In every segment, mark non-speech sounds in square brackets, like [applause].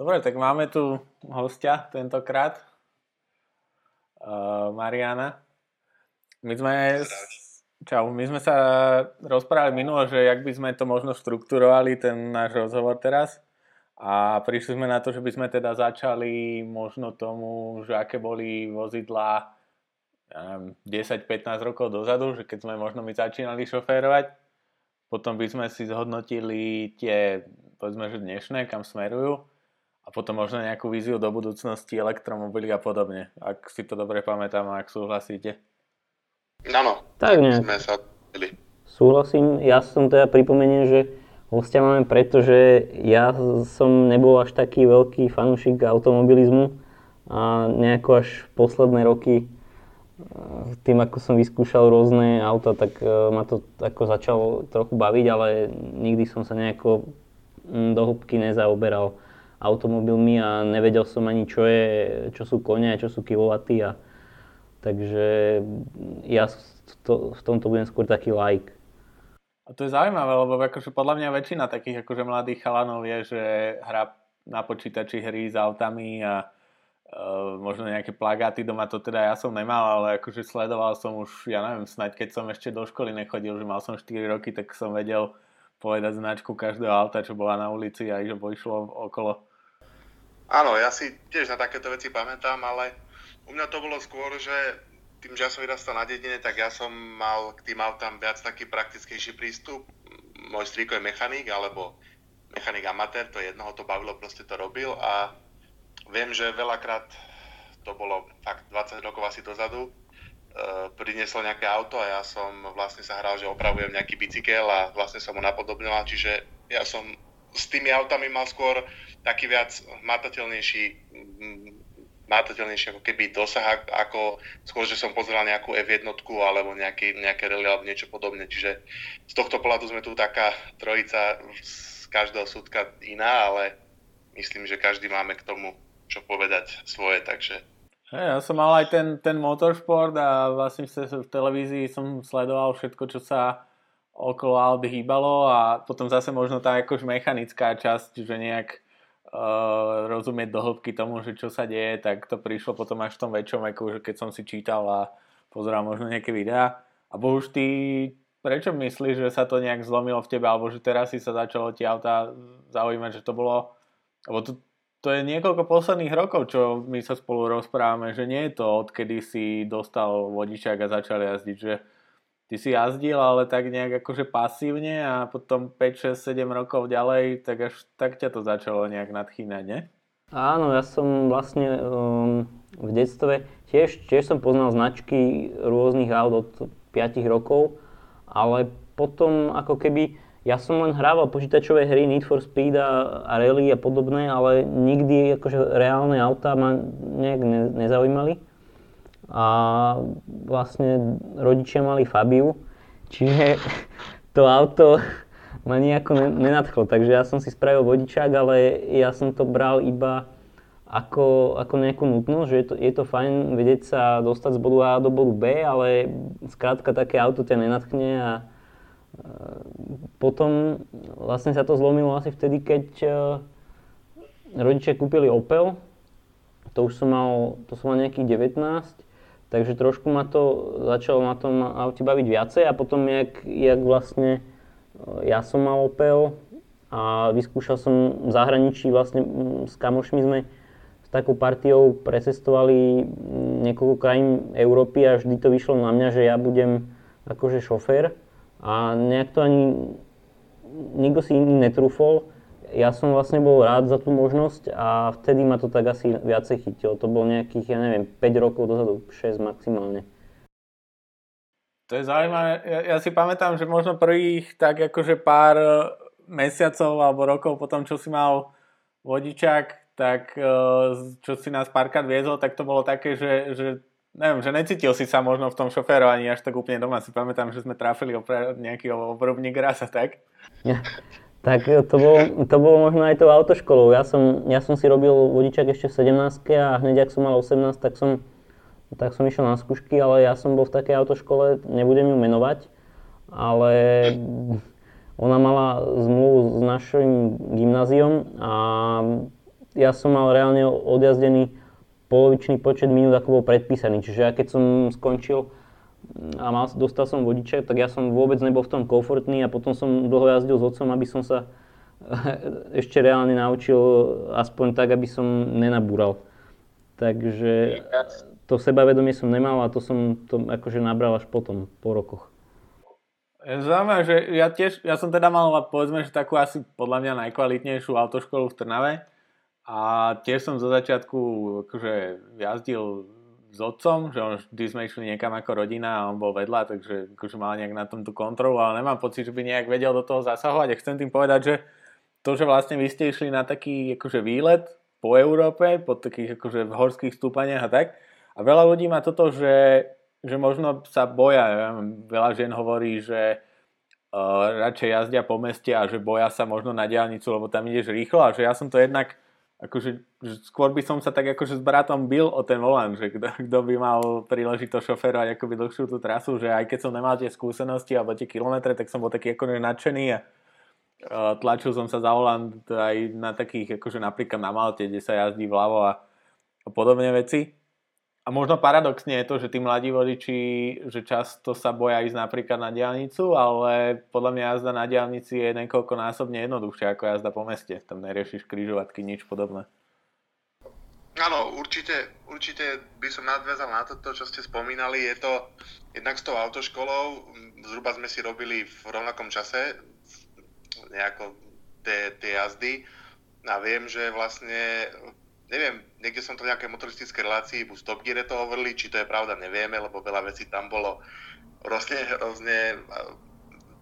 Dobre, tak máme tu hostia tentokrát. Uh, Mariana. My sme, čau, my sme sa rozprávali minulo, že jak by sme to možno štrukturovali, ten náš rozhovor teraz. A prišli sme na to, že by sme teda začali možno tomu, že aké boli vozidlá ja 10-15 rokov dozadu, že keď sme možno my začínali šoférovať, potom by sme si zhodnotili tie, povedzme, že dnešné, kam smerujú a potom možno nejakú víziu do budúcnosti elektromobily a podobne, ak si to dobre pamätám a ak súhlasíte. Áno, tak nie. sme sa Súhlasím, ja som teda pripomenul, že hostia máme, pretože ja som nebol až taký veľký fanúšik automobilizmu a nejako až posledné roky e, tým, ako som vyskúšal rôzne auta, tak e, ma to ako začalo trochu baviť, ale nikdy som sa nejako do hĺbky nezaoberal automobilmi a nevedel som ani, čo, je, čo sú kone a čo sú kilowaty. A, takže ja to, v tomto budem skôr taký like. A to je zaujímavé, lebo akože podľa mňa väčšina takých akože mladých chalanov je, že hrá na počítači hry s autami a uh, možno nejaké plagáty doma, to teda ja som nemal, ale akože sledoval som už, ja neviem, snáď keď som ešte do školy nechodil, že mal som 4 roky, tak som vedel povedať značku každého auta, čo bola na ulici a že išlo okolo. Áno, ja si tiež na takéto veci pamätám, ale u mňa to bolo skôr, že tým, že ja som vyrastal na dedine, tak ja som mal k tým autám viac taký praktickejší prístup. Môj strýko je mechanik, alebo mechanik amatér, to je jednoho to bavilo, proste to robil a viem, že veľakrát, to bolo fakt 20 rokov asi dozadu, uh, priniesol nejaké auto a ja som vlastne sa hral, že opravujem nejaký bicykel a vlastne som ho napodobnila, čiže ja som s tými autami mal skôr taký viac matateľnejší mátateľnejšie ako keby dosah, ako skôr, že som pozeral nejakú F1 alebo nejaký, nejaké rally alebo niečo podobné. Čiže z tohto pohľadu sme tu taká trojica z každého súdka iná, ale myslím, že každý máme k tomu čo povedať svoje, takže Hey, ja som mal aj ten, ten motorsport a vlastne v televízii som sledoval všetko, čo sa okolo Audi hýbalo a potom zase možno tá akož mechanická časť, že nejak uh, rozumieť do hĺbky tomu, že čo sa deje, tak to prišlo potom až v tom väčšom veku, že keď som si čítal a pozeral možno nejaké videá. A už ty prečo myslíš, že sa to nejak zlomilo v tebe, alebo že teraz si sa začalo tie auta zaujímať, že to bolo, lebo to, to je niekoľko posledných rokov, čo my sa spolu rozprávame, že nie je to odkedy si dostal vodičák a začal jazdiť, že ty si jazdil, ale tak nejak akože pasívne a potom 5, 6, 7 rokov ďalej, tak až tak ťa to začalo nejak nadchýnať, ne? Áno, ja som vlastne um, v detstve tiež, tiež som poznal značky rôznych aut od 5 rokov, ale potom ako keby ja som len hrával počítačové hry Need for Speed a, a Rally a podobné, ale nikdy akože reálne autá ma nejak ne, nezaujímali a vlastne rodičia mali Fabiu, čiže [laughs] to auto ma nejako nenadchlo, takže ja som si spravil vodičák, ale ja som to bral iba ako, ako nejakú nutnosť, že je to, je to fajn vedieť sa dostať z bodu A do bodu B, ale skrátka také auto ťa nenatchne a potom vlastne sa to zlomilo asi vtedy, keď rodičia kúpili Opel, to už som mal, to som mal nejakých 19 Takže trošku ma to začalo na tom aute baviť viacej a potom, jak, jak vlastne e, ja som mal Opel a vyskúšal som v zahraničí, vlastne s kamošmi sme s takou partiou precestovali niekoľko krajín Európy a vždy to vyšlo na mňa, že ja budem akože šofér a nejak to ani nikto si iný netrúfol ja som vlastne bol rád za tú možnosť a vtedy ma to tak asi viacej chytilo. To bolo nejakých, ja neviem, 5 rokov dozadu, 6 maximálne. To je zaujímavé. Ja, ja si pamätám, že možno prvých tak akože pár mesiacov alebo rokov potom, čo si mal vodičák, tak e, čo si nás párkrát viezol, tak to bolo také, že, že neviem, že necítil si sa možno v tom šoférovaní až tak úplne doma. Si pamätám, že sme trafili opra- nejaký obrobník raz a tak. [laughs] Tak to bolo, to bolo možno aj tou autoškolou. Ja som, ja som si robil vodičak ešte v 17 a hneď ak som mal 18, tak som, tak som išiel na skúšky, ale ja som bol v takej autoškole, nebudem ju menovať, ale ona mala zmluvu s našim gymnáziom a ja som mal reálne odjazdený polovičný počet minút, ako bol predpísaný. Čiže ja keď som skončil a mal, dostal som vodiče, tak ja som vôbec nebol v tom komfortný a potom som dlho jazdil s otcom, aby som sa [laughs] ešte reálne naučil aspoň tak, aby som nenabúral. Takže to sebavedomie som nemal a to som to akože nabral až potom, po rokoch. Zaujímavé, že ja tiež, ja som teda mal povedzme, že takú asi podľa mňa najkvalitnejšiu autoškolu v Trnave a tiež som zo začiatku akože jazdil s otcom, že on vždy sme išli niekam ako rodina a on bol vedľa, takže akože mal nejak na tom tú kontrolu, ale nemám pocit, že by nejak vedel do toho zasahovať a chcem tým povedať, že to, že vlastne vy ste išli na taký akože výlet po Európe, po takých akože horských stúpaniach a tak, a veľa ľudí má toto, že že možno sa boja. Ja, veľa žien hovorí, že uh, radšej jazdia po meste a že boja sa možno na diálnicu, lebo tam ideš rýchlo a že ja som to jednak akože, že skôr by som sa tak akože s bratom bil o ten volant, že kto, by mal príležitosť šoferovať akoby dlhšiu tú trasu, že aj keď som nemal tie skúsenosti alebo tie kilometre, tak som bol taký akože nadšený a tlačil som sa za volant aj na takých, akože napríklad na Malte, kde sa jazdí vľavo a podobné veci. A možno paradoxne je to, že tí mladí vodiči, že často sa boja ísť napríklad na diálnicu, ale podľa mňa jazda na diálnici je násobne jednoduchšia ako jazda po meste. Tam neriešiš križovatky, nič podobné. Áno, určite, určite by som nadviazal na toto, čo ste spomínali. Je to jednak s tou autoškolou, zhruba sme si robili v rovnakom čase nejako tie, tie jazdy a viem, že vlastne neviem, niekde som to v nejakej motoristickej relácii, v Top Gear to hovorili, či to je pravda, nevieme, lebo veľa vecí tam bolo rôzne, rôzne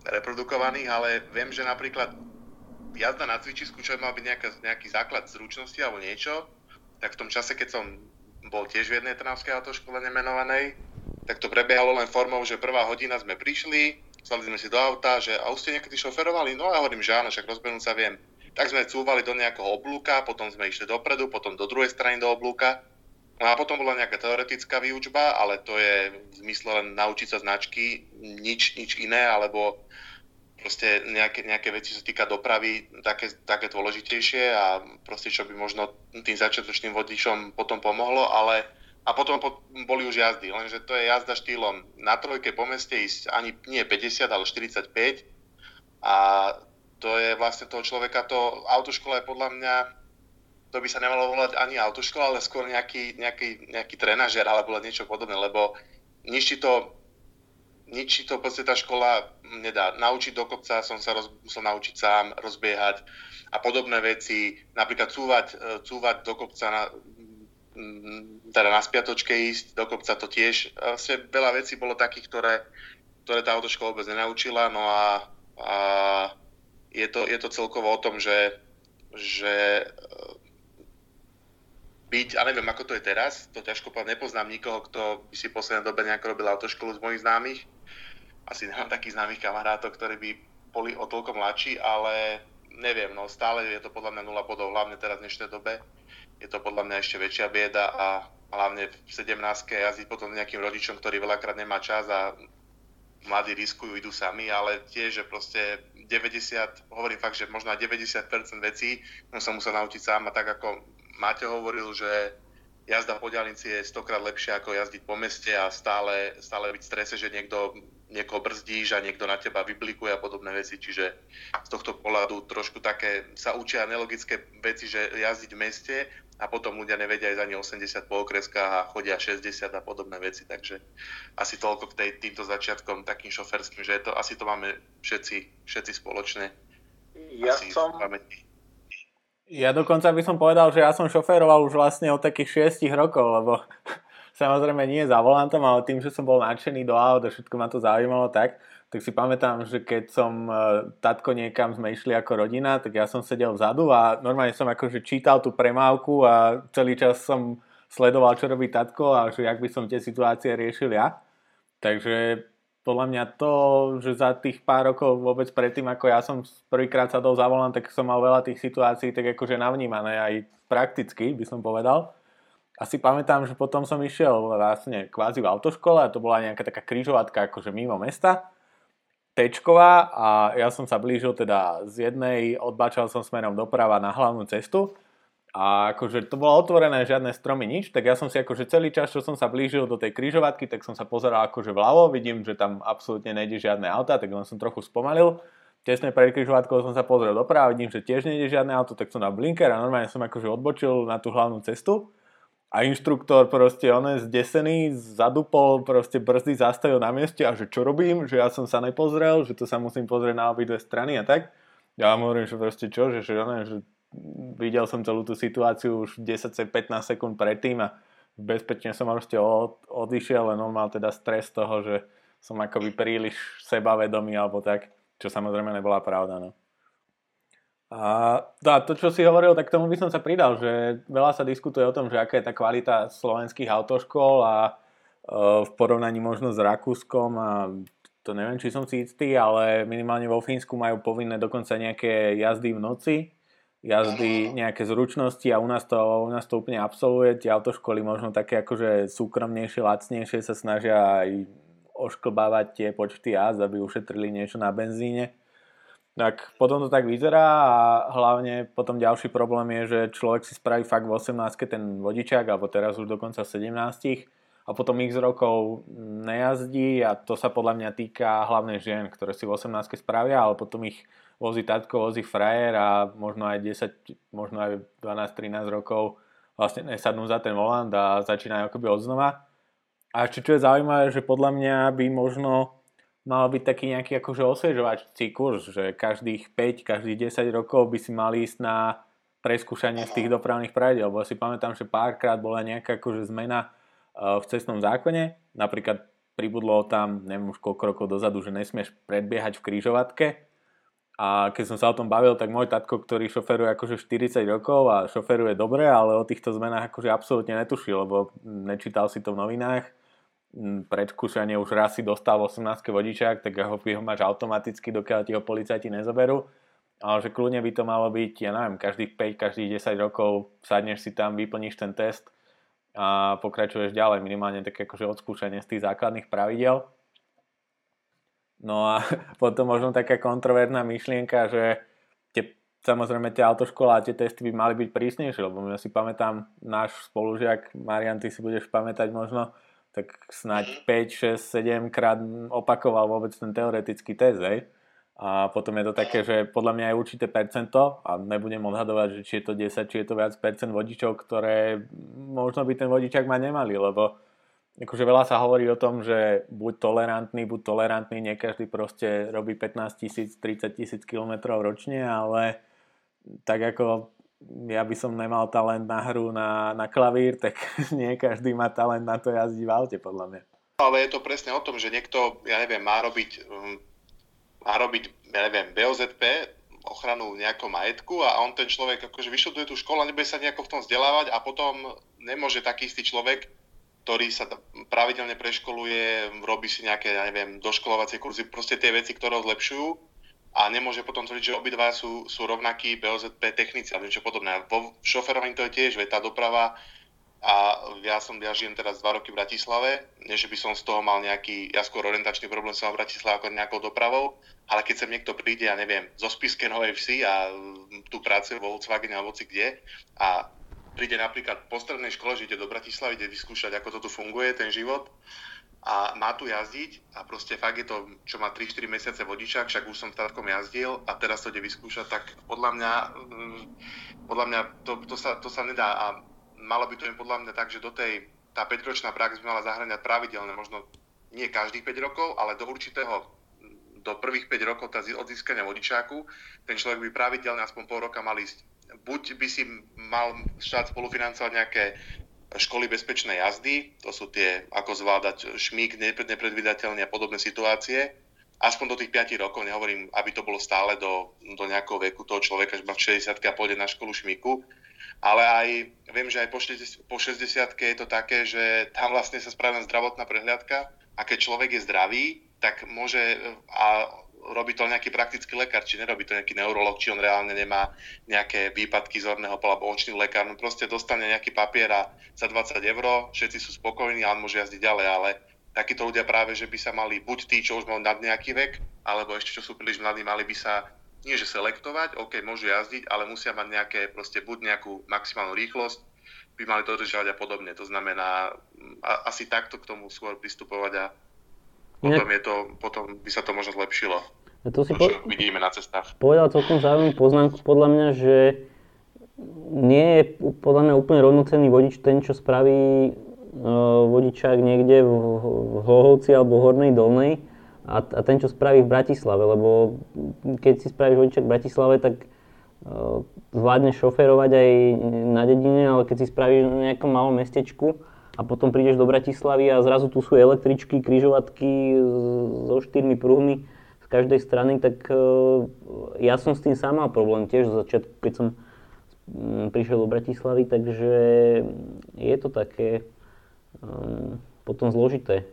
reprodukovaných, ale viem, že napríklad jazda na cvičisku, čo mal byť nejaká, nejaký základ zručnosti alebo niečo, tak v tom čase, keď som bol tiež v jednej trnavskej autoškole nemenovanej, tak to prebiehalo len formou, že prvá hodina sme prišli, sadli sme si do auta, že a už ste niekedy šoferovali? No a hovorím, že áno, však rozbehnúť sa viem tak sme cúvali do nejakého oblúka, potom sme išli dopredu, potom do druhej strany do oblúka. No a potom bola nejaká teoretická výučba, ale to je v zmysle len naučiť sa značky, nič, nič iné, alebo proste nejaké, nejaké veci, čo sa týka dopravy, také, také dôležitejšie a proste čo by možno tým začiatočným vodičom potom pomohlo, ale a potom po, boli už jazdy, lenže to je jazda štýlom na trojke po meste ísť ani nie 50, ale 45 a to je vlastne toho človeka, to autoškola je podľa mňa, to by sa nemalo volať ani autoškola, ale skôr nejaký, nejaký, nejaký trenažer alebo niečo podobné, lebo nič to, nič to podstate tá škola nedá. Naučiť do kopca som sa roz, musel naučiť sám, rozbiehať a podobné veci, napríklad cúvať, e, cúvať do kopca na, teda na spiatočke ísť do kopca to tiež. Vlastne veľa vecí bolo takých, ktoré, ktoré tá autoškola vôbec nenaučila, no a, a je to, je to celkovo o tom, že, že e, byť, a neviem, ako to je teraz, to ťažko povedať, nepoznám nikoho, kto by si v poslednej dobe nejako robil autoškolu z mojich známych. Asi nemám takých známych kamarátov, ktorí by boli o toľko mladší, ale neviem, no stále je to podľa mňa 0 bodov, hlavne teraz v dnešnej dobe. Je to podľa mňa ešte väčšia bieda a hlavne v 17 jazdiť potom nejakým rodičom, ktorý veľakrát nemá čas a mladí riskujú, idú sami, ale tiež, že proste 90, hovorím fakt, že možno aj 90% vecí som sa musel naučiť sám a tak ako Máte hovoril, že jazda po diálnici je stokrát lepšia ako jazdiť po meste a stále, stále byť v strese, že niekto, niekoho brzdíš a niekto na teba vyblikuje a podobné veci. Čiže z tohto pohľadu trošku také sa učia nelogické veci, že jazdiť v meste a potom ľudia nevedia ísť ani 80 po okreskách a chodia 60 a podobné veci. Takže asi toľko k tej, týmto začiatkom takým šoferským, že to, asi to máme všetci, všetci spoločné. Ja asi som... Ja dokonca by som povedal, že ja som šoféroval už vlastne od takých 6 rokov, lebo [laughs] samozrejme nie za volantom, ale tým, že som bol nadšený do aut a všetko ma to zaujímalo tak, tak si pamätám, že keď som e, tatko niekam sme išli ako rodina, tak ja som sedel vzadu a normálne som akože čítal tú premávku a celý čas som sledoval, čo robí tatko a že jak by som tie situácie riešil ja. Takže podľa mňa to, že za tých pár rokov vôbec predtým, ako ja som prvýkrát sadol za volant, tak som mal veľa tých situácií tak akože navnímané aj prakticky, by som povedal. Asi pamätám, že potom som išiel vlastne kvázi v autoškole a to bola nejaká taká križovatka akože mimo mesta Tečková a ja som sa blížil teda z jednej, odbačal som smerom doprava na hlavnú cestu a akože to bolo otvorené, žiadne stromy, nič, tak ja som si akože celý čas, čo som sa blížil do tej kryžovatky, tak som sa pozeral akože vľavo, vidím, že tam absolútne nejde žiadne auta, tak len som trochu spomalil. Tesne pred kryžovatkou som sa pozrel doprava, vidím, že tiež nejde žiadne auto, tak som na blinker a normálne som akože odbočil na tú hlavnú cestu. A inštruktor proste, on je zdesený, zadupol, proste brzdy zastavil na mieste a že čo robím, že ja som sa nepozrel, že to sa musím pozrieť na obidve strany a tak. Ja mu hovorím, že proste čo, že, že, že videl som celú tú situáciu už 10-15 sekúnd predtým a bezpečne som proste od, odišiel, len on mal teda stres toho, že som akoby príliš sebavedomý alebo tak, čo samozrejme nebola pravda. No. A to, čo si hovoril, tak tomu by som sa pridal, že veľa sa diskutuje o tom, že aká je tá kvalita slovenských autoškôl a e, v porovnaní možno s Rakúskom a to neviem, či som si istý, ale minimálne vo Fínsku majú povinné dokonca nejaké jazdy v noci, jazdy, nejaké zručnosti a u nás to, u nás to úplne absolvuje. Tie autoškoly možno také akože súkromnejšie, lacnejšie sa snažia aj ošklbávať tie počty jazd, aby ušetrili niečo na benzíne. Tak potom to tak vyzerá a hlavne potom ďalší problém je, že človek si spraví fakt v 18 ten vodičák, alebo teraz už dokonca v 17 a potom x rokov nejazdí a to sa podľa mňa týka hlavne žien, ktoré si v 18 spravia, ale potom ich vozí tatko, vozí frajer a možno aj 10, možno aj 12-13 rokov vlastne nesadnú za ten volant a začínajú akoby od. A ešte čo je zaujímavé, že podľa mňa by možno mal byť taký nejaký akože osviežovací kurz, že každých 5, každých 10 rokov by si mali ísť na preskúšanie z tých dopravných pravidel, lebo si pamätám, že párkrát bola nejaká akože zmena eh, v cestnom zákone, napríklad pribudlo tam, neviem už koľko rokov dozadu, že nesmieš predbiehať v krížovatke, a keď som sa o tom bavil, tak môj tatko, ktorý šoferuje akože 40 rokov a šoferuje dobre, ale o týchto zmenách akože absolútne netušil, lebo nečítal si to v novinách. Predskúšanie už raz si dostal 18 vodičák, tak ho, ho máš automaticky, dokiaľ ti ho policajti nezoberú. Ale že kľudne by to malo byť, ja neviem, každých 5, každých 10 rokov sadneš si tam, vyplníš ten test a pokračuješ ďalej, minimálne také akože odskúšanie z tých základných pravidel. No a [laughs] potom možno taká kontroverzná myšlienka, že tie, samozrejme tie autoškola a tie testy by mali byť prísnejšie, lebo ja si pamätám, náš spolužiak, Marian, ty si budeš pamätať možno, tak snáď 5, 6, 7 krát opakoval vôbec ten teoretický test, hej? A potom je to také, že podľa mňa je určité percento a nebudem odhadovať, že či je to 10, či je to viac percent vodičov, ktoré možno by ten vodičák ma nemali, lebo akože veľa sa hovorí o tom, že buď tolerantný, buď tolerantný, nie každý proste robí 15 tisíc, 30 tisíc kilometrov ročne, ale tak ako ja by som nemal talent na hru na, na klavír, tak [laughs] nie každý má talent na to jazdiť v aute, podľa mňa. Ale je to presne o tom, že niekto, ja neviem, má robiť, um, má robiť ja neviem, BOZP, ochranu nejakého majetku a on ten človek akože vyšuduje tú školu a nebude sa nejako v tom vzdelávať a potom nemôže taký istý človek ktorý sa pravidelne preškoluje, robí si nejaké, ja neviem, doškolovacie kurzy, proste tie veci, ktoré ho zlepšujú a nemôže potom tvrdiť, že obidva sú, sú rovnakí BOZP technici alebo niečo podobné. Vo šoferovaní to je tiež, veď tá doprava a ja som, ja žijem teraz dva roky v Bratislave, nie že by som z toho mal nejaký, ja skôr orientačný problém som v Bratislave ako nejakou dopravou, ale keď sem niekto príde, ja neviem, zo Spiske Novej Vsi a tu pracuje vo Volkswagen alebo kde a príde napríklad po strednej škole, že ide do Bratislavy, ide vyskúšať, ako to tu funguje, ten život a má tu jazdiť a proste fakt je to, čo má 3-4 mesiace vodičák, však už som tátkom jazdil a teraz to ide vyskúšať, tak podľa mňa, mm, podľa mňa to, to, sa, to sa nedá a malo by to im podľa mňa tak, že do tej, tá 5-ročná prax by mala zahraniať pravidelne, možno nie každých 5 rokov, ale do určitého do prvých 5 rokov od získania vodičáku, ten človek by pravidelne aspoň pol roka mal ísť. Buď by si mal štát spolufinancovať nejaké školy bezpečnej jazdy, to sú tie, ako zvládať šmík nepredvydateľne a podobné situácie, aspoň do tých 5 rokov, nehovorím, aby to bolo stále do, do nejakého veku toho človeka, že má v 60 a pôjde na školu šmíku, ale aj viem, že aj po 60, po 60 je to také, že tam vlastne sa spravia zdravotná prehliadka a keď človek je zdravý, tak môže a robí to nejaký praktický lekár, či nerobí to nejaký neurolog, či on reálne nemá nejaké výpadky zorného pola alebo očný lekár, no proste dostane nejaký papier a za 20 eur, všetci sú spokojní a on môže jazdiť ďalej, ale takíto ľudia práve, že by sa mali buď tí, čo už majú nad nejaký vek, alebo ešte čo sú príliš mladí, mali by sa nie že selektovať, OK, môžu jazdiť, ale musia mať nejaké, proste buď nejakú maximálnu rýchlosť, by mali dodržiavať a podobne. To znamená, a, asi takto k tomu skôr pristupovať a potom, je to, potom by sa to možno zlepšilo. A to si to, po... vidíme na cestách. Povedal celkom zaujímavú poznámku podľa mňa, že nie je podľa mňa úplne rovnocenný vodič ten, čo spraví uh, vodičák niekde v, v Hlohovci alebo Hornej Dolnej a, a ten, čo spraví v Bratislave, lebo keď si spravíš vodičák v Bratislave, tak uh, zvládneš šoferovať aj na dedine, ale keď si spravíš na nejakom malom mestečku a potom prídeš do Bratislavy a zrazu tu sú električky, kryžovatky so štyrmi pruhmi z každej strany, tak uh, ja som s tým sám mal problém tiež zo začiatku, keď som Mm, prišiel do Bratislavy, takže je to také um, potom zložité.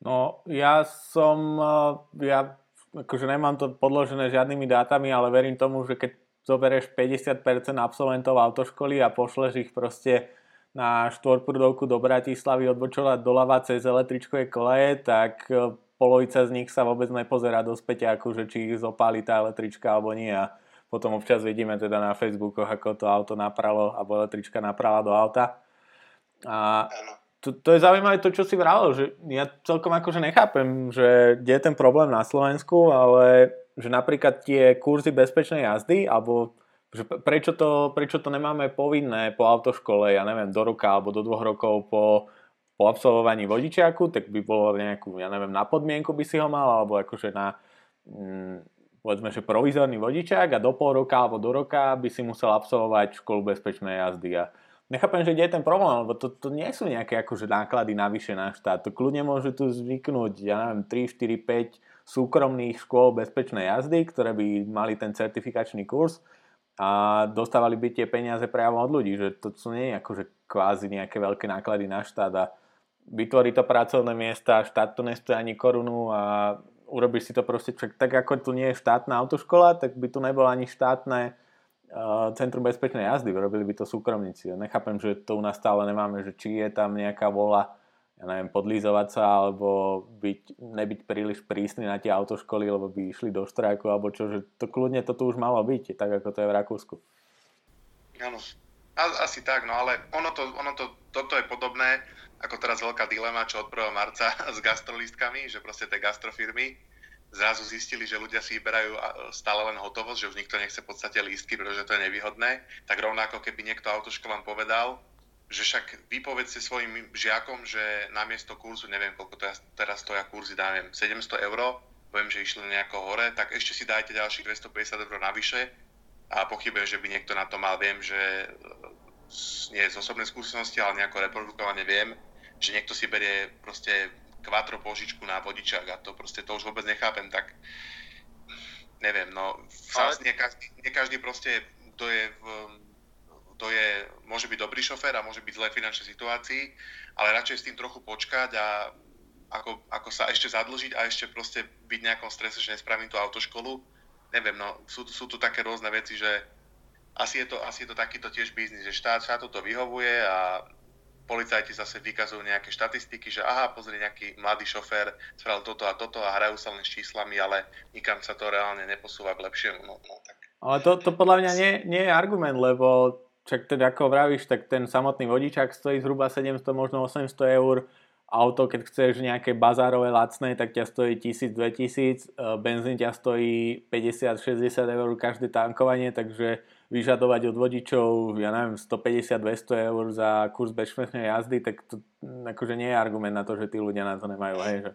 No, ja som, eh, ja akože nemám to podložené žiadnymi dátami, ale verím tomu, že keď zoberieš 50% absolventov autoškoly a pošleš ich proste na štvorprudovku do Bratislavy odbočovať doľava cez električkové koleje, tak eh, polovica z nich sa vôbec nepozerá do späťa, akože či ich zopáli tá električka alebo nie. A potom občas vidíme teda na Facebookoch, ako to auto napralo, alebo električka naprala do auta. A to, to je zaujímavé to, čo si vravil, že ja celkom akože nechápem, že kde je ten problém na Slovensku, ale že napríklad tie kurzy bezpečnej jazdy, alebo že prečo to, prečo to nemáme povinné po autoškole, ja neviem, do roka alebo do dvoch rokov po, po absolvovaní vodičiaku, tak by bolo nejakú, ja neviem, na podmienku by si ho mal, alebo akože na, mm, povedzme, že provizorný vodičák a do pol roka alebo do roka by si musel absolvovať školu bezpečnej jazdy. A nechápem, že kde je ten problém, lebo to, to nie sú nejaké akože náklady navyše na štát. To kľudne môže tu zvyknúť, ja neviem, 3, 4, 5 súkromných škôl bezpečnej jazdy, ktoré by mali ten certifikačný kurz a dostávali by tie peniaze priamo od ľudí, že to sú nie akože kvázi nejaké veľké náklady na štát a vytvorí to pracovné miesta, štát to nestojí ani korunu a urobíš si to proste, čak, tak ako tu nie je štátna autoškola, tak by tu nebolo ani štátne uh, Centrum bezpečnej jazdy, robili by to súkromníci. Ja nechápem, že to u nás stále nemáme, že či je tam nejaká vola, ja neviem, podlízovať sa, alebo byť, nebyť príliš prísny na tie autoškoly, lebo by išli do štrajku, alebo čo, že to kľudne to tu už malo byť, tak ako to je v Rakúsku. Áno, asi tak, no ale ono to, ono to, toto je podobné, ako teraz veľká dilema, čo od 1. marca [laughs] s gastrolistkami, že proste tie gastrofirmy zrazu zistili, že ľudia si vyberajú stále len hotovosť, že už nikto nechce v podstate lístky, pretože to je nevýhodné, tak rovnako keby niekto autoškolám povedal, že však vypovedzte svojim žiakom, že namiesto kurzu, neviem koľko to teraz stoja kurzy, dávam 700 eur, poviem, že išli nejako hore, tak ešte si dajte ďalších 250 eur navyše a pochybujem, že by niekto na to mal. Viem, že nie z osobnej skúsenosti, ale nejako reprodukovane viem, že niekto si berie proste kvatro požičku na vodičák a to proste to už vôbec nechápem, tak neviem, no ale... nie, každý, nie každý proste, kto je, v, kto je, môže byť dobrý šofér a môže byť zlej finančnej situácii, ale radšej s tým trochu počkať a ako, ako sa ešte zadlžiť a ešte proste byť v nejakom strese, že nespravím tú autoškolu. Neviem, no sú, sú tu také rôzne veci, že asi je to, asi je to takýto tiež biznis, že štát, štátu to vyhovuje a policajti zase vykazujú nejaké štatistiky, že aha, pozri, nejaký mladý šofér spravil toto a toto a hrajú sa len s číslami, ale nikam sa to reálne neposúva k lepšiemu. No, no, tak. Ale to, to podľa mňa nie, nie je argument, lebo čak teda ako vravíš, tak ten samotný vodičák stojí zhruba 700, možno 800 eur, auto, keď chceš nejaké bazárové lacné, tak ťa stojí 1000, 2000, e, benzín ťa stojí 50, 60 eur každé tankovanie, takže vyžadovať od vodičov, ja neviem, 150, 200 eur za kurz bezpečnej jazdy, tak to akože nie je argument na to, že tí ľudia na to nemajú, hej, že...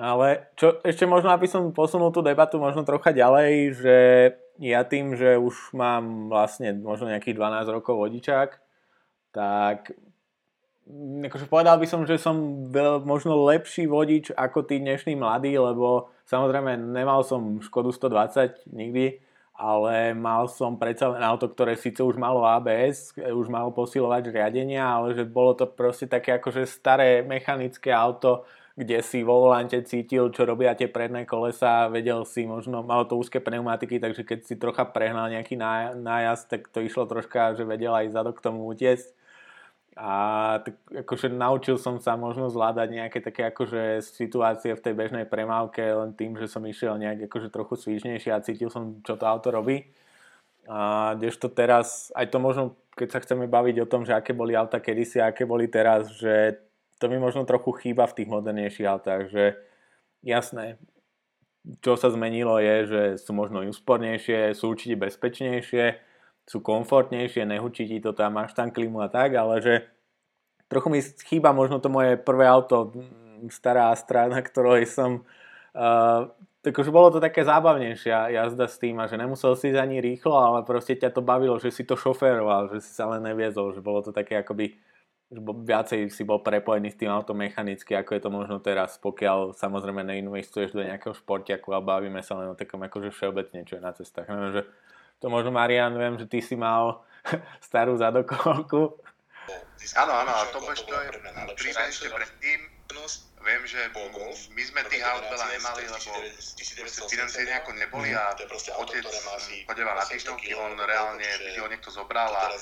Ale čo, ešte možno, aby som posunul tú debatu možno trocha ďalej, že ja tým, že už mám vlastne možno nejakých 12 rokov vodičák, tak akože povedal by som, že som možno lepší vodič ako tí dnešní mladí, lebo samozrejme nemal som Škodu 120 nikdy, ale mal som predsa len auto, ktoré síce už malo ABS, už malo posilovať riadenia, ale že bolo to proste také akože staré mechanické auto, kde si vo volante cítil, čo robia tie predné kolesa, vedel si možno, malo to úzke pneumatiky, takže keď si trocha prehnal nejaký nájazd, tak to išlo troška, že vedel aj zadok tomu utiesť a tak akože naučil som sa možno zvládať nejaké také akože situácie v tej bežnej premávke len tým, že som išiel nejak akože trochu svížnejšie a cítil som, čo to auto robí. A kdežto teraz, aj to možno, keď sa chceme baviť o tom, že aké boli auta kedysi a aké boli teraz, že to mi možno trochu chýba v tých modernejších autách, že jasné, čo sa zmenilo je, že sú možno úspornejšie, sú určite bezpečnejšie, sú komfortnejšie, nehučí ti to tam, máš tam klimu a tak, ale že trochu mi chýba možno to moje prvé auto, mm, stará Astra, na ktorej som uh, Takže bolo to také zábavnejšia jazda s tým a že nemusel si ani rýchlo, ale proste ťa to bavilo, že si to šoféroval, že si sa len neviezol, že bolo to také akoby viacej si bol prepojený s tým autom mechanicky, ako je to možno teraz, pokiaľ samozrejme neinvestuješ do nejakého športiaku a bavíme sa len o takom akože všeobecne, čo je na cestách. Neviem, že to možno, Marian, viem, že ty si mal starú zadokolku. Áno, áno, a to, to je príbeh ešte predtým, Viem, že my sme tých aut veľa nemali, lebo financie nejako neboli a otec chodeval na týždňovky, on reálne ho niekto zobral a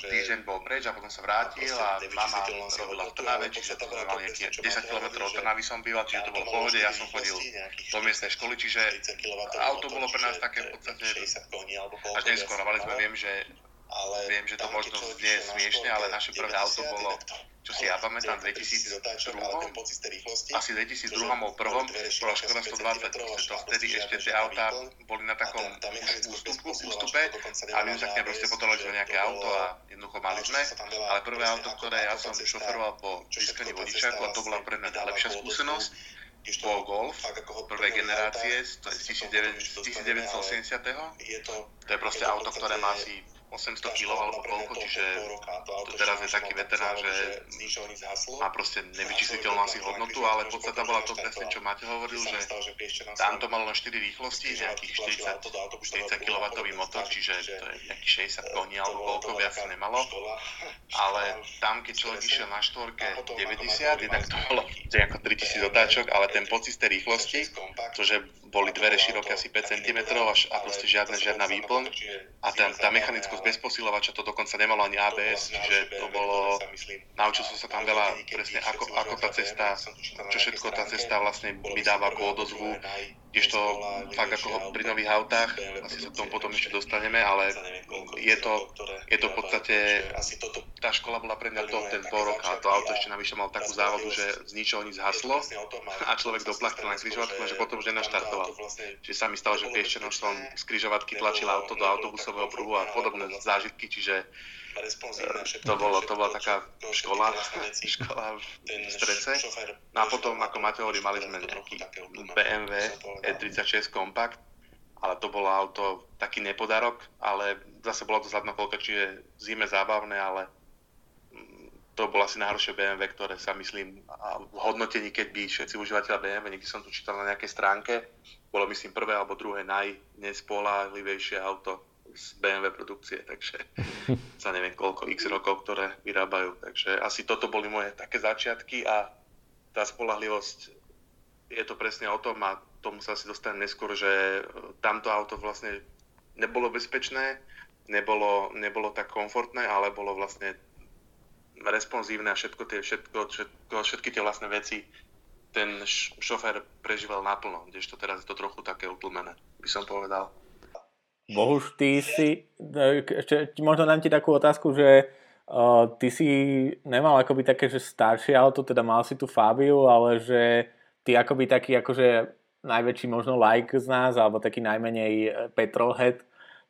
týždeň bol preč a potom sa vrátil a mama robila v Trnave, čiže to bolo nejaké 10 km od Trnavy som býval, čiže to bolo v pohode, ja som chodil do miestnej školy, čiže auto bolo pre nás také v podstate až neskôr, ale sme viem, že ale viem, že to možno znie smiešne, ale naše prvé auto bolo čo si ja pamätám, 2002, asi 2002 bol prvom, bola Škoda 120, to vtedy ešte tie autá boli na takom ústupu, ústupe. a my sme sa k nej proste potrebovali za nejaké auto a jednoducho mali sme, ale prvé auto, ktoré ja som šoferoval po získaní vodičáku a to bola pre mňa lepšia skúsenosť, bol Golf prvej generácie z 1980. To je proste auto, ktoré má asi 800 kg alebo koľko, čiže to teraz je taký veterán, že má proste nevyčísliteľnú asi hodnotu, ale podstata bola to presne, čo máte hovoril, že tam to malo len 4 rýchlosti, nejakých 40, 40 kW motor, čiže to je nejakých 60 koní alebo koľko, viac nemalo. Ale tam, keď človek išiel na štvorke 90, jednak to bolo ako 3000 otáčok, ale ten pocit z tej rýchlosti, to, že boli dvere široké asi 5 cm a proste žiadne, žiadna výplň. a tá, tá mechanickosť bez posilovača to dokonca nemalo ani ABS, čiže to bolo, naučil som sa tam veľa presne ako, ako tá cesta, čo všetko tá cesta vlastne mi dáva ako odozvu, kdežto fakt ako pri nových autách, asi sa k tomu potom ešte dostaneme, ale je to, je to v podstate, tá škola bola pre mňa to ten pol rok a to auto ešte navyše mal takú závodu, že z ničoho nič zhaslo [laughs] a človek doplachtil na križovatku, že potom už nenaštartoval. Čiže sa mi stalo, že Piešťanoš som z križovatky tlačil auto do autobusového pruhu a podobné zážitky, čiže to, bolo, to bola taká škola, škola v strese. No a potom, ako Mateo hovorí, mali sme nejaký BMW E36 Compact, ale to bolo auto taký nepodarok, ale zase bolo to zadnokolka, čiže zime zábavné, ale mm, to bolo asi najhoršie BMW, ktoré sa myslím v hodnotení, keď by všetci užívateľa BMW, niekde som to čítal na nejakej stránke, bolo myslím prvé alebo druhé najnespolahlivejšie auto z BMW produkcie, takže [laughs] sa neviem koľko x rokov, ktoré vyrábajú. Takže asi toto boli moje také začiatky a tá spolahlivosť je to presne o tom a tomu sa asi dostanem neskôr, že tamto auto vlastne nebolo bezpečné, nebolo, nebolo tak komfortné, ale bolo vlastne responsívne a všetko tie, všetko, všetko, všetky tie vlastné veci ten šofér prežíval naplno, kdežto teraz je to trochu také utlmené, by som povedal. Bohuž, ty si, ešte možno dám ti takú otázku, že uh, ty si nemal akoby také, že staršie auto, teda mal si tú Fabiu, ale že ty akoby taký akože najväčší možno like z nás, alebo taký najmenej e, petrolhead,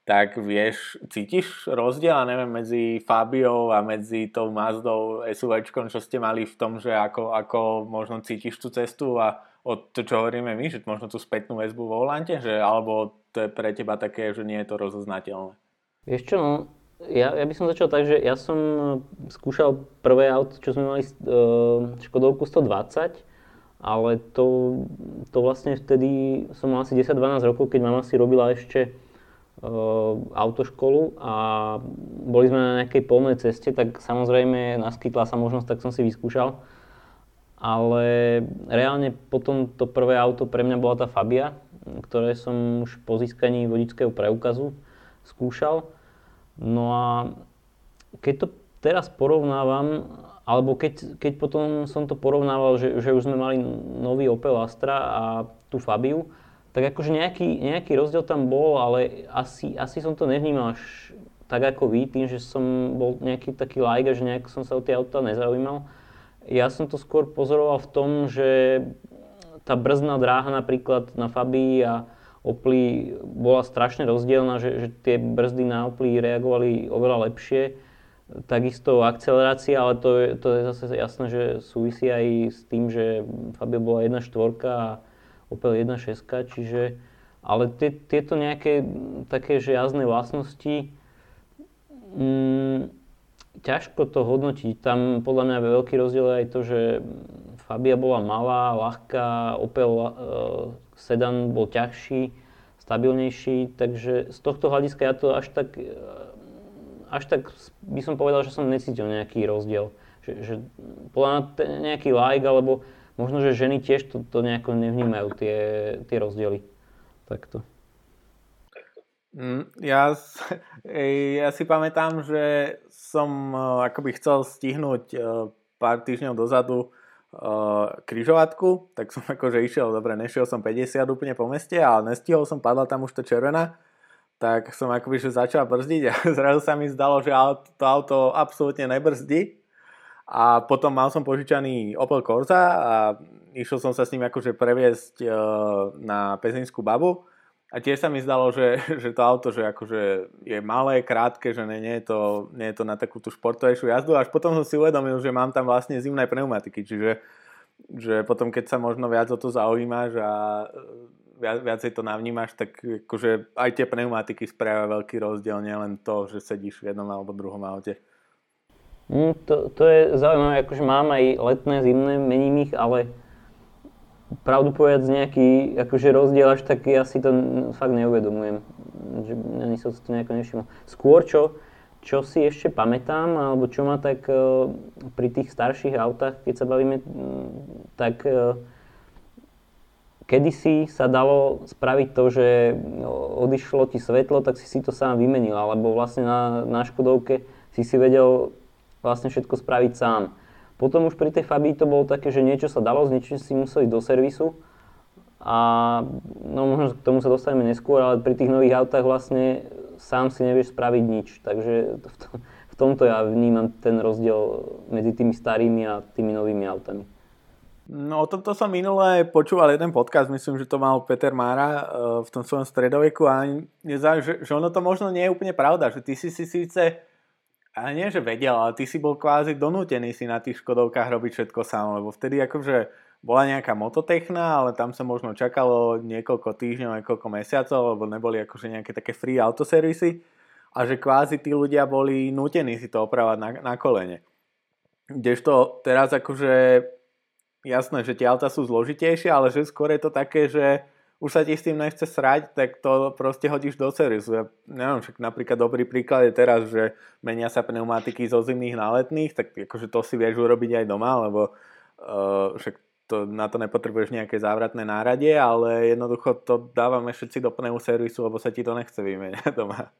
tak vieš, cítiš rozdiel, a neviem, medzi Fabiou a medzi tou Mazdou SUVčkom, čo ste mali v tom, že ako, ako možno cítiš tú cestu a od to, čo hovoríme my, že možno tú spätnú väzbu vo volante, že alebo to je pre teba také, že nie je to rozoznateľné? Vieš čo, no, ja, ja by som začal tak, že ja som skúšal prvé auto, čo sme mali uh, Škodovku 120, ale to, to vlastne vtedy som mal asi 10-12 rokov, keď mama si robila ešte uh, autoškolu a boli sme na nejakej polnej ceste, tak samozrejme naskytla sa možnosť, tak som si vyskúšal. Ale reálne potom to prvé auto pre mňa bola tá Fabia, ktoré som už po získaní vodického preukazu skúšal. No a keď to teraz porovnávam, alebo keď, keď potom som to porovnával, že, že už sme mali nový Opel Astra a tú Fabiu, tak akože nejaký, nejaký rozdiel tam bol, ale asi, asi som to nevnímal až tak ako vy, tým, že som bol nejaký taký like a že nejak som sa o tie auta nezaujímal. Ja som to skôr pozoroval v tom, že tá brzdná dráha napríklad na Fabii a Opli bola strašne rozdielna, že, že tie brzdy na Opli reagovali oveľa lepšie. Takisto akcelerácia, ale to je, to je zase jasné, že súvisí aj s tým, že Fabia bola 1.4 a Opel 1.6, čiže ale tie, tieto nejaké také že jazdné vlastnosti mm, ťažko to hodnotiť. Tam podľa mňa veľký rozdiel je aj to, že Fabia bola malá, ľahká, Opel uh, sedan bol ťažší, stabilnejší, takže z tohto hľadiska ja to až tak, e, až tak by som povedal, že som necítil nejaký rozdiel. Že, že podľa nejaký like, alebo možno, že ženy tiež to, to nejako nevnímajú, tie, tie rozdiely. Takto. Mm, ja, [laughs] ja si pamätám, že som e, akoby chcel stihnúť e, pár týždňov dozadu uh, križovatku, tak som [laughs] akože išiel, dobre, nešiel som 50 úplne po meste, ale nestihol som, padla tam už to červená, tak som akoby že začal brzdiť a [laughs] zrazu sa mi zdalo, že to auto absolútne nebrzdí. A potom mal som požičaný Opel Corsa a išiel som sa s ním akože previesť na Pezinskú babu a tiež sa mi zdalo, že, [laughs] že to auto že akože je malé, krátke, že nie, nie, je to, nie je to na takú tú športovejšiu jazdu. Až potom som si uvedomil, že mám tam vlastne zimné pneumatiky, čiže že potom keď sa možno viac o to zaujímaš a e, viac, viacej to navnímaš, tak akože aj tie pneumatiky spravia veľký rozdiel, nielen to, že sedíš v jednom alebo druhom aute. Mm, to, to je zaujímavé, akože mám aj letné, zimné, mením ich, ale pravdu povedať nejaký akože rozdiel až tak ja si to fakt neuvedomujem. Že ani som si to nejako nevšimol. Skôr čo, čo si ešte pamätám, alebo čo ma tak uh, pri tých starších autách, keď sa bavíme, tak uh, kedysi sa dalo spraviť to, že odišlo ti svetlo, tak si si to sám vymenil, alebo vlastne na, na Škodovke si si vedel vlastne všetko spraviť sám. Potom už pri tej Fabii to bolo také, že niečo sa dalo, z niečo si museli do servisu. A no možno k tomu sa dostaneme neskôr, ale pri tých nových autách vlastne sám si nevieš spraviť nič. Takže v, tom, v tomto ja vnímam ten rozdiel medzi tými starými a tými novými autami. No o tomto som minule počúval jeden podcast, myslím, že to mal Peter Mára uh, v tom svojom stredoveku a že, že ono to možno nie je úplne pravda, že ty si si síce a nie, že vedel, ale ty si bol kvázi donútený si na tých Škodovkách robiť všetko sám, lebo vtedy akože bola nejaká mototechna, ale tam sa možno čakalo niekoľko týždňov, niekoľko mesiacov, lebo neboli akože nejaké také free autoservisy a že kvázi tí ľudia boli nútení si to opravať na, na kolene. Kdežto teraz akože jasné, že tie auta sú zložitejšie, ale že skôr je to také, že už sa ti s tým nechce srať, tak to proste hodíš do servisu. Ja neviem, však napríklad dobrý príklad je teraz, že menia sa pneumatiky zo zimných na letných, tak akože to si vieš urobiť aj doma, lebo uh, však to, na to nepotrebuješ nejaké závratné náradie, ale jednoducho to dávame všetci do pneuservisu, lebo sa ti to nechce vymeniať [laughs] doma.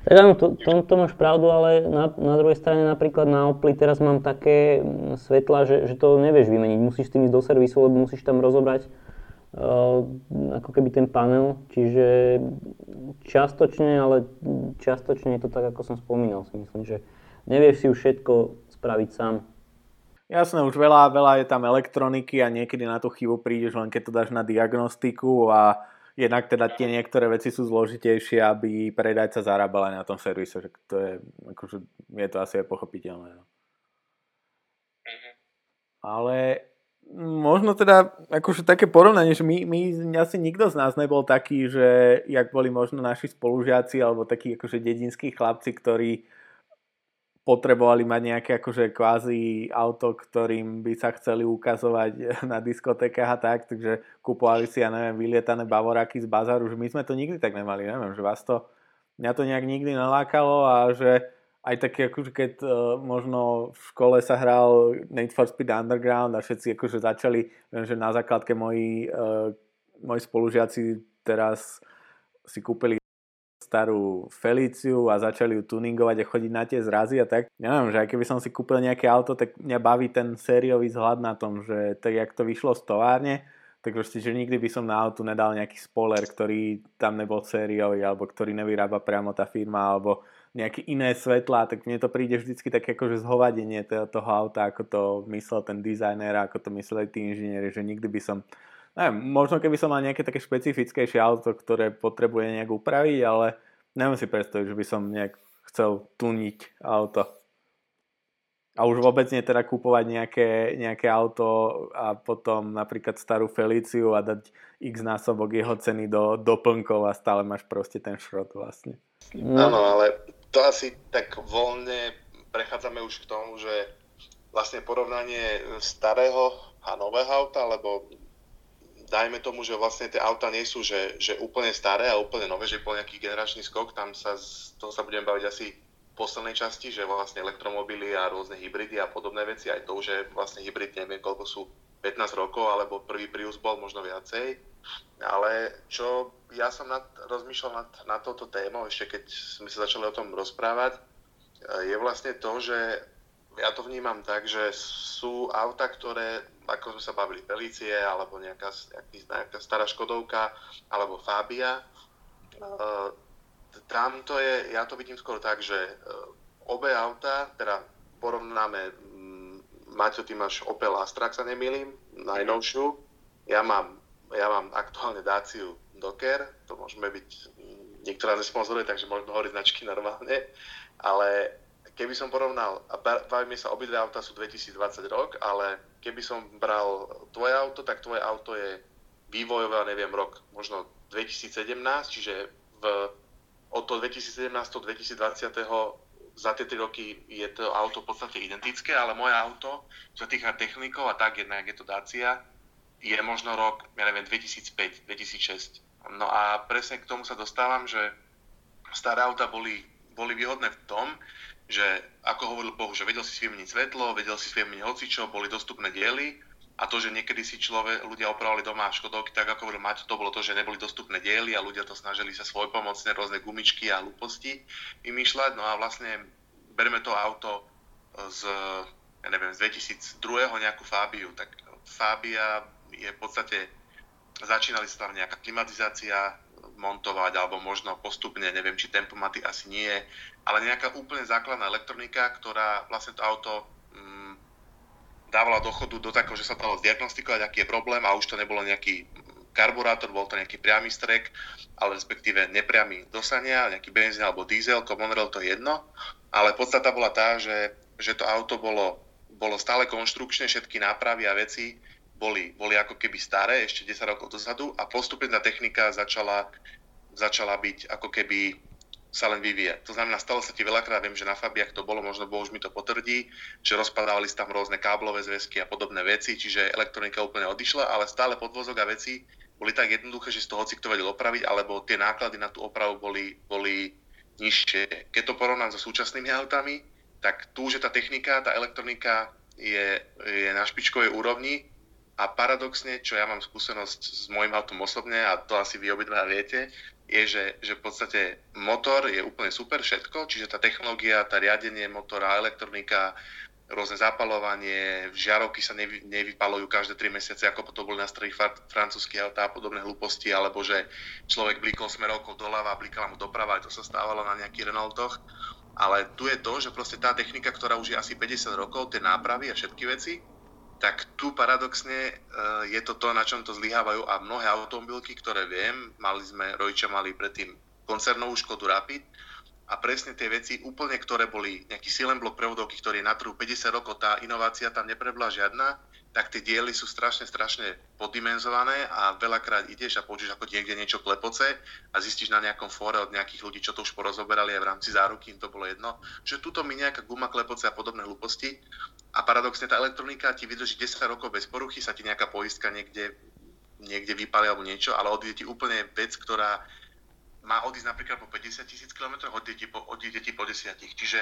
Tak áno, to, to, to máš pravdu, ale na, na druhej strane napríklad na Opli teraz mám také svetla, že, že to nevieš vymeniť. Musíš s tým ísť do servisu, lebo musíš tam rozobrať ako keby ten panel, čiže častočne, ale častočne je to tak, ako som spomínal, si myslím, že nevieš si už všetko spraviť sám. Jasné, už veľa, veľa je tam elektroniky a niekedy na tú chybu prídeš len keď to dáš na diagnostiku a jednak teda tie niektoré veci sú zložitejšie, aby predajca zarábal aj na tom servise, že to je, akože, je to asi aj pochopiteľné. No. Mhm. Ale možno teda akože také porovnanie, že my, my asi nikto z nás nebol taký, že jak boli možno naši spolužiaci alebo takí akože dedinskí chlapci, ktorí potrebovali mať nejaké akože kvázi auto, ktorým by sa chceli ukazovať [laughs] na diskotékach a tak, takže kupovali si, ja neviem, vylietané bavoráky z bazaru, že my sme to nikdy tak nemali, neviem, že vás to, mňa to nejak nikdy nalákalo a že aj také, akože keď uh, možno v škole sa hral Need for Speed Underground a všetci akože začali, viem, že na základke moji, uh, moji spolužiaci teraz si kúpili starú Feliciu a začali ju tuningovať a chodiť na tie zrazy a tak. Neviem, že aj keby som si kúpil nejaké auto, tak mňa baví ten sériový vzhľad na tom, že tak jak to vyšlo z továrne, tak proste, že nikdy by som na autu nedal nejaký spoiler, ktorý tam nebol sériový, alebo ktorý nevyrába priamo tá firma, alebo nejaké iné svetlá, tak mne to príde vždycky také akože zhovadenie toho, auta, ako to myslel ten dizajner, ako to mysleli tí inžinieri, že nikdy by som neviem, možno keby som mal nejaké také špecifickejšie auto, ktoré potrebuje nejak upraviť, ale neviem si predstaviť, že by som nejak chcel tuniť auto. A už vôbec nie teda kúpovať nejaké, nejaké auto a potom napríklad starú Feliciu a dať x násobok jeho ceny do doplnkov a stále máš proste ten šrot vlastne. Áno, ale to asi tak voľne prechádzame už k tomu, že vlastne porovnanie starého a nového auta, lebo dajme tomu, že vlastne tie auta nie sú že, že úplne staré a úplne nové, že bol nejaký generačný skok, tam sa, toho sa budem baviť asi v poslednej časti, že vlastne elektromobily a rôzne hybridy a podobné veci, aj to, že vlastne hybrid neviem koľko sú 15 rokov, alebo prvý Prius bol možno viacej. Ale čo ja som nad, rozmýšľal nad, nad touto témou, ešte keď sme sa začali o tom rozprávať, je vlastne to, že ja to vnímam tak, že sú auta, ktoré, ako sme sa bavili, Felicie, alebo nejaká, nejaká stará Škodovka, alebo Fabia. Uh, tam to je, ja to vidím skôr tak, že uh, obe auta, teda porovnáme, Maťo, ty máš Opel Astra, ak sa nemýlim, najnovšiu. Ja mám, ja mám aktuálne Daciu Docker, to môžeme byť, niektorá nesponzoruje, takže môžeme hovoriť značky normálne, ale keby som porovnal, a bavíme sa, obidve auta sú 2020 rok, ale keby som bral tvoje auto, tak tvoje auto je vývojové, neviem, rok možno 2017, čiže v, od toho 2017 do 2020 za tie 3 roky je to auto v podstate identické, ale moje auto, čo týka technikov a tak, jednak je to Dacia, je možno rok, ja neviem, 2005, 2006. No a presne k tomu sa dostávam, že staré auta boli, boli výhodné v tom, že ako hovoril Boh, že vedel si vymeniť svetlo, vedel si vymeniť hocičo, boli dostupné diely a to, že niekedy si človek, ľudia opravovali doma Škodovky, tak ako hovoril Maťo, to bolo to, že neboli dostupné diely a ľudia to snažili sa svojpomocne rôzne gumičky a hlúposti vymýšľať. No a vlastne bereme to auto z, ja neviem, z 2002. nejakú Fábiu, tak Fábia je v podstate, začínali sa tam nejaká klimatizácia, montovať, alebo možno postupne, neviem, či tempomaty asi nie, ale nejaká úplne základná elektronika, ktorá vlastne to auto mm, dávala do chodu do takého, že sa dalo zdiagnostikovať, aký je problém a už to nebolo nejaký karburátor, bol to nejaký priamy strek, ale respektíve nepriamy dosania, nejaký benzín alebo diesel, common rail, to je jedno, ale podstata bola tá, že, že to auto bolo, bolo stále konštrukčné, všetky nápravy a veci boli, boli ako keby staré, ešte 10 rokov dozadu a postupne tá technika začala, začala byť ako keby sa len vyvíjať. To znamená, stalo sa ti veľakrát, viem, že na Fabiach to bolo, možno Boh už mi to potvrdí, že rozpadávali sa tam rôzne káblové zväzky a podobné veci, čiže elektronika úplne odišla, ale stále podvozok a veci boli tak jednoduché, že z toho hoci kto vedel opraviť, alebo tie náklady na tú opravu boli, boli nižšie. Keď to porovnám so súčasnými autami, tak tu, že tá technika, tá elektronika je, je na špičkovej úrovni, a paradoxne, čo ja mám skúsenosť s môjim autom osobne, a to asi vy obidva viete, je, že, že v podstate motor je úplne super všetko, čiže tá technológia, tá riadenie motora, elektronika, rôzne zapalovanie, žiarovky sa nevy, nevypalujú každé 3 mesiace, ako to boli na starých francúzských autá a podobné hlúposti, alebo že človek blikol smerovkou doľava blikala mu doprava, aj to sa stávalo na nejakých Renaultoch. Ale tu je to, že proste tá technika, ktorá už je asi 50 rokov, tie nápravy a všetky veci, tak tu paradoxne e, je to to, na čom to zlyhávajú a mnohé automobilky, ktoré viem, mali sme, rodičia mali predtým koncernovú Škodu Rapid a presne tie veci úplne, ktoré boli nejaký silen blok prevodovky, ktorý je na trhu 50 rokov, tá inovácia tam neprebla žiadna, tak tie diely sú strašne, strašne poddimenzované a veľakrát ideš a počuješ ako niekde niečo klepoce a zistíš na nejakom fóre od nejakých ľudí, čo to už porozoberali aj v rámci záruky, im to bolo jedno, že tuto mi nejaká guma klepoce a podobné hlúposti. A paradoxne tá elektronika ti vydrží 10 rokov bez poruchy, sa ti nejaká poistka niekde, niekde vypali alebo niečo, ale odíde ti úplne vec, ktorá má odísť napríklad po 50 tisíc km, odíde po, odíde po 10. Čiže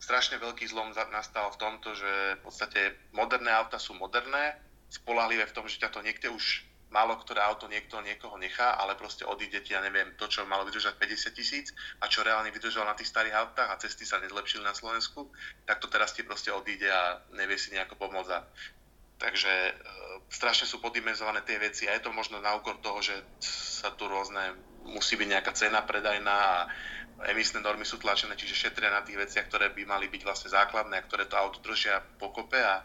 strašne veľký zlom nastal v tomto, že v podstate moderné auta sú moderné, spolahlivé v tom, že ťa to niekde už málo ktoré auto niekto niekoho nechá, ale proste odíde ti, ja neviem, to, čo malo vydržať 50 tisíc a čo reálne vydržalo na tých starých autách a cesty sa nezlepšili na Slovensku, tak to teraz ti proste odíde a nevie si nejako pomôcť. Takže e, strašne sú podimenzované tie veci a je to možno na úkor toho, že sa tu rôzne, musí byť nejaká cena predajná a emisné normy sú tlačené, čiže šetria na tých veciach, ktoré by mali byť vlastne základné a ktoré to auto držia pokope a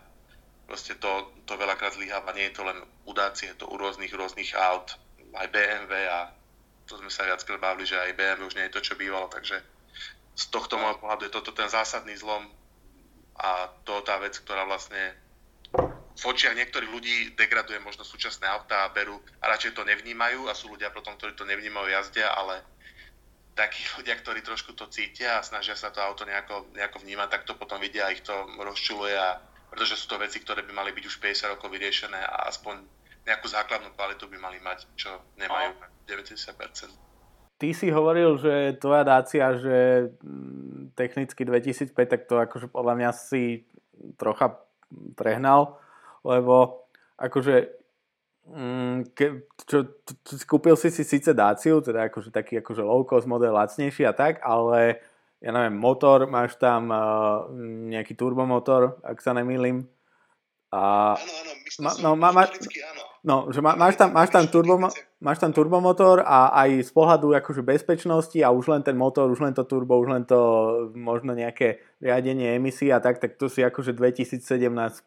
proste to, to veľakrát zlyháva. Nie je to len u Daci, je to u rôznych, rôznych aut, aj BMW a to sme sa viackrát bavili, že aj BMW už nie je to, čo bývalo, takže z tohto môjho pohľadu je toto ten zásadný zlom a to tá vec, ktorá vlastne v očiach niektorých ľudí degraduje možno súčasné autá a berú a radšej to nevnímajú a sú ľudia potom, ktorí to nevnímajú jazdia, ale takí [laughs] ľudia, ktorí trošku to cítia a snažia sa to auto nejako, nejako vnímať, tak to potom vidia a ich to rozčuluje a pretože sú to veci, ktoré by mali byť už 50 rokov vyriešené a aspoň nejakú základnú kvalitu by mali mať, čo nemajú 90%. Ty si hovoril, že tvoja dácia, že mm, technicky 2005, tak to akože podľa mňa si trocha prehnal lebo akože mm, ke, čo, kúpil si si síce Daciu, teda akože taký akože low cost model, lacnejší a tak, ale ja neviem, motor, máš tam uh, nejaký turbomotor, ak sa nemýlim. A, áno, áno, ma, no, má, áno. No, že má, máš, tam, máš, tam turbo, máš tam turbomotor a aj z pohľadu akože bezpečnosti a už len ten motor, už len to turbo, už len to možno nejaké riadenie emisí a tak, tak to si akože 2017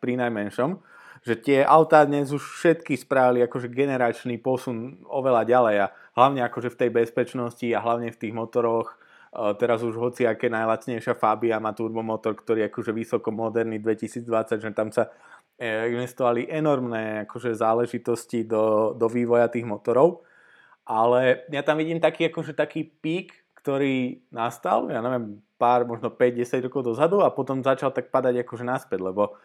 pri najmenšom že tie autá dnes už všetky spravili akože generačný posun oveľa ďalej a hlavne akože v tej bezpečnosti a hlavne v tých motoroch teraz už hoci aké najlacnejšia Fabia má turbomotor, ktorý je akože vysoko moderný 2020, že tam sa e, investovali enormné akože záležitosti do, do vývoja tých motorov. Ale ja tam vidím taký, akože taký pík, ktorý nastal, ja neviem, pár, možno 5-10 rokov dozadu a potom začal tak padať akože naspäť, lebo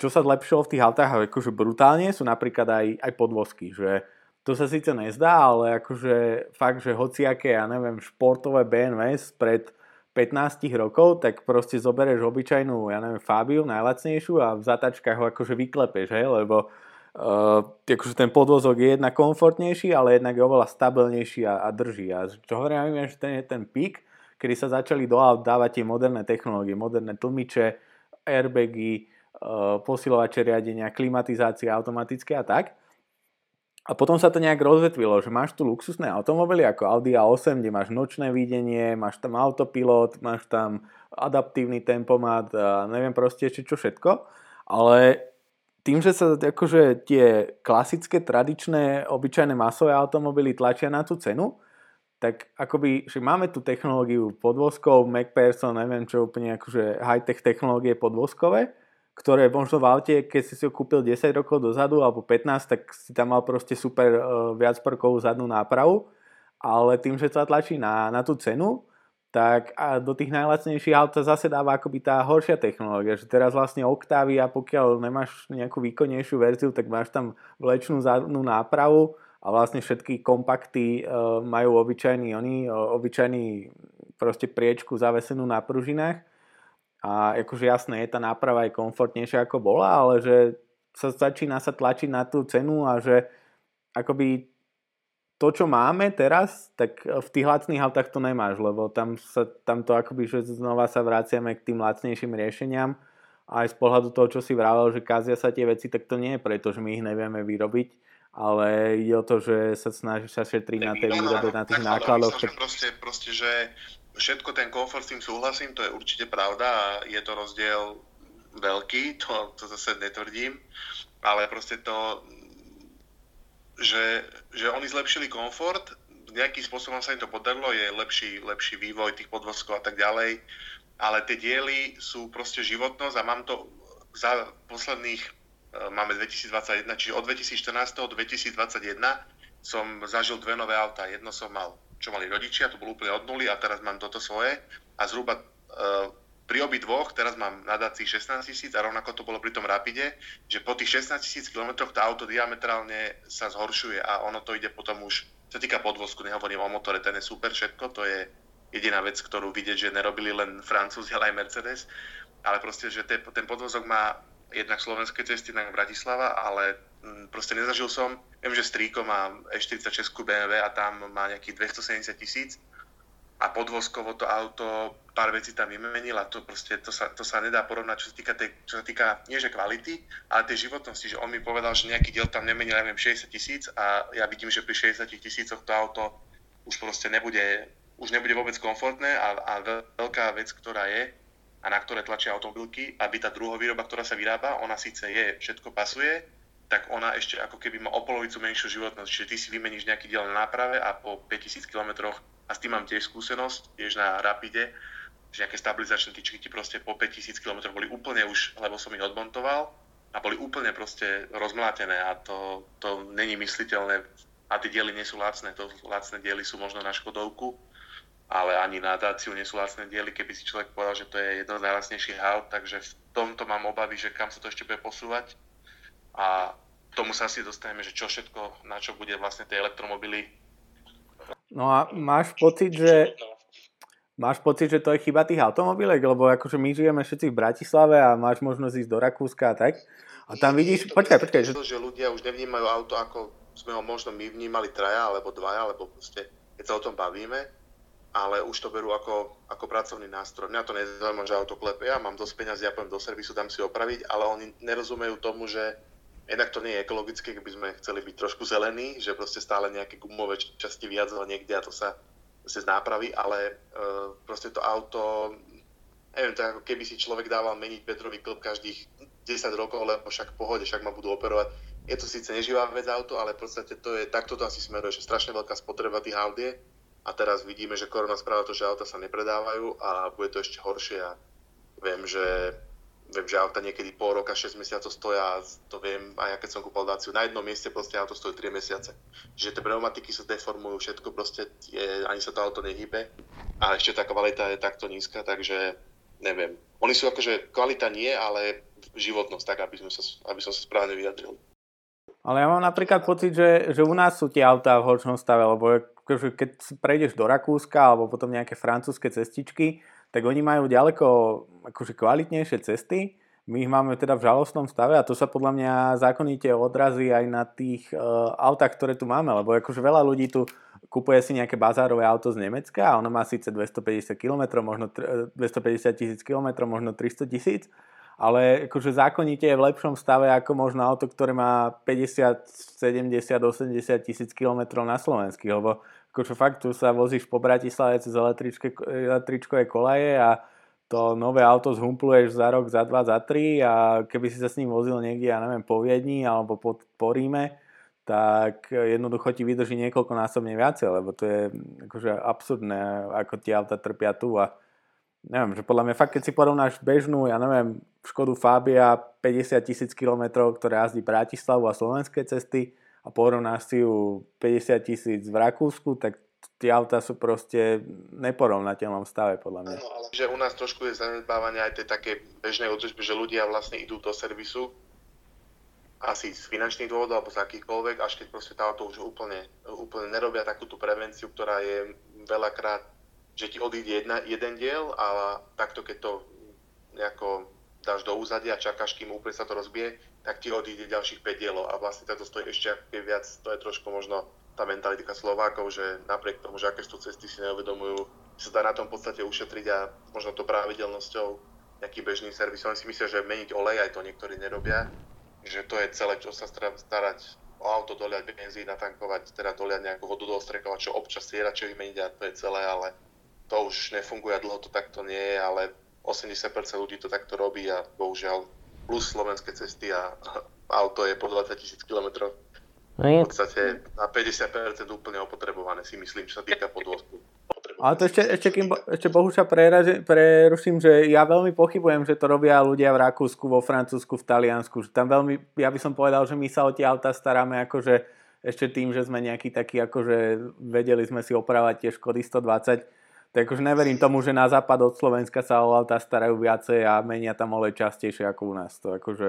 čo sa zlepšilo v tých autách akože brutálne sú napríklad aj, aj podvozky, že to sa síce nezdá, ale akože fakt, že hociaké, ja neviem, športové BMW spred 15 rokov, tak proste zoberieš obyčajnú, ja neviem, Fabiu, najlacnejšiu a v zatačkách ho akože vyklepeš, hej, lebo uh, akože ten podvozok je jednak komfortnejší, ale jednak je oveľa stabilnejší a, a drží. A čo hovorím, že ten je ten pík, kedy sa začali do aut dávať tie moderné technológie, moderné tlmiče, airbagy, posilovače riadenia, klimatizácia automatické a tak. A potom sa to nejak rozvetvilo, že máš tu luxusné automobily ako Audi A8, kde máš nočné videnie, máš tam autopilot, máš tam adaptívny tempomat a neviem proste ešte čo všetko. Ale tým, že sa akože tie klasické, tradičné, obyčajné masové automobily tlačia na tú cenu, tak akoby, že máme tu technológiu podvozkov, MacPherson, neviem čo úplne akože high-tech technológie podvozkové, ktoré možno v aute, keď si si ho kúpil 10 rokov dozadu alebo 15, tak si tam mal proste super uh, viac prvkovú zadnú nápravu, ale tým, že sa tlačí na, na tú cenu, tak a do tých najlacnejších aut sa zase dáva akoby tá horšia technológia, že teraz vlastne Octavia, pokiaľ nemáš nejakú výkonnejšiu verziu, tak máš tam vlečnú zadnú nápravu a vlastne všetky kompakty uh, majú obyčajný, oni, uh, obyčajný proste priečku zavesenú na pružinách a akože jasné, je tá náprava aj komfortnejšia ako bola, ale že sa začína sa tlačiť na tú cenu a že akoby to, čo máme teraz, tak v tých lacných autách to nemáš, lebo tam, sa, tam to akoby, že znova sa vraciame k tým lacnejším riešeniam. A aj z pohľadu toho, čo si vravel, že kazia sa tie veci, tak to nie je preto, že my ich nevieme vyrobiť, ale ide o to, že sa snaží sa šetriť na tej výrobe, na tých nákladoch. Myslím, že proste, proste, že všetko ten komfort s tým súhlasím, to je určite pravda a je to rozdiel veľký, to, to zase netvrdím, ale proste to, že, že oni zlepšili komfort, nejakým spôsobom sa im to podarilo, je lepší, lepší vývoj tých podvozkov a tak ďalej, ale tie diely sú proste životnosť a mám to za posledných, e, máme 2021, čiže od 2014 do 2021 som zažil dve nové auta. Jedno som mal čo mali rodičia, to bolo úplne od nuly a teraz mám toto svoje. A zhruba uh, pri obi dvoch, teraz mám na Daci 16 tisíc a rovnako to bolo pri tom Rapide, že po tých 16 tisíc kilometroch to auto diametrálne sa zhoršuje a ono to ide potom už, čo týka podvozku, nehovorím o motore, ten je super všetko, to je jediná vec, ktorú vidieť, že nerobili len Francúzi, ale aj Mercedes, ale proste, že ten podvozok má jednak slovenské cesty, jednak Bratislava, ale mm, proste nezažil som, viem, že Strýko má E46 BMW a tam má nejakých 270 tisíc a podvozkovo to auto pár vecí tam vymenil a to proste, to sa, to sa nedá porovnať, čo sa týka, tej, čo sa týka nie že kvality, ale tej životnosti, že on mi povedal, že nejaký diel tam nemenil, ja viem, 60 tisíc a ja vidím, že pri 60 tisícoch to auto už proste nebude, už nebude vôbec komfortné a, a veľká vec, ktorá je a na ktoré tlačia automobilky, aby tá druhovýroba, ktorá sa vyrába, ona síce je, všetko pasuje, tak ona ešte ako keby má o polovicu menšiu životnosť. Čiže ty si vymeníš nejaký diel na náprave a po 5000 km a s tým mám tiež skúsenosť, tiež na Rapide, že nejaké stabilizačné tyčky ti proste po 5000 km boli úplne už, lebo som ich odmontoval a boli úplne proste rozmlátené a to, to není mysliteľné a tie diely nie sú lacné, to lacné diely sú možno na Škodovku, ale ani na Daciu nie sú lacné diely, keby si človek povedal, že to je jedno z najlacnejších aut, takže v tomto mám obavy, že kam sa to ešte bude posúvať a tomu sa asi dostaneme, že čo všetko, na čo bude vlastne tie elektromobily No a máš pocit, že máš pocit, že to je chyba tých automobilek, lebo akože my žijeme všetci v Bratislave a máš možnosť ísť do Rakúska a tak. A tam vidíš, počkaj, počkaj. Že... že ľudia už nevnímajú auto, ako sme ho možno my vnímali traja, alebo dvaja, alebo proste, keď sa o tom bavíme, ale už to berú ako, ako pracovný nástroj. Mňa to nezaujíma, že auto klepe, ja mám dosť peniazy, ja poviem do servisu, dám si opraviť, ale oni nerozumejú tomu, že Jednak to nie je ekologické, keby sme chceli byť trošku zelení, že proste stále nejaké gumové časti viac niekde a to sa z nápravy, ale uh, proste to auto, neviem, to ako keby si človek dával meniť Petrový klub každých 10 rokov, lebo však v pohode, však ma budú operovať. Je to síce neživá vec auto, ale v podstate to je, takto to asi smeruje, že strašne veľká spotreba tých aut je a teraz vidíme, že korona správa to, že auta sa nepredávajú a bude to ešte horšie a viem, že viem, že auta niekedy pol roka, 6 mesiacov stoja, to viem, aj ja keď som kúpal Daciu, na jednom mieste proste auto stojí 3 mesiace. Čiže tie pneumatiky sa deformujú, všetko proste, je, ani sa to auto nehybe a ešte tá kvalita je takto nízka, takže neviem. Oni sú akože, kvalita nie, ale životnosť, tak aby, sme sa, aby som sa správne vyjadril. Ale ja mám napríklad pocit, že, že u nás sú tie autá v horšom stave, lebo akože keď prejdeš do Rakúska alebo potom nejaké francúzske cestičky, tak oni majú ďaleko akože kvalitnejšie cesty, my ich máme teda v žalostnom stave a to sa podľa mňa zákonite odrazí aj na tých uh, autách, ktoré tu máme, lebo akože veľa ľudí tu kupuje si nejaké bazárové auto z Nemecka a ono má síce 250 km, možno 250 tisíc km, možno 300 tisíc, ale akože zákonite je v lepšom stave ako možno auto, ktoré má 50, 70, 80 tisíc km na slovenských, lebo akože fakt tu sa vozíš po Bratislave cez električkové kolaje a to nové auto zhumpluješ za rok, za dva, za tri a keby si sa s ním vozil niekde, ja neviem, po Viedni alebo po, po Ríme, tak jednoducho ti vydrží niekoľko násobne viacej, lebo to je akože absurdné, ako tie auta trpia tu a neviem, že podľa mňa fakt, keď si porovnáš bežnú, ja neviem, Škodu Fabia 50 tisíc kilometrov, ktoré jazdí Bratislavu a slovenské cesty, a porovnáš si ju 50 tisíc v Rakúsku, tak tie autá sú proste neporovnateľnom stave podľa mňa. Áno, ale že u nás trošku je zanedbávanie aj tej také bežnej održby, že ľudia vlastne idú do servisu asi z finančných dôvodov alebo z akýchkoľvek, až keď proste tá auto už úplne, úplne nerobia takú tú prevenciu, ktorá je veľakrát, že ti odíde jedna, jeden diel a takto keď to nejako dáš do úzadia a čakáš, kým úplne sa to rozbije, tak ti odíde ďalších 5 dielov a vlastne to stojí ešte viac, to je trošku možno tá mentalitika Slovákov, že napriek tomu, že aké sú cesty si neuvedomujú, sa dá na tom v podstate ušetriť a možno to pravidelnosťou nejaký bežný servis. Oni si myslia, že meniť olej, aj to niektorí nerobia, že to je celé, čo sa starať o auto, doliať benzín, natankovať, teda doliať nejakú vodu do ostrekovať, čo občas čo vymeniť a to je celé, ale to už nefunguje a dlho to takto nie je, ale 80% ľudí to takto robí a bohužiaľ plus slovenské cesty a [laughs] auto je po 20 tisíc kilometrov. No v podstate na 50% úplne opotrebované si myslím, čo sa týka podvozku. Ale to ešte, ešte, kým, ešte bohužiaľ preruším, že ja veľmi pochybujem, že to robia ľudia v Rakúsku, vo Francúzsku, v Taliansku. Že tam veľmi, ja by som povedal, že my sa o tie auta staráme akože ešte tým, že sme nejakí takí, akože vedeli sme si opravať tie Škody 120 tak už neverím tomu, že na západ od Slovenska sa o auta starajú viacej a menia tam olej častejšie ako u nás. To akože...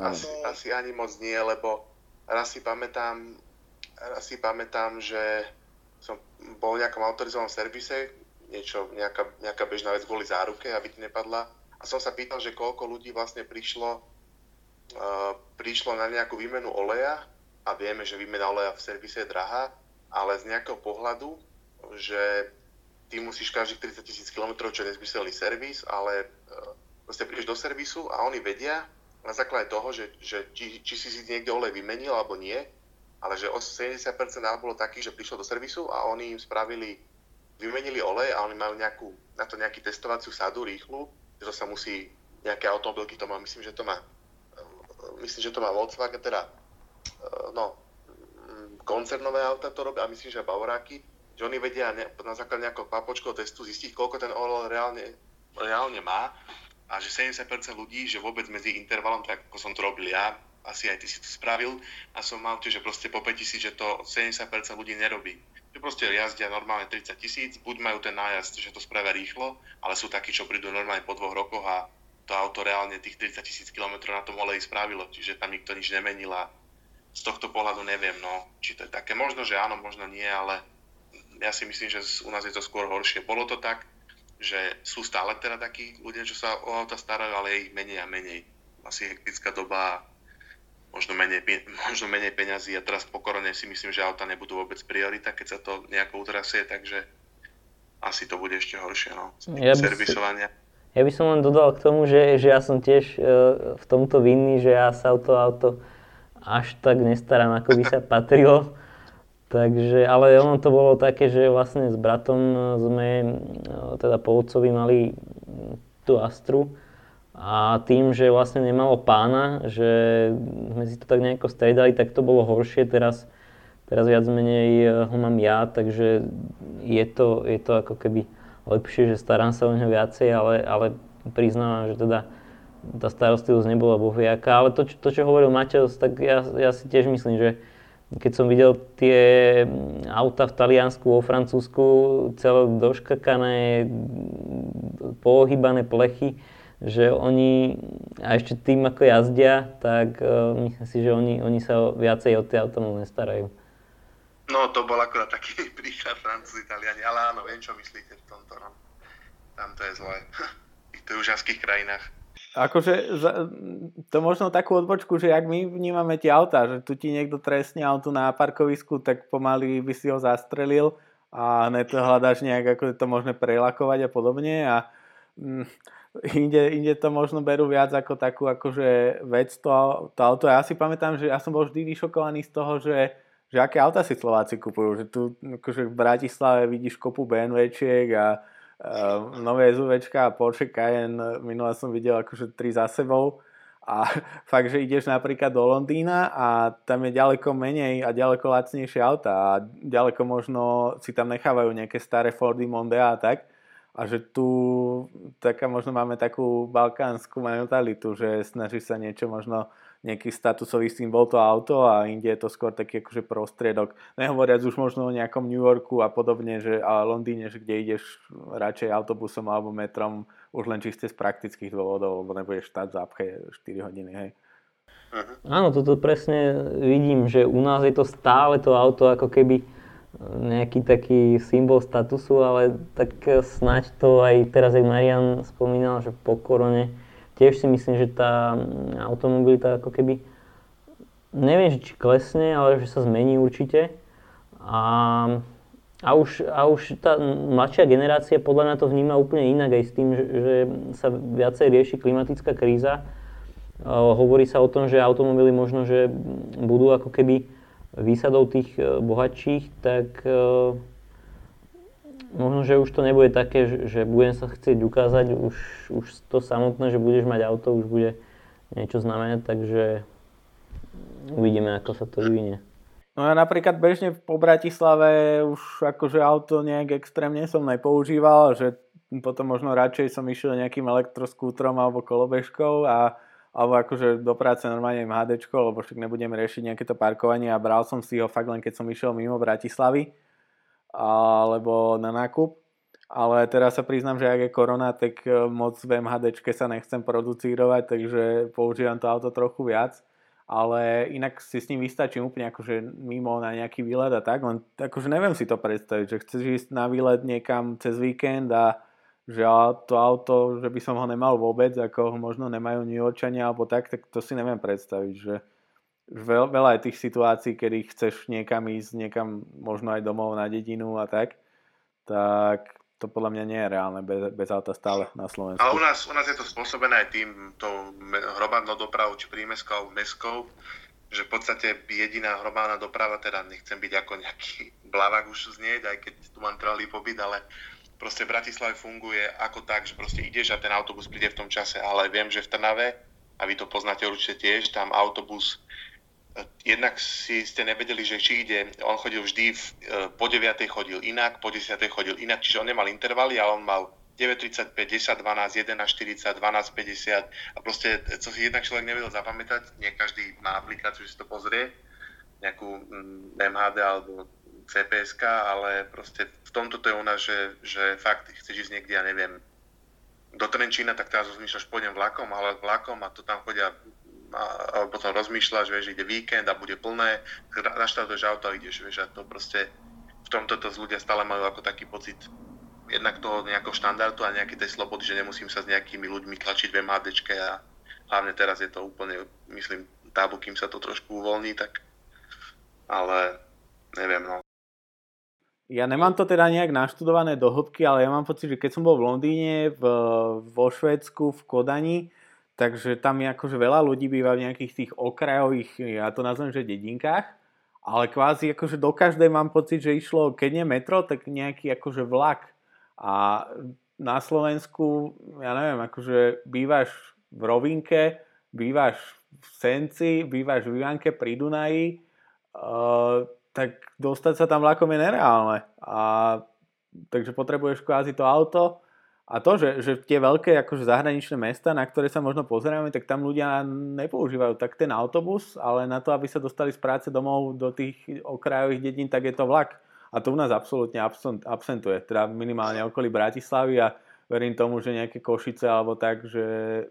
Asi, asi ani moc nie, lebo raz si pamätám, raz si pamätám, že som bol v nejakom autorizovanom servise, niečo, nejaká, nejaká bežná vec kvôli záruke, aby ti nepadla. A som sa pýtal, že koľko ľudí vlastne prišlo prišlo na nejakú výmenu oleja a vieme, že výmena oleja v servise je drahá, ale z nejakého pohľadu, že ty musíš každých 30 tisíc km, čo je nezmyselný servis, ale uh, proste prídeš do servisu a oni vedia na základe toho, že, že či, či si si niekde olej vymenil alebo nie, ale že 70% bolo takých, že prišlo do servisu a oni im spravili, vymenili olej a oni majú nejakú, na to nejakú testovaciu sadu rýchlu, že sa musí, nejaké automobilky to má, myslím, že to má myslím, že to má Volkswagen, teda eh, no, mm, koncernové auta to robia a myslím, že Bavoráky, že oni vedia ne, na základe nejakého papočkového testu zistiť, koľko ten olej reálne, reálne má a že 70% ľudí, že vôbec medzi intervalom, tak ako som to robil ja, asi aj ty si to spravil a som mal tiež, že proste po 5000, že to 70% ľudí nerobí. Že proste jazdia normálne 30 tisíc, buď majú ten nájazd, že to spravia rýchlo, ale sú takí, čo prídu normálne po dvoch rokoch a to auto reálne tých 30 tisíc km na tom oleji spravilo, čiže tam nikto nič nemenil a z tohto pohľadu neviem, no, či to je také. Možno, že áno, možno nie, ale ja si myslím, že u nás je to skôr horšie. Bolo to tak, že sú stále teda takí ľudia, čo sa o auta starajú, ale je ich menej a menej. Asi hektická doba, možno menej, [laughs] možno menej peňazí a teraz po korone si myslím, že auta nebudú vôbec priorita, keď sa to nejako utrasie, takže asi to bude ešte horšie, no. Ja servisovania. Si ja by som len dodal k tomu, že, že ja som tiež e, v tomto vinný, že ja sa o to auto až tak nestarám, ako by sa [laughs] patrilo. Takže, ale ono to bolo také, že vlastne s bratom sme, e, teda po otcovi mali tú Astru a tým, že vlastne nemalo pána, že sme si to tak nejako striedali, tak to bolo horšie. Teraz, teraz viac menej ho mám ja, takže je to, je to ako keby lepšie, že starám sa o neho viacej, ale, ale priznávam, že teda tá starostlivosť nebola bohviaká. Ale to, to, čo hovoril Mateus, tak ja, ja si tiež myslím, že keď som videl tie auta v Taliansku, vo Francúzsku, celé doškakané, pohybané plechy, že oni, a ešte tým ako jazdia, tak uh, myslím si, že oni, oni sa viacej o tie auta nestarajú. No, to bol akorát taký [laughs] príklad Francúzi, Italiani, ale áno, viem, čo myslíte v tomto, no. Tam to je zlé. [laughs] v južanských krajinách. Akože to možno takú odbočku, že ak my vnímame tie autá, že tu ti niekto trestne auto na parkovisku, tak pomaly by si ho zastrelil a hneď hľadáš nejak, ako je to možné prelakovať a podobne a mm, inde, inde to možno berú viac ako takú akože vec to, to auto. Ja si pamätám, že ja som bol vždy vyšokovaný z toho, že že aké auta si Slováci kupujú, že tu akože v Bratislave vidíš kopu BMWčiek a nové SUVčka a Porsche Cayenne, minule som videl akože tri za sebou a [laughs] fakt, že ideš napríklad do Londýna a tam je ďaleko menej a ďaleko lacnejšie auta a ďaleko možno si tam nechávajú nejaké staré Fordy Mondea a tak. A že tu taká možno máme takú balkánsku mentalitu, že snaží sa niečo možno nejaký statusový symbol to auto a inde je to skôr taký akože prostriedok. Nehovoriac už možno o nejakom New Yorku a podobne, že a Londýne, že kde ideš radšej autobusom alebo metrom už len čiste z praktických dôvodov, lebo nebudeš stať v zápche 4 hodiny, hej. Uh-huh. Áno, toto presne vidím, že u nás je to stále to auto ako keby nejaký taký symbol statusu, ale tak snáď to aj teraz, jak Marian spomínal, že po korone tiež si myslím, že tá mm, automobilita ako keby, neviem, či klesne, ale že sa zmení určite. A, a, už, a už tá mladšia generácia podľa mňa to vníma úplne inak aj s tým, že, že sa viacej rieši klimatická kríza. Hovorí sa o tom, že automobily možno, že budú ako keby výsadou tých e, bohatších, tak e, možno, že už to nebude také, že, že budem sa chcieť ukázať, už, už to samotné, že budeš mať auto, už bude niečo znamenať, takže uvidíme, ako sa to vyvinie. No ja napríklad bežne po Bratislave už akože auto nejak extrémne som nepoužíval, že potom možno radšej som išiel nejakým elektroskútrom alebo kolobežkou a alebo akože do práce normálne MHD, lebo však nebudem riešiť nejaké to parkovanie a bral som si ho fakt len keď som išiel mimo Bratislavy alebo na nákup. Ale teraz sa priznám, že ak je korona, tak e, moc v MHD sa nechcem producírovať, takže používam to auto trochu viac. Ale inak si s ním vystačím úplne akože mimo na nejaký výlet a tak, len akože neviem si to predstaviť, že chceš ísť na výlet niekam cez víkend a že to auto, že by som ho nemal vôbec, ako ho možno nemajú New alebo tak, tak to si neviem predstaviť, že veľa je tých situácií, kedy chceš niekam ísť, niekam možno aj domov na dedinu a tak, tak to podľa mňa nie je reálne bez, bez auta stále na Slovensku. Ale u nás, u nás je to spôsobené aj tým, hromadnou dopravou, či prímeskou meskou, že v podstate jediná hromadná doprava, teda nechcem byť ako nejaký blavák už znieť, aj keď tu mám trvalý pobyt, ale proste v Bratislave funguje ako tak, že proste ideš a ten autobus príde v tom čase, ale viem, že v Trnave, a vy to poznáte určite tiež, tam autobus jednak si ste nevedeli, že či ide, on chodil vždy, v, e, po 9. chodil inak, po 10. chodil inak, čiže on nemal intervaly, ale on mal 9.35, 10, 12, 11, 40, 12, 50 a proste, co si jednak človek nevedel zapamätať, nie každý má aplikáciu, že si to pozrie, nejakú MHD mm, alebo cps ale proste v tomto to je nás, že, že fakt chceš ísť niekde, ja neviem, do Trenčína, tak teraz rozmýšľaš, pôjdem vlakom, ale vlakom a to tam chodia a, a potom rozmýšľaš, vieš, ide víkend a bude plné, naštartuješ auto a ideš, vieš, a to proste v tomto to ľudia stále majú ako taký pocit jednak toho nejakého štandardu a nejakej tej slobody, že nemusím sa s nejakými ľuďmi tlačiť v MHDčke a hlavne teraz je to úplne, myslím, tábu, kým sa to trošku uvoľní, tak ale neviem, no. Ja nemám to teda nejak naštudované do hĺbky, ale ja mám pocit, že keď som bol v Londýne, v, vo Švedsku, v Kodani, takže tam je akože veľa ľudí býva v nejakých tých okrajových, ja to nazvem, že dedinkách, ale kvázi akože do každej mám pocit, že išlo, keď nie metro, tak nejaký akože vlak. A na Slovensku, ja neviem, akože bývaš v Rovinke, bývaš v Senci, bývaš v Ivanke pri Dunaji, uh, tak dostať sa tam vlakom je nereálne. A, takže potrebuješ kvázi to auto a to, že, že tie veľké akože zahraničné mesta, na ktoré sa možno pozeráme, tak tam ľudia nepoužívajú tak ten autobus, ale na to, aby sa dostali z práce domov do tých okrajových dedín, tak je to vlak. A to u nás absolútne absent, absentuje, teda minimálne okolí Bratislavy a verím tomu, že nejaké Košice alebo tak, že,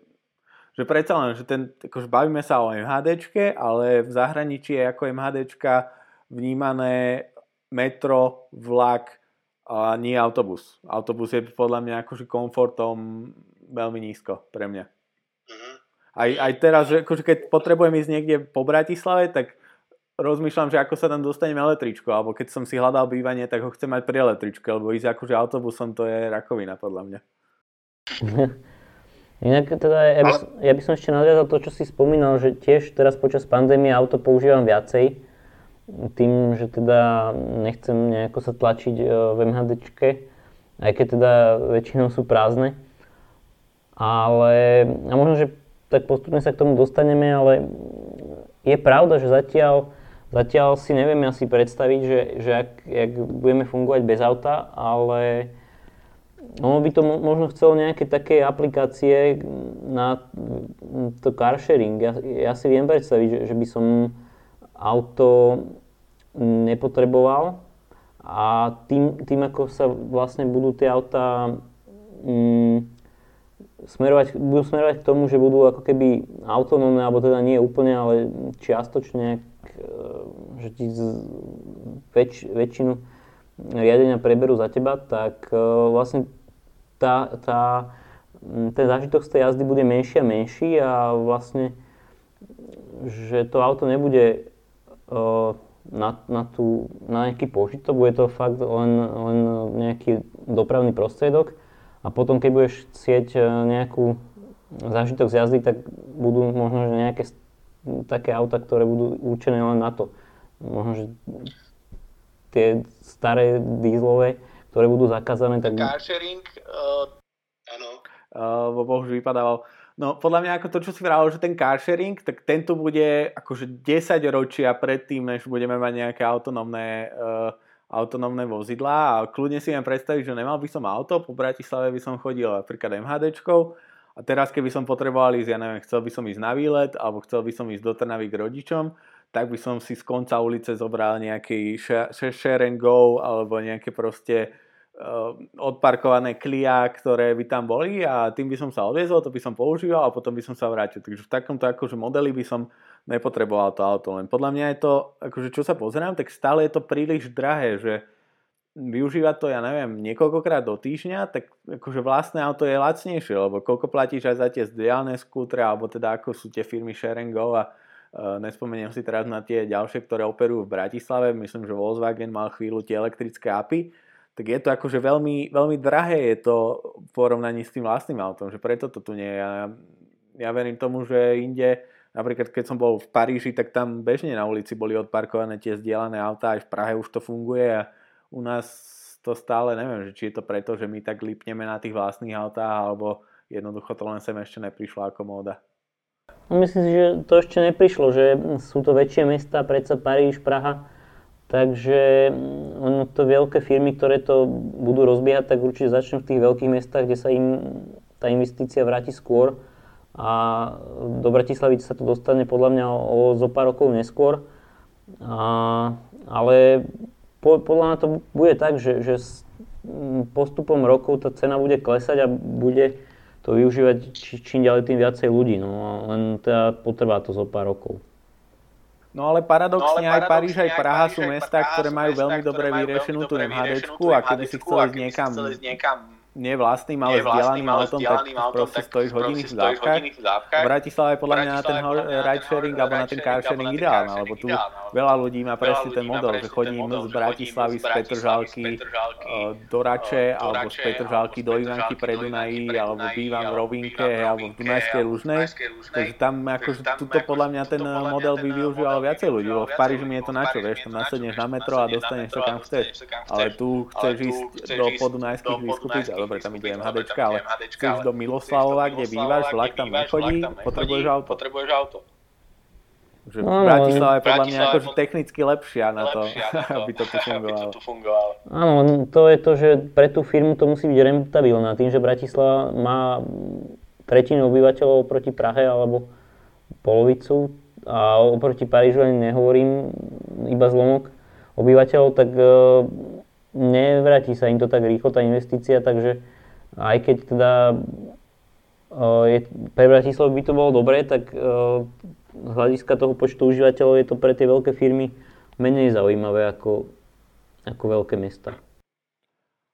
že predsa len, že ten, akože bavíme sa o MHDčke, ale v zahraničí je ako MHDčka vnímané metro, vlak a nie autobus. Autobus je podľa mňa akože komfortom veľmi nízko pre mňa. Mm-hmm. Aj, aj teraz, že akože keď potrebujem ísť niekde po Bratislave, tak rozmýšľam, že ako sa tam dostanem električko, alebo keď som si hľadal bývanie, tak ho chcem mať pri električke, lebo ísť akože autobusom to je rakovina podľa mňa. [laughs] Inak teda ja by, ja by som ešte nadviazal to, čo si spomínal, že tiež teraz počas pandémie auto používam viacej tým, že teda nechcem nejako sa tlačiť e, v MHDčke, aj keď teda väčšinou sú prázdne. Ale, a možno, že tak postupne sa k tomu dostaneme, ale je pravda, že zatiaľ, zatiaľ si neviem asi predstaviť, že, že ak, ak budeme fungovať bez auta, ale ono by to možno chcelo nejaké také aplikácie na to car sharing. Ja, ja si viem predstaviť, že, že by som auto nepotreboval a tým, tým ako sa vlastne budú tie autá mm, smerovať, budú smerovať k tomu, že budú ako keby autonómne, alebo teda nie úplne, ale čiastočne, že ti väč, väčšinu riadenia preberú za teba, tak e, vlastne tá, tá, ten zážitok z tej jazdy bude menší a menší a vlastne, že to auto nebude na, na, tú, na nejaký požitok, bude to fakt len, len nejaký dopravný prostriedok a potom keď budeš chcieť e, nejakú zážitok z jazdy, tak budú možno že nejaké také auta, ktoré budú určené len na to. Možno, že tie staré dízlové, ktoré budú zakázané, tak... Car sharing, uh, áno. Uh, bohužiaľ vypadával No podľa mňa ako to, čo si vravil, že ten car sharing, tak tento bude akože 10 ročia predtým, než budeme mať nejaké autonómne, uh, autonómne vozidlá. A kľudne si viem predstaviť, že nemal by som auto, po Bratislave by som chodil napríklad MHDčkou a teraz keby som potreboval ísť, ja neviem, chcel by som ísť na výlet alebo chcel by som ísť do Trnavy k rodičom, tak by som si z konca ulice zobral nejaký share and go alebo nejaké proste odparkované klia, ktoré by tam boli a tým by som sa odviezol, to by som používal a potom by som sa vrátil. Takže v takomto akože modeli by som nepotreboval to auto. Len podľa mňa je to, akože čo sa pozerám, tak stále je to príliš drahé, že využívať to, ja neviem, niekoľkokrát do týždňa, tak akože vlastné auto je lacnejšie, lebo koľko platíš aj za tie zdieľané skútre, alebo teda ako sú tie firmy Share Go a uh, nespomeniem si teraz na tie ďalšie, ktoré operujú v Bratislave, myslím, že Volkswagen mal chvíľu tie elektrické apy, tak je to akože veľmi, veľmi drahé je to v porovnaní s tým vlastným autom, že preto to tu nie je. Ja, ja verím tomu, že inde Napríklad keď som bol v Paríži, tak tam bežne na ulici boli odparkované tie zdieľané autá, aj v Prahe už to funguje a u nás to stále neviem, že či je to preto, že my tak lipneme na tých vlastných autách, alebo jednoducho to len sem ešte neprišlo ako móda. No, myslím si, že to ešte neprišlo, že sú to väčšie mesta, predsa Paríž, Praha, takže mm, ono to veľké firmy, ktoré to budú rozbiehať, tak určite začnú v tých veľkých mestách, kde sa im tá investícia vráti skôr a do Bratislavy sa to dostane podľa mňa o zo pár rokov neskôr. A, ale po, podľa mňa to bude tak, že, že s postupom rokov tá cena bude klesať a bude to využívať či, čím ďalej tým viacej ľudí. No, len teda potrvá to zo pár rokov. No ale paradoxne, no, ale aj Paríž, aj Praha sú mesta, ktoré majú veľmi dobre vyriešenú tú MHDčku a keby si chceli ísť niekam nie vlastným, ale vzdialaným autom, tak proste stojíš hodiny v dávkach. V Bratislave je podľa mňa na ten ride sharing alebo na ten car sharing ideálne, lebo tu veľa ľudí má presne ten model, že chodím z Bratislavy, z Petržalky do Rače, alebo z Petržalky do Ivanky pre Dunají, alebo bývam v Rovinke, alebo v Dunajskej Lužnej. Takže tam akože tuto podľa mňa ten model by využíval viacej ľudí, lebo v Paríži mi je to na čo, vieš, tam nasedneš na metro a dostaneš sa kam chceš. Ale tu chceš ísť do podunajských výskupic, dobre, tam ide MHDčka, ale chceš do Miloslavova, kde bývaš, vlak tam nechodí, potrebuješ auto. Potrebuješ auto. Že no, Bratislava je podľa mňa akože technicky lepšia na to, [laughs] [laughs] aby to tu fungovalo. Áno, to je to, že pre tú firmu to musí byť rentabilné. Tým, že Bratislava má tretinu obyvateľov proti Prahe alebo polovicu a oproti Parížu ani nehovorím, iba zlomok obyvateľov, tak nevráti sa im to tak rýchlo, tá investícia, takže aj keď teda je, pre Bratislavu by to bolo dobré, tak z hľadiska toho počtu užívateľov je to pre tie veľké firmy menej zaujímavé ako, ako veľké mesta.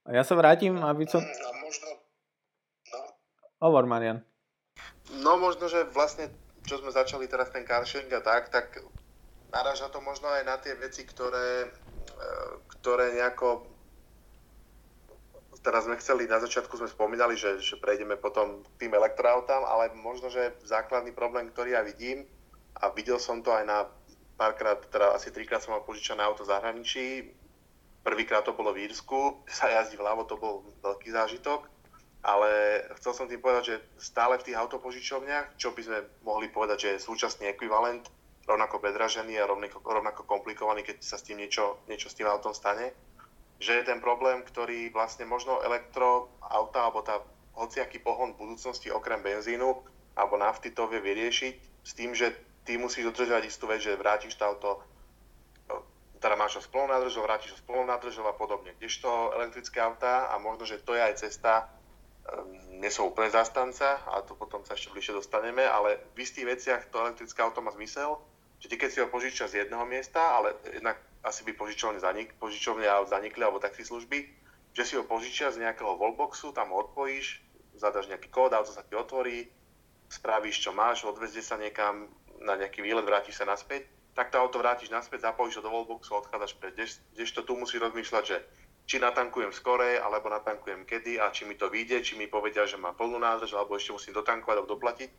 A ja sa vrátim, aby som... A možno... No. Hovor, Marian. No možno, že vlastne, čo sme začali teraz ten carsharing a tak, tak naráža to možno aj na tie veci, ktoré E, ktoré nejako teraz sme chceli, na začiatku sme spomínali, že, že prejdeme potom tým elektroautám, ale možno, že základný problém, ktorý ja vidím, a videl som to aj na párkrát, teda asi trikrát som mal požičané auto v zahraničí, prvýkrát to bolo v Írsku, [laughs] sa jazdí vľavo, to bol veľký zážitok, ale chcel som tým povedať, že stále v tých autopožičovniach, čo by sme mohli povedať, že je súčasný ekvivalent rovnako predražený a rovnako, rovnako komplikovaný, keď sa s tým niečo, niečo s tým autom stane. Že je ten problém, ktorý vlastne možno elektroauta alebo tá hociaký pohon v budúcnosti okrem benzínu alebo nafty to vie vyriešiť s tým, že ty musíš dodržať istú vec, že vrátiš to auto teda máš ho s plnou vrátiš ho s plnou a podobne. Kdežto elektrické autá a možno, že to je aj cesta, um, nie som úplne zastanca a to potom sa ešte bližšie dostaneme, ale v istých veciach to elektrické auto má zmysel, že keď si ho požičia z jedného miesta, ale jednak asi by požičovne, zanik, požičovne zanikli alebo služby, že si ho požičia z nejakého wallboxu, tam ho odpojíš, zadaš nejaký kód, auto sa ti otvorí, spravíš čo máš, odvezie sa niekam na nejaký výlet, vrátiš sa naspäť, tak to auto vrátiš naspäť, zapojíš ho do wallboxu, odchádzaš preč. Kdežto tu musí rozmýšľať, že či natankujem skore, alebo natankujem kedy a či mi to vyjde, či mi povedia, že má plnú nádrž, alebo ešte musím dotankovať alebo doplatiť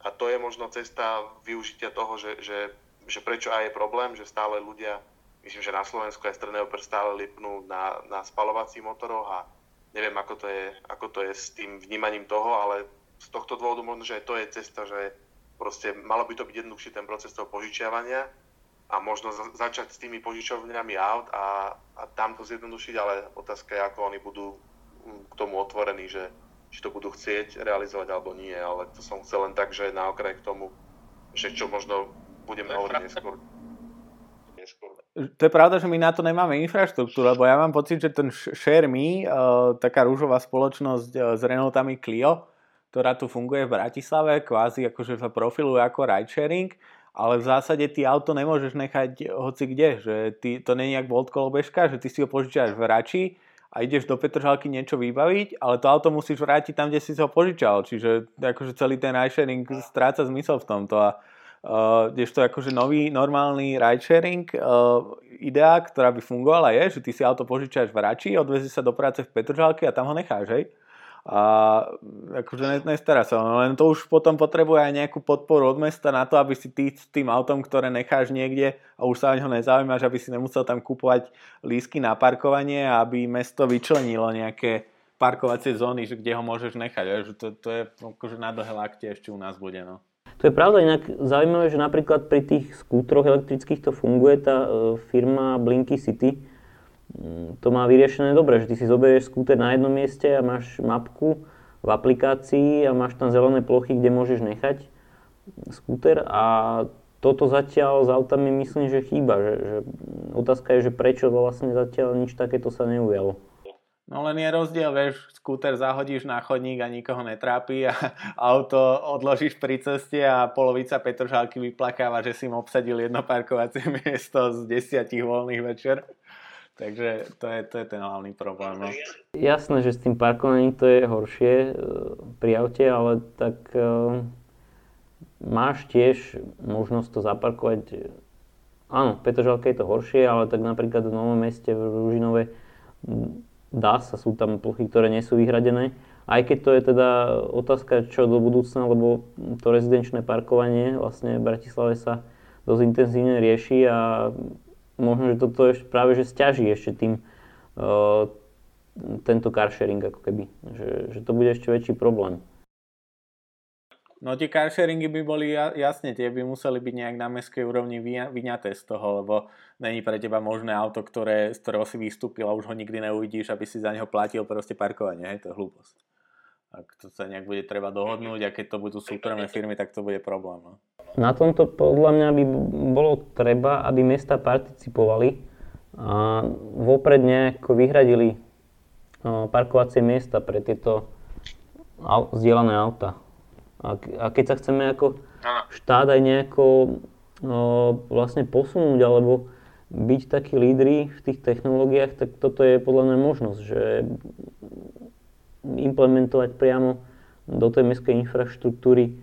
a to je možno cesta využitia toho, že, že, že prečo aj je problém, že stále ľudia, myslím, že na Slovensku aj oper stále lipnú na, na spalovacích motoroch a neviem, ako to, je, ako to je s tým vnímaním toho, ale z tohto dôvodu možno, že aj to je cesta, že proste malo by to byť jednoduchší ten proces toho požičiavania a možno za, začať s tými požičovňami aut a, a tam to zjednodušiť, ale otázka je, ako oni budú k tomu otvorení, že či to budú chcieť realizovať alebo nie, ale to som chcel len tak, že na okraj k tomu, že čo možno budeme hovoriť neskôr. To je pravda, že my na to nemáme infraštruktúru, lebo ja mám pocit, že ten ShareMe, uh, taká rúžová spoločnosť uh, s Renaultami Clio, ktorá tu funguje v Bratislave, kvázi akože sa profiluje ako ride sharing, ale v zásade ty auto nemôžeš nechať hoci kde, že ty, to nie je nejak Volt kolobežka, že ty si ho požičaš v Rači a ideš do Petržalky niečo vybaviť, ale to auto musíš vrátiť tam, kde si ho požičal, čiže akože celý ten ride sharing stráca zmysel v tomto a uh, to akože nový normálny ride sharing uh, idea, ktorá by fungovala je, že ty si auto požičaš v Rači, odvezí sa do práce v Petržalke a tam ho necháš, hej? a akože nestará sa, len to už potom potrebuje aj nejakú podporu od mesta na to, aby si ty s tým autom, ktoré necháš niekde a už sa o neho nezaujímaš, aby si nemusel tam kúpovať lísky na parkovanie a aby mesto vyčlenilo nejaké parkovacie zóny, že kde ho môžeš nechať. Že to, to je akože na dlhé lakte ešte u nás bude. No. To je pravda, inak zaujímavé, že napríklad pri tých skútroch elektrických to funguje, tá e, firma Blinky City, Mm, to má vyriešené dobre, že ty si zoberieš skúter na jednom mieste a máš mapku v aplikácii a máš tam zelené plochy, kde môžeš nechať skúter a toto zatiaľ s autami myslím, že chýba. Že, že otázka je, že prečo vlastne zatiaľ nič takéto sa neujalo. No len je rozdiel, vieš, skúter zahodíš na chodník a nikoho netrápi a [laughs] auto odložíš pri ceste a polovica Petržálky vyplakáva, že si im obsadil jedno parkovacie [laughs] miesto z desiatich voľných večer. Takže to je, to je ten hlavný problém. No. Jasné, že s tým parkovaním to je horšie e, pri aute, ale tak uh, máš tiež možnosť to zaparkovať. Áno, v Petržalke je to horšie, ale tak napríklad v Novom meste v Ružinove dá sa, sú tam plochy, ktoré nie sú vyhradené. Aj keď to je teda otázka, čo do budúcna, lebo to rezidenčné parkovanie vlastne v Bratislave sa dosť intenzívne rieši a možno, že toto ešte práve že stiaží ešte tým uh, tento car sharing ako keby, že, že to bude ešte väčší problém. No tie car sharingy by boli jasne, tie by museli byť nejak na mestskej úrovni vyňaté z toho, lebo není pre teba možné auto, ktoré, z ktorého si vystúpil a už ho nikdy neuvidíš, aby si za neho platil proste parkovanie, hej, to je hlúposť. Ak to sa nejak bude treba dohodnúť a keď to budú súkromné firmy, tak to bude problém. No. Na tomto podľa mňa by bolo treba, aby mesta participovali a vopred nejako vyhradili parkovacie miesta pre tieto zdieľané auta. A, keď sa chceme ako štát aj nejako vlastne posunúť alebo byť takí lídri v tých technológiách, tak toto je podľa mňa možnosť, že implementovať priamo do tej mestskej infraštruktúry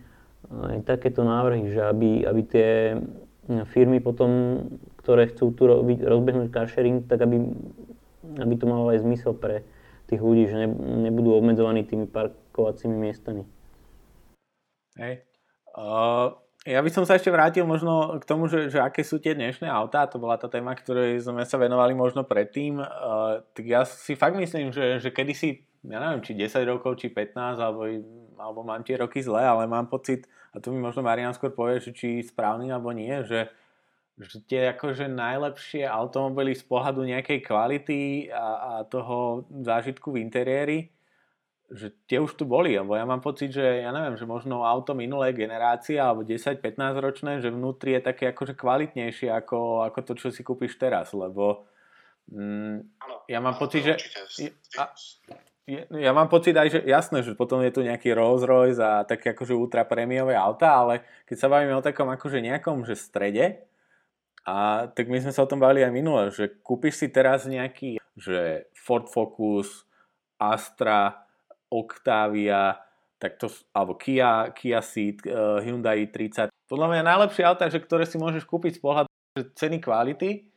aj takéto návrhy, že aby, aby tie firmy potom, ktoré chcú tu robiť, rozbehnúť car sharing, tak aby, aby to malo aj zmysel pre tých ľudí, že ne, nebudú obmedzovaní tými parkovacími miestami. Hej. Uh, ja by som sa ešte vrátil možno k tomu, že, že aké sú tie dnešné autá, to bola tá téma, ktorej sme sa venovali možno predtým. Uh, tak ja si fakt myslím, že, že kedysi ja neviem, či 10 rokov, či 15, alebo, alebo mám tie roky zle, ale mám pocit, a tu mi možno Marian skôr povie, že či správny alebo nie, že, že tie akože najlepšie automobily z pohľadu nejakej kvality a, a toho zážitku v interiéri, že tie už tu boli, lebo ja mám pocit, že ja neviem, že možno auto minulej generácie alebo 10-15 ročné, že vnútri je také akože kvalitnejšie ako, ako to, čo si kúpiš teraz, lebo mm, ja mám pocit, že... A, ja mám pocit aj, že jasné, že potom je tu nejaký Rolls Royce a také akože ultra prémiové auta, ale keď sa bavíme o takom akože nejakom že strede, a tak my sme sa o tom bavili aj minule, že kúpiš si teraz nejaký že Ford Focus, Astra, Octavia, tak to, alebo Kia, Kia Ceed, uh, Hyundai 30. Podľa mňa najlepšie auta, že ktoré si môžeš kúpiť z pohľadu ceny kvality,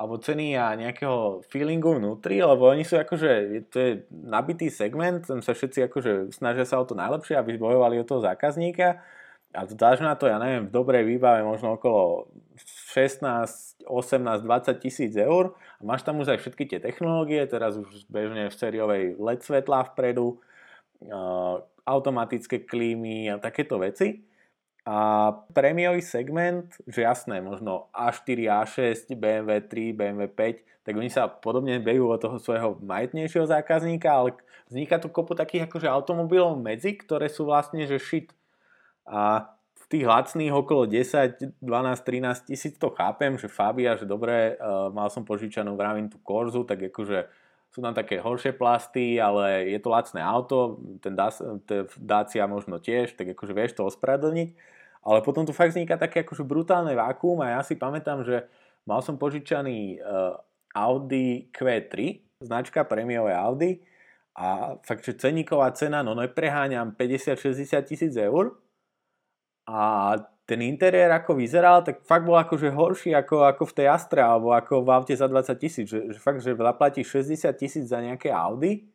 alebo ceny a nejakého feelingu vnútri, lebo oni sú akože, to je nabitý segment, tam sa všetci akože snažia sa o to najlepšie, aby bojovali o toho zákazníka a dáš na to, ja neviem, v dobrej výbave možno okolo 16, 18, 20 tisíc eur a máš tam už aj všetky tie technológie, teraz už bežne v sériovej LED svetla vpredu, automatické klímy a takéto veci a prémiový segment, že jasné, možno A4, A6, BMW 3, BMW 5, tak oni sa podobne bejú od toho svojho majetnejšieho zákazníka, ale vzniká tu kopu takých akože automobilov medzi, ktoré sú vlastne že shit. A v tých lacných okolo 10, 12, 13 tisíc to chápem, že Fabia, že dobre, uh, mal som požičanú vravím tú Korzu, tak akože sú tam také horšie plasty, ale je to lacné auto, ten Dacia možno tiež, tak akože vieš to ospravedlniť. Ale potom tu fakt vzniká také akože brutálne vákuum a ja si pamätám, že mal som požičaný uh, Audi Q3, značka prémiové Audi a fakt, že ceníková cena, no nepreháňam 50-60 tisíc eur. A ten interiér ako vyzeral, tak fakt bol akože horší ako, ako v tej Astre alebo ako v aute za 20 tisíc. Že, že fakt, že zaplatíš 60 tisíc za nejaké Audi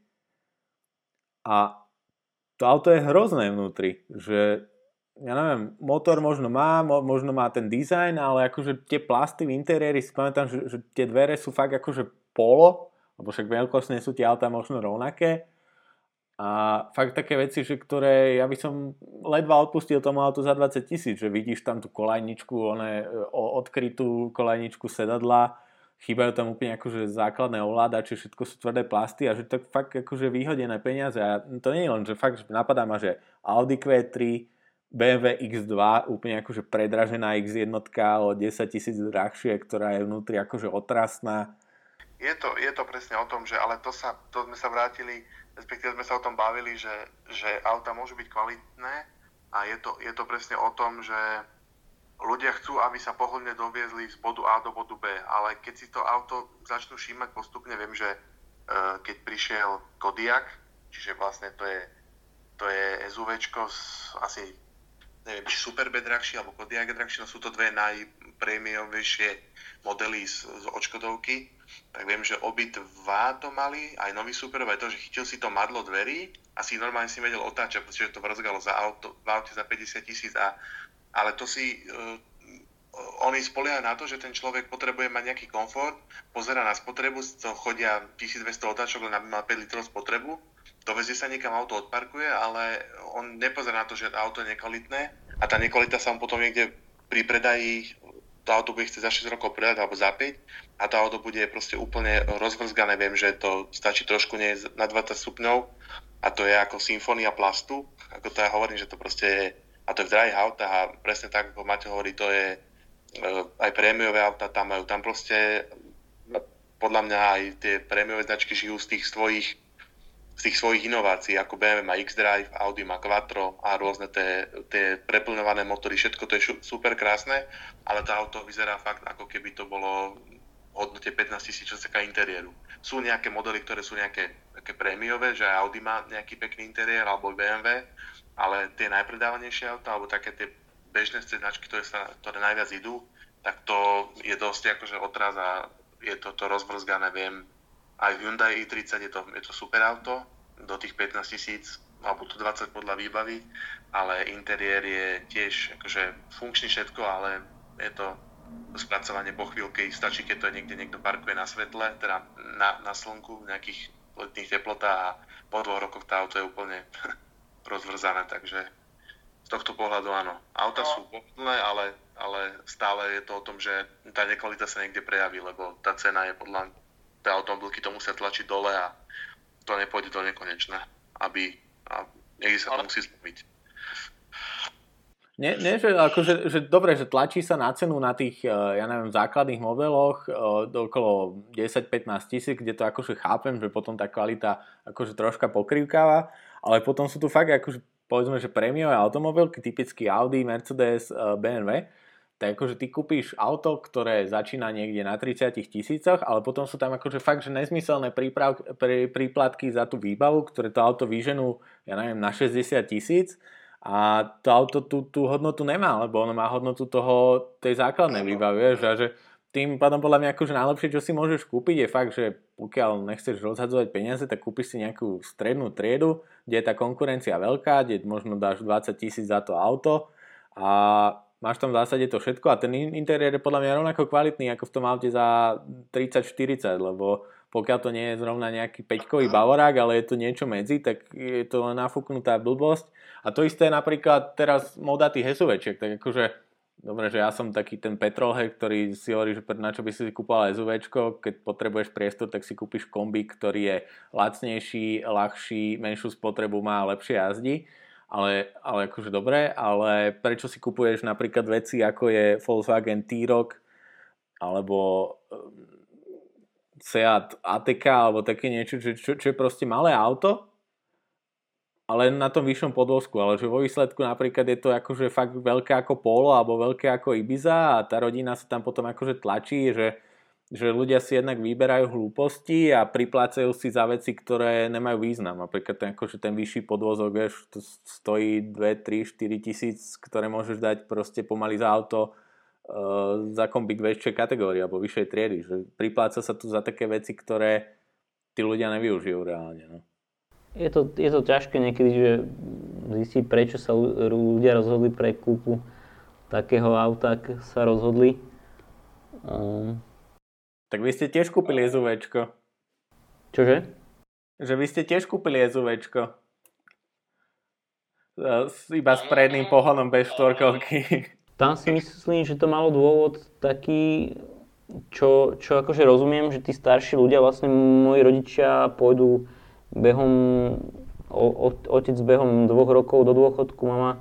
a to auto je hrozné vnútri, že ja neviem, motor možno má, možno má ten dizajn, ale akože tie plasty v interiéri, si pamätám, že, že tie dvere sú fakt akože polo, lebo však veľkostne sú tie auta možno rovnaké. A fakt také veci, že ktoré ja by som ledva odpustil tomu autu za 20 tisíc, že vidíš tam tú kolajničku, one, odkrytú kolajničku sedadla, chýbajú tam úplne akože základné ovládače, všetko sú tvrdé plasty a že to fakt akože vyhodené peniaze a to nie je len, že fakt, že napadá ma, že Audi Q3, BMW X2, úplne akože predražená X1 o 10 tisíc drahšie, ktorá je vnútri akože otrasná. Je to, je to presne o tom, že ale to, sa, to sme sa vrátili, respektíve sme sa o tom bavili, že, že auta môžu byť kvalitné a je to, je to presne o tom, že ľudia chcú, aby sa pohodlne doviezli z bodu A do bodu B, ale keď si to auto začnú všímať postupne, viem, že uh, keď prišiel Kodiak, čiže vlastne to je, to je SUVčko s asi neviem, či Superb drahšie alebo Kodiaq je drahšie, no sú to dve najprémiovejšie modely z, z očkodovky, tak viem, že obi dva to mali, aj nový Superb, aj to, že chytil si to madlo dverí a si normálne si vedel otáčať, pretože to vrzgalo za auto, v aute za 50 tisíc a ale to si uh, oni spoliehajú na to, že ten človek potrebuje mať nejaký komfort, pozera na spotrebu, to chodia 1200 otáčok len aby mal 5 litrov spotrebu dovezie sa niekam, auto odparkuje, ale on nepozerá na to, že auto je nekvalitné a tá nekvalita sa mu potom niekde pri predaji to auto bude chcieť za 6 rokov predať alebo za 5 a to auto bude proste úplne rozvrzgané. Viem, že to stačí trošku nie na 20 stupňov a to je ako symfónia plastu. Ako to ja hovorím, že to proste je, a to je v drahých autách a presne tak, ako Maťo hovorí, to je e, aj prémiové auta tam majú. Tam proste podľa mňa aj tie prémiové značky žijú z tých svojich z tých svojich inovácií, ako BMW má X-Drive, Audi má Quattro a rôzne tie, tie preplňované motory, všetko to je super krásne, ale to auto vyzerá fakt, ako keby to bolo v hodnote 15 tisíc, čo sa interiéru. Sú nejaké modely, ktoré sú nejaké také prémiové, že Audi má nejaký pekný interiér, alebo BMW, ale tie najpredávanejšie auta, alebo také tie bežné značky, ktoré, sa, ktoré najviac idú, tak to je dosť akože odraz a je to, to rozvrzgané, viem, aj Hyundai i30 je to, je to super auto, do tých 15 tisíc, alebo to 20 podľa výbavy, ale interiér je tiež akože funkčný všetko, ale je to spracovanie po chvíľke, stačí, keď to je niekde niekto parkuje na svetle, teda na, na slnku, v nejakých letných teplotách a po dvoch rokoch tá auto je úplne [laughs] rozvrzané, takže z tohto pohľadu áno. Auta no. sú pohodlné, ale, ale stále je to o tom, že tá nekvalita sa niekde prejaví, lebo tá cena je podľa tie automobilky to musia tlačiť dole a to nepôjde do nekonečna, aby a niekde sa to musí zlomiť. Nie, nie že, akože, že dobre, že tlačí sa na cenu na tých, eh, ja neviem, základných modeloch do eh, okolo 10-15 tisíc, kde to akože chápem, že potom tá kvalita akože troška pokrývkáva, ale potom sú tu fakt akože povedzme, že prémiové automobilky, typicky Audi, Mercedes, eh, BMW, tak akože ty kúpíš auto, ktoré začína niekde na 30 tisícoch, ale potom sú tam akože fakt, že nezmyselné príprav, prí, príplatky za tú výbavu, ktoré to auto vyženú, ja neviem, na 60 tisíc a to auto tú, tú hodnotu nemá, lebo ono má hodnotu toho, tej základnej výbavy, vieš, a že tým pádom podľa mňa akože najlepšie, čo si môžeš kúpiť je fakt, že pokiaľ nechceš rozhadzovať peniaze, tak kúpiš si nejakú strednú triedu, kde je tá konkurencia veľká, kde možno dáš 20 tisíc za to auto a máš tam v zásade to všetko a ten interiér je podľa mňa rovnako kvalitný ako v tom aute za 30-40, lebo pokiaľ to nie je zrovna nejaký peťkový bavorák, ale je to niečo medzi, tak je to nafúknutá blbosť. A to isté napríklad teraz moda tých SUVčiek, tak akože Dobre, že ja som taký ten petrolhead, ktorý si hovorí, že na čo by si kúpal SUVčko, keď potrebuješ priestor, tak si kúpiš kombi, ktorý je lacnejší, ľahší, menšiu spotrebu má a lepšie jazdí ale, ale akože dobre, ale prečo si kupuješ napríklad veci ako je Volkswagen T-Roc alebo ehm, Seat ATK alebo také niečo, čo, čo, čo je proste malé auto ale na tom vyššom podvozku, ale že vo výsledku napríklad je to akože fakt veľké ako Polo alebo veľké ako Ibiza a tá rodina sa tam potom akože tlačí, že, že ľudia si jednak vyberajú hlúposti a priplácajú si za veci, ktoré nemajú význam. Napríklad ten, akože ten vyšší podvozok, vieš, to stojí 2, 3, 4 tisíc, ktoré môžeš dať proste pomaly za auto uh, za kombik väčšej kategórie alebo vyššej triedy. Že pripláca sa tu za také veci, ktoré tí ľudia nevyužijú reálne. No je to, je to ťažké niekedy, že zistiť, prečo sa ľudia rozhodli pre kúpu takého auta, ak sa rozhodli. Um... Tak vy ste tiež kúpili SUVčko. Čože? Že vy ste tiež kúpili SUVčko. Iba s predným pohonom bez štvorkolky. [laughs] Tam si myslím, že to malo dôvod taký, čo, čo akože rozumiem, že tí starší ľudia, vlastne moji rodičia pôjdu behom, o, o, otec behom dvoch rokov do dôchodku, mama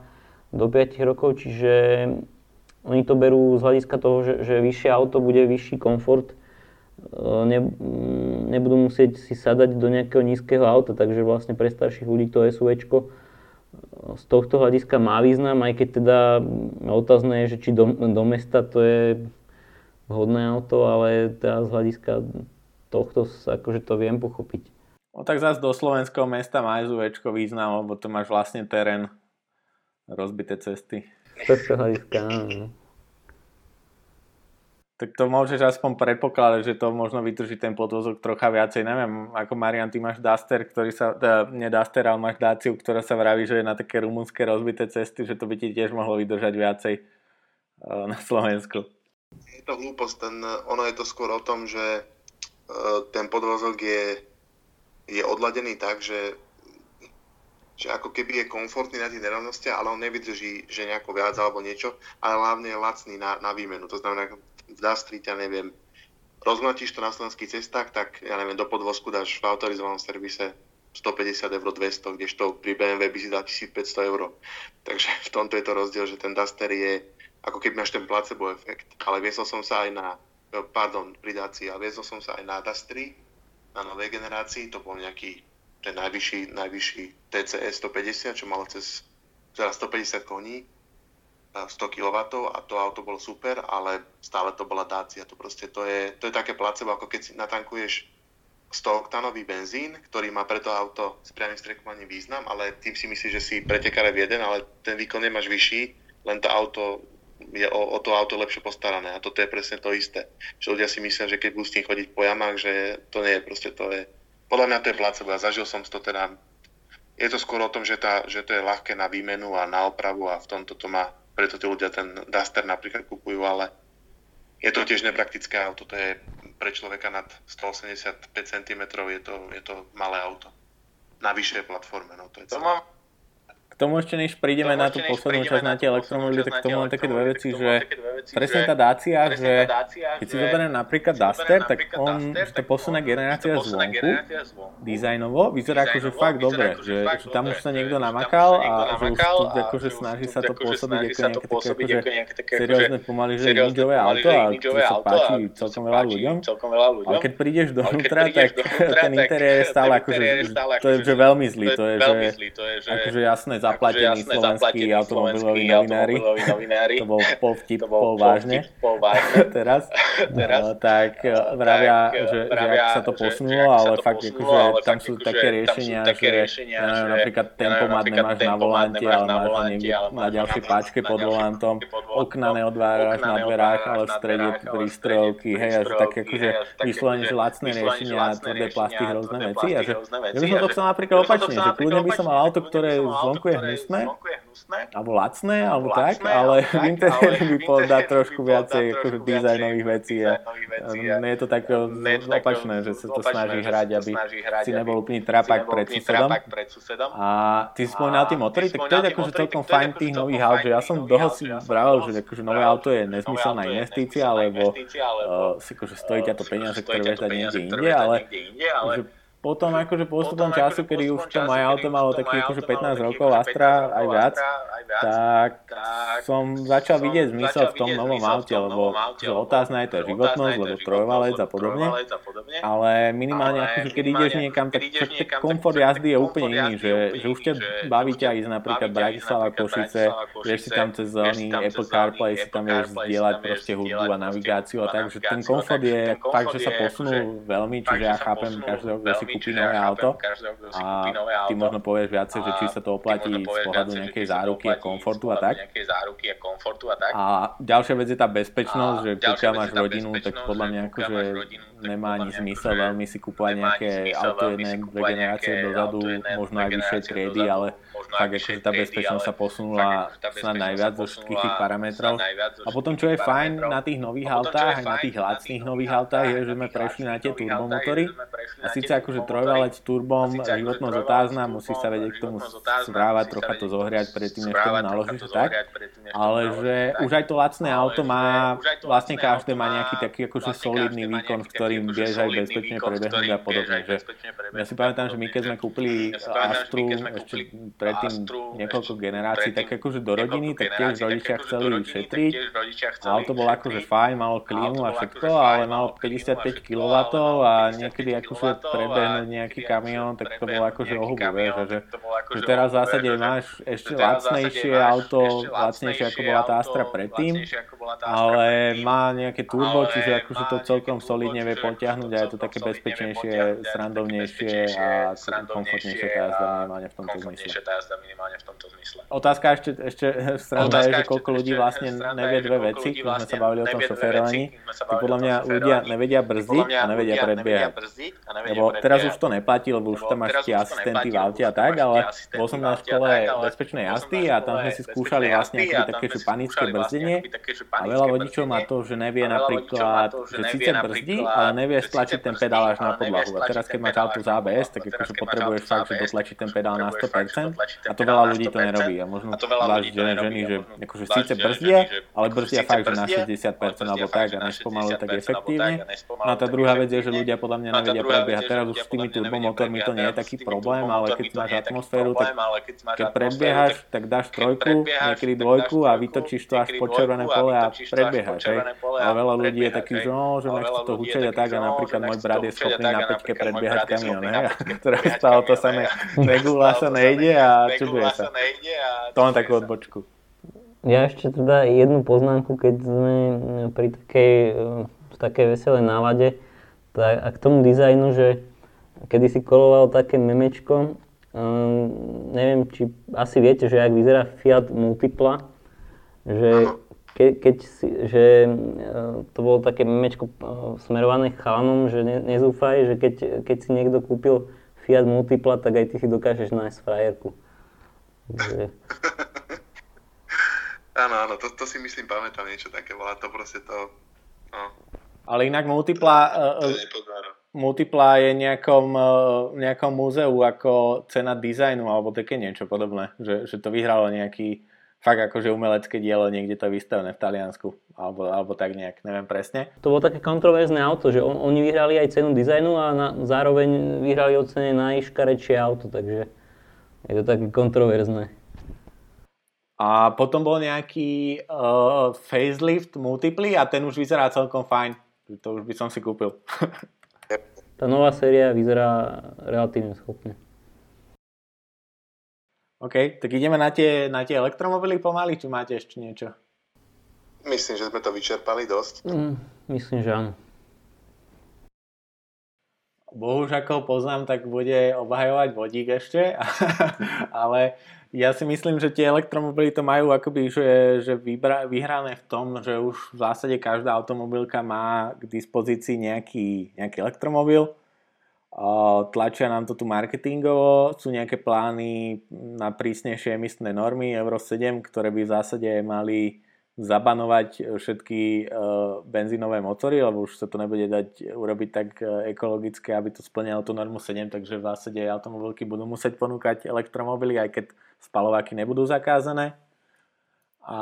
do 5 rokov, čiže oni to berú z hľadiska toho, že, že vyššie auto bude vyšší komfort, ne, nebudú musieť si sadať do nejakého nízkeho auta, takže vlastne pre starších ľudí to SUVčko e, z tohto hľadiska má význam, aj keď teda otázne je, že či do, do mesta to je vhodné auto, ale teda z hľadiska tohto akože to viem pochopiť. No tak zase do slovenského mesta má SUVčko význam, lebo to máš vlastne terén, rozbité cesty. To sa hľadiska, tak to môžeš aspoň predpokladať, že to možno vytrží ten podvozok trocha viacej. Neviem, ako Marian, ty máš Duster, ktorý sa, teda, nie Duster, ale máš Daciu, ktorá sa vraví, že je na také rumunské rozbité cesty, že to by ti tiež mohlo vydržať viacej uh, na Slovensku. Je to hlúposť, ten, ono je to skôr o tom, že uh, ten podvozok je je odladený tak, že, že ako keby je komfortný na tých nerovnostiach, ale on nevydrží, že nejako viac alebo niečo, ale hlavne je lacný na, na výmenu. To znamená, v Dastri ťa neviem, rozmlatíš to na slovenských cestách, tak ja neviem, do podvozku dáš v autorizovanom servise 150 eur, 200, kdežto pri BMW by si dal 1500 eur. Takže v tomto je to rozdiel, že ten Duster je, ako keby máš ten placebo efekt. Ale viesol som sa aj na, pardon, pridácii, ale viesol som sa aj na Dastri, na novej generácii, to bol nejaký ten najvyšší, najvyšší TCE 150, čo malo cez teda 150 koní, 100 kW a to auto bolo super, ale stále to bola Dacia. To proste to je, to je také placebo, ako keď si natankuješ 100 oktanový benzín, ktorý má pre to auto s priamým strekovaním význam, ale tým si myslíš, že si pretekáre v jeden, ale ten výkon nemáš vyšší, len to auto je o, o to auto lepšie postarané. A toto je presne to isté. Že ľudia si myslia, že keď budú s tým chodiť po jamách, že to nie je proste to je... Podľa mňa to je placebo. Ja zažil som to teda... Je to skôr o tom, že, tá, že to je ľahké na výmenu a na opravu a v tomto to má... Preto tí ľudia ten Duster napríklad kupujú, ale je to tiež nepraktické auto. To je pre človeka nad 185 cm je to, je to malé auto. Na vyššej platforme. No, to, je to, mám, k tomu ešte než prídeme na tú poslednú časť na tie elektromobily, tak k tomu len také dve veci, že presne tá Dacia, že keď si zoberiem napríklad Duster, tak on, tá posledná generácia zvonku, dizajnovo, vyzerá akože fakt dobre, že, že tam už sa niekto namakal a že už tu akože snaží sa to pôsobiť ako nejaké také akože seriózne pomaly, že imidžové auto a to sa páči celkom veľa ľuďom. Ale keď prídeš dovnútra, tak [laughs] ten interiér je stále akože, to je že veľmi zlý, to je že akože jasné, zaplatení jasné, slovenskí automobiloví novinári. novinári. [laughs] to bol pol vtip, to bol pol vážne. Vtip, pol vážne. [laughs] Teraz. [laughs] Teraz. No, tak uh, vravia, tak, že, vravia, že ak sa to posunulo, že, ale fakt, akože tam sú také riešenia, že napríklad tempomat nemáš na volante, ale máš ho niekde na ďalšej páčke pod volantom, okna neodváraš na dverách, ale v strede prístrojovky, hej, a že také akože vyslovene, že lacné riešenia a tvrdé plasty hrozné veci a že ja by som to chcel napríklad opačne, že kľudne by som mal auto, ktoré zvonku je hnusné, alebo lacné, alebo tak, ale v interiéri by podá trošku viacej akože dizajnových vecí a nie je to tak opačné, že sa to snaží hrať, aby si nebol úplný trapak pred susedom. A ty si spomínal tie motory, tak to je akože celkom fajn tých nových aut, že ja som dlho si vravel, že akože nové auto je nezmyselná investícia, lebo si akože stojí ťa to peniaze, ktoré vieš dať niekde inde, ale potom akože postupom potom, času, akože kedy už to moje auto malo taký akože 15 rokov, Astra aj viac, tak som začal vidieť zmysel v tom novom aute, lebo že otázna je to životnosť, lebo trojvalec a podobne, ale minimálne akože keď ideš niekam, tak komfort jazdy je úplne iný, že, že už ťa baví ťa ísť napríklad Bratislava, Košice, vieš si tam cez zóny Apple CarPlay, si tam vieš zdieľať proste hudbu a navigáciu a tak, že ten komfort je fakt, že sa posunul veľmi, čiže ja chápem každého, kto si kúpi nové auto a ty možno povieš viacej, že či sa to oplatí z pohľadu nejakej záruky a komfortu a tak. A ďalšia vec je tá bezpečnosť, že pokiaľ máš rodinu, tak podľa mňa akože nemá ani zmysel veľmi si kúpovať nejaké auto jednej generácie dozadu, možno aj vyššej triedy, ale fakt akože tá bezpečnosť sa posunula snad najviac zo všetkých tých parametrov. A potom čo je fajn na tých nových autách, aj na tých lacných nových autách, je, že sme prešli na tie turbomotory. A síce akože trojvalec turbom, životnosť otázna, musí sa vedieť k tomu správať, trocha to zohriať predtým, než tomu naložíš tak. Ale že už aj to lacné auto má, vlastne každé má nejaký taký akože solidný výkon, v ktorým vieš aj bezpečne prebehnúť a podobne. Že ja si pamätám, že my keď sme kúpili Astru ešte predtým niekoľko generácií, tak akože do rodiny, tak tiež rodičia chceli šetriť. Auto bolo akože fajn, malo klímu a všetko, ale malo 55 kW a niekedy akože prebehnúť nejaký kamión, tak to bolo akože ohubu, vieš, že, že teraz v zásade máš ešte lacnejšie auto, lacnejšie ako bola tá Astra predtým, ale má nejaké turbo, čiže akože to celkom solidne vie potiahnuť a je to také bezpečnejšie, srandovnejšie a komfortnejšie tá jazda minimálne v tomto zmysle. Otázka ešte, ešte sranda je, že koľko ľudí vlastne nevie dve veci, keď sme sa bavili o tom šoférovaní, tak podľa mňa ľudia nevedia brzdiť a nevedia predbiehať. Lebo teraz už to neplatí, lebo už tam máš tie asistenty v aute a tak, ale bol som na škole bezpečnej jazdy a tam sme si skúšali vlastne také panické brzdenie a veľa vodičov má to, že nevie napríklad, že síce brzdí, ale nevie stlačiť ten pedál až na podlahu. A teraz keď máš auto z ABS, tak akože potrebuješ fakt, že dotlačiť ten pedál na 100% a to veľa ľudí to nerobí. A možno zvlášť ženy, že akože síce brzdia, ale brzdia fakt, že na 60% alebo tak a nespomalujú tak efektívne. No a tá druhá vec je, že ľudia podľa mňa nevedia prebiehať. Teraz už s tými turbomotormi to nie je taký problém, ale keď máš atmosféru, tak keď predbiehaš, tak dáš trojku, niekedy dvojku a vytočíš to až po červené pole a predbiehaš. A veľa ľudí je taký, že no, že nechce to hučať a tak a napríklad môj brat je schopný na peťke predbiehať kamión, ne? [laughs] Teraz to sa negula sa nejde a čuduje sa. To mám takú odbočku. Ja ešte teda jednu poznámku, keď sme pri takej, v takej veselej nálade, tak a k tomu dizajnu, že kedy si koloval také memečko, um, neviem, či asi viete, že ak vyzerá Fiat Multipla, že ke, keď si, že uh, to bolo také memečko uh, smerované chalanom, že ne, nezúfaj, že keď, keď si niekto kúpil Fiat Multipla, tak aj ty si dokážeš nájsť frajerku. Že... [laughs] áno, áno, to, to si myslím, pamätám niečo také, bola to proste to, no. Ale inak Multipla, uh, Multipla je nejakom, nejakom múzeu ako cena dizajnu alebo také niečo podobné, že, že to vyhralo nejaký fakt akože umelecké dielo, niekde to je vystavené v Taliansku, alebo, alebo tak nejak, neviem presne. To bolo také kontroverzné auto, že on, oni vyhrali aj cenu dizajnu a na, zároveň vyhrali ocene najškarečšie auto, takže je to také kontroverzné. A potom bol nejaký uh, facelift multiply a ten už vyzerá celkom fajn. To už by som si kúpil. [laughs] Tá nová séria vyzerá relatívne schopne. OK, tak ideme na tie, na tie elektromobily pomaly, či máte ešte niečo? Myslím, že sme to vyčerpali dosť. Mm, myslím, že áno. Bohuž ako poznám, tak bude obhajovať vodík ešte, [laughs] ale ja si myslím, že tie elektromobily to majú akoby, že, že vybra, vyhrané v tom, že už v zásade každá automobilka má k dispozícii nejaký, nejaký elektromobil tlačia nám to tu marketingovo, sú nejaké plány na prísnejšie emisné normy Euro 7, ktoré by v zásade mali zabanovať všetky e, benzínové motory, lebo už sa to nebude dať urobiť tak e, ekologické, aby to splňalo tú normu 7, takže v zásade automobilky budú musieť ponúkať elektromobily, aj keď spalováky nebudú zakázané. A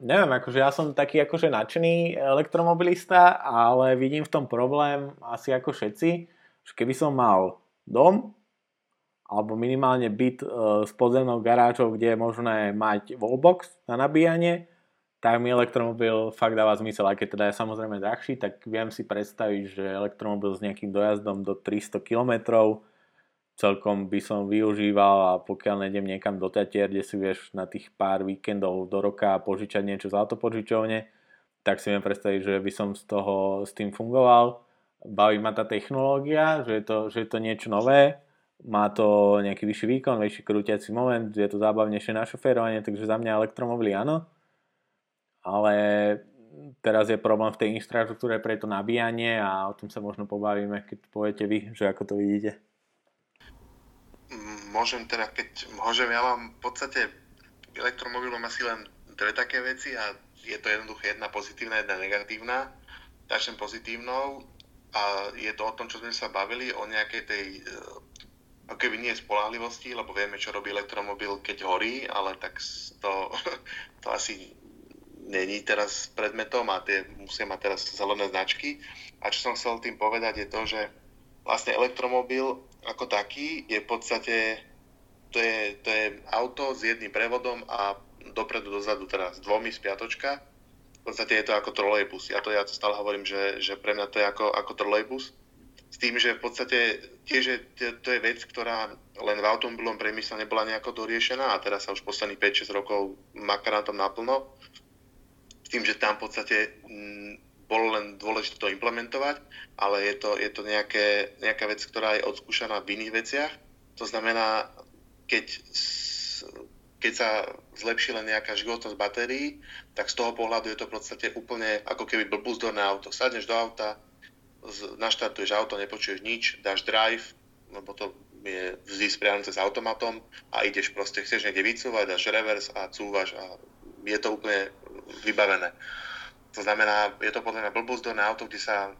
neviem, akože ja som taký akože nadšený elektromobilista, ale vidím v tom problém asi ako všetci, keby som mal dom alebo minimálne byt e, s podzemnou garážou, kde je možné mať wallbox na nabíjanie, tak mi elektromobil fakt dáva zmysel. Aj keď teda je samozrejme drahší, tak viem si predstaviť, že elektromobil s nejakým dojazdom do 300 km celkom by som využíval a pokiaľ nejdem niekam do Tatier, kde si vieš na tých pár víkendov do roka požičať niečo z autopožičovne, tak si viem predstaviť, že by som z toho s tým fungoval. Baví ma tá technológia, že je to, že je to niečo nové, má to nejaký vyšší výkon, väčší krútiaci moment, je to zábavnejšie na šoférovanie, takže za mňa elektromobily áno. Ale teraz je problém v tej infraštruktúre pre to nabíjanie a o tom sa možno pobavíme, keď poviete vy, že ako to vidíte môžem teda, keď môžem, ja mám v podstate elektromobilom asi len dve také veci a je to jednoducho jedna pozitívna, jedna negatívna. Začnem pozitívnou a je to o tom, čo sme sa bavili, o nejakej tej eh, ako keby nie spolahlivosti, lebo vieme, čo robí elektromobil, keď horí, ale tak to, [laughs] to asi není teraz predmetom a tie musia mať teraz zelené značky. A čo som chcel tým povedať je to, že vlastne elektromobil ako taký je v podstate, to je, to je auto s jedným prevodom a dopredu, dozadu, s dvomi spiatočka. V podstate je to ako trolejbus. Ja to ja to stále hovorím, že, že pre mňa to je ako, ako trolejbus. S tým, že v podstate tiež je, to je vec, ktorá len v automobilom priemysle nebola nejako doriešená a teraz sa už posledných 5-6 rokov maká na tom naplno. S tým, že tam v podstate bolo len dôležité to implementovať, ale je to, je to nejaké, nejaká vec, ktorá je odskúšaná v iných veciach. To znamená, keď, keď sa zlepší len nejaká životnosť batérií, tak z toho pohľadu je to v podstate úplne ako keby blbúzdorné auto. Sadneš do auta, naštartuješ auto, nepočuješ nič, dáš drive, lebo to je vždy spriadané cez automatom a ideš proste, chceš niekde vycúvať, dáš reverse a cúvaš a je to úplne vybavené. To znamená, je to podľa mňa blbúzdorné auto, kde sa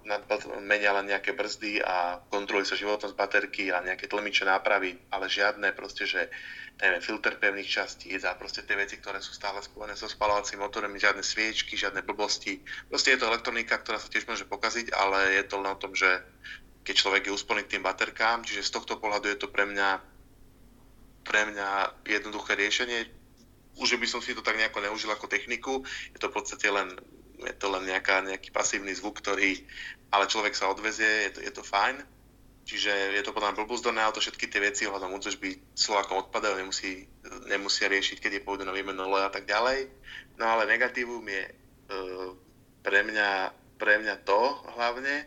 menia len nejaké brzdy a kontroluje sa životnosť baterky a nejaké tlmiče nápravy, ale žiadne proste, že neviem, filter pevných častíc a proste tie veci, ktoré sú stále spojené so spalovacím motorom, žiadne sviečky, žiadne blbosti. Proste je to elektronika, ktorá sa tiež môže pokaziť, ale je to len o tom, že keď človek je úsporný tým baterkám, čiže z tohto pohľadu je to pre mňa, pre mňa jednoduché riešenie. Už by som si to tak nejako neužil ako techniku, je to v podstate len je to len nejaká, nejaký pasívny zvuk, ktorý, ale človek sa odvezie, je to, je to fajn. Čiže je to podľa mňa blbúzdorné auto, všetky tie veci ohľadom údržby Slovákom odpadajú, nemusí, nemusia riešiť, keď je pôjdu na výmenu oleja a tak ďalej. No ale negatívum je e, pre, mňa, pre mňa to hlavne,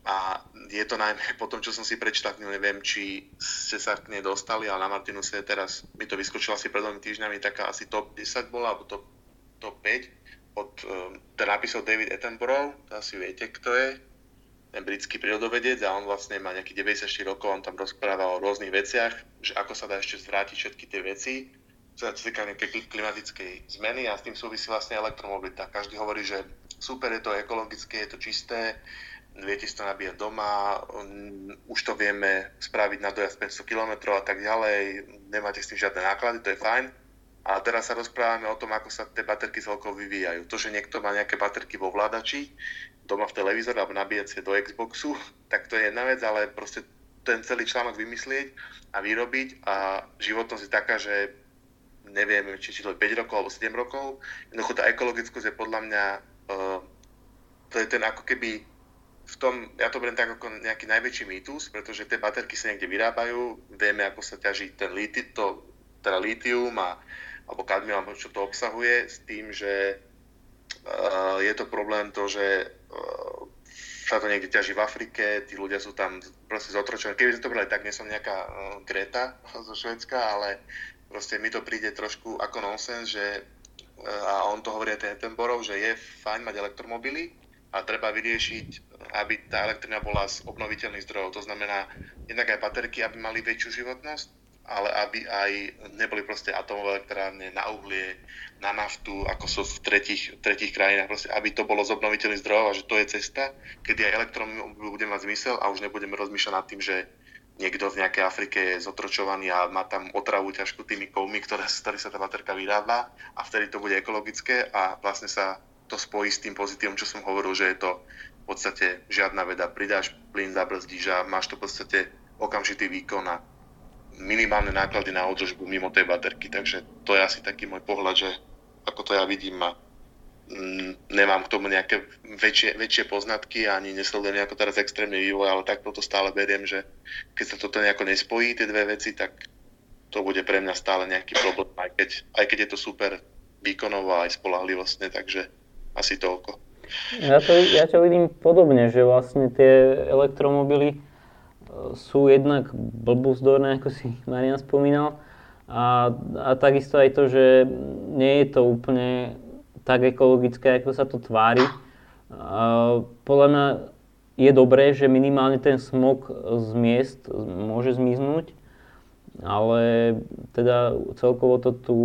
a je to najmä [laughs] po tom, čo som si prečítal, neviem, či ste sa k nej dostali, ale na Martinuse teraz mi to vyskočilo asi pred dvomi týždňami, taká asi top 10 bola, alebo top, top 5 od, teda napísal David Attenborough, to asi viete, kto je, ten britský prírodovedec a on vlastne má nejakých 94 rokov, on tam rozpráva o rôznych veciach, že ako sa dá ešte zvrátiť všetky tie veci, čo sa týka nejakej klimatickej zmeny a s tým súvisí vlastne elektromobilita. Každý hovorí, že super, je to ekologické, je to čisté, viete si to nabíjať doma, už to vieme spraviť na dojazd 500 km a tak ďalej, nemáte s tým žiadne náklady, to je fajn a teraz sa rozprávame o tom, ako sa tie baterky celkovo vyvíjajú. To, že niekto má nejaké baterky vo vládači, doma v televízore alebo nabíjať do Xboxu, tak to je jedna vec, ale proste ten celý článok vymyslieť a vyrobiť a životnosť je taká, že neviem, či, či to je 5 rokov alebo 7 rokov. Jednoducho tá ekologickosť je podľa mňa, uh, to je ten ako keby v tom, ja to beriem tak ako nejaký najväčší mýtus, pretože tie baterky sa niekde vyrábajú, vieme, ako sa ťaží ten liti, to, teda litium a alebo kadmium, alebo čo to obsahuje, s tým, že uh, je to problém to, že uh, sa to niekde ťaží v Afrike, tí ľudia sú tam proste zotročení. Keby sme to brali tak, nie som nejaká uh, Greta [laughs] zo Švedska, ale proste mi to príde trošku ako nonsens, že a on to hovorí aj ten Attenborough, že je fajn mať elektromobily, a treba vyriešiť, aby tá elektrina bola z obnoviteľných zdrojov. To znamená, jednak aj baterky, aby mali väčšiu životnosť, ale aby aj neboli proste atomové elektrárne na uhlie, na naftu, ako sú v tretich, tretich krajinách, proste, aby to bolo z obnoviteľných zdrojov a že to je cesta, kedy aj elektromobil bude mať zmysel a už nebudeme rozmýšľať nad tým, že niekto v nejakej Afrike je zotročovaný a má tam otravu ťažku tými kovmi, ktoré, z ktorých sa tá baterka vyrába a vtedy to bude ekologické a vlastne sa to spojí s tým pozitívom, čo som hovoril, že je to v podstate žiadna veda. Pridáš plyn, zabrzdíš a máš to v podstate okamžitý výkon a minimálne náklady na održbu mimo tej baterky. Takže to je asi taký môj pohľad, že ako to ja vidím a mm, nemám k tomu nejaké väčšie, väčšie poznatky ani nesledujem nejako teraz extrémny vývoj, ale tak to stále beriem, že keď sa toto nejako nespojí, tie dve veci, tak to bude pre mňa stále nejaký problém, aj keď, aj keď je to super výkonovo aj spolahlivostne, takže asi toľko. Ja to, ja to vidím podobne, že vlastne tie elektromobily sú jednak blbúzdorné, ako si Marian spomínal, a, a takisto aj to, že nie je to úplne tak ekologické, ako sa to tvári. A podľa mňa je dobré, že minimálne ten smog z miest môže zmiznúť, ale teda celkovo to tú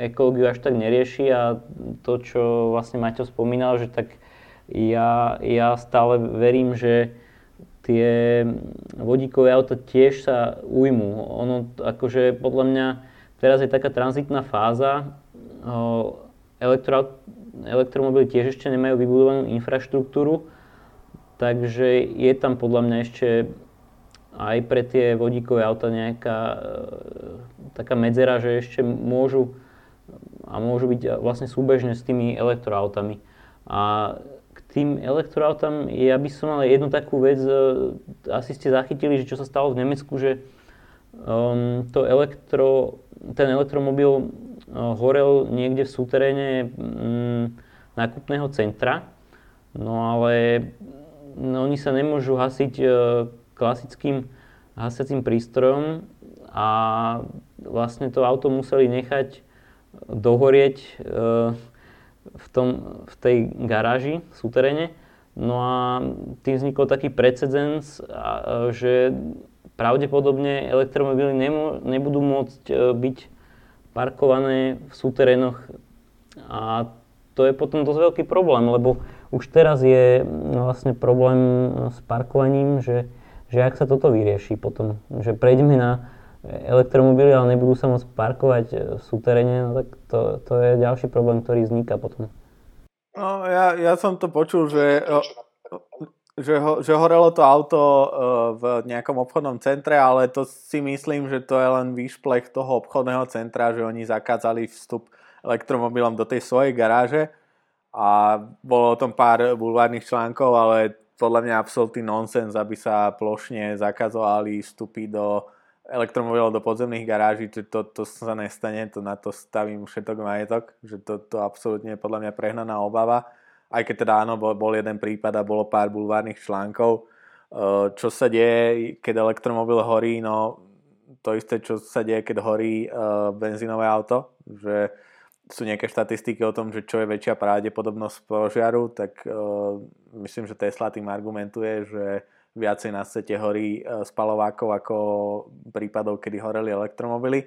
ekológiu až tak nerieši a to, čo vlastne Maťo spomínal, že tak ja, ja stále verím, že tie vodíkové auta tiež sa ujmú. Ono akože podľa mňa teraz je taká tranzitná fáza, elektro, elektromobily tiež ešte nemajú vybudovanú infraštruktúru, takže je tam podľa mňa ešte aj pre tie vodíkové auta nejaká e, taká medzera, že ešte môžu a môžu byť vlastne súbežne s tými elektroautami. A tým elektroautám ja by som mal jednu takú vec, e, asi ste zachytili, že čo sa stalo v Nemecku, že um, to elektro, ten elektromobil uh, horel niekde v súteréne um, nákupného centra, no ale no, oni sa nemôžu hasiť uh, klasickým hasiacím prístrojom a vlastne to auto museli nechať dohorieť e, v, tom, v tej garáži v súteréne. No a tým vznikol taký precedens, že pravdepodobne elektromobily nebudú môcť e, byť parkované v súterénoch a to je potom dosť veľký problém, lebo už teraz je vlastne problém s parkovaním, že že ak sa toto vyrieši potom, že prejdeme na elektromobily, ale nebudú sa môcť parkovať v súteréne, no tak to, to je ďalší problém, ktorý vzniká potom. No, ja, ja som to počul, že, že, ho, že horelo to auto e, v nejakom obchodnom centre, ale to si myslím, že to je len výšplech toho obchodného centra, že oni zakázali vstup elektromobilom do tej svojej garáže a bolo o tom pár bulvárnych článkov, ale podľa mňa absolútny nonsens, aby sa plošne zakazovali vstupy do elektromobilov do podzemných garáží, to, to, to sa nestane, to na to stavím všetok majetok, že to, to absolútne je podľa mňa prehnaná obava. Aj keď teda áno, bol, bol jeden prípad a bolo pár bulvárnych článkov. Eh, čo sa deje, keď elektromobil horí, no to isté, čo sa deje, keď horí uh, benzínové auto, že sú nejaké štatistiky o tom, že čo je väčšia pravdepodobnosť požiaru, tak uh, myslím, že Tesla tým argumentuje, že viacej na svete horí uh, spalovákov ako prípadov, kedy horeli elektromobily,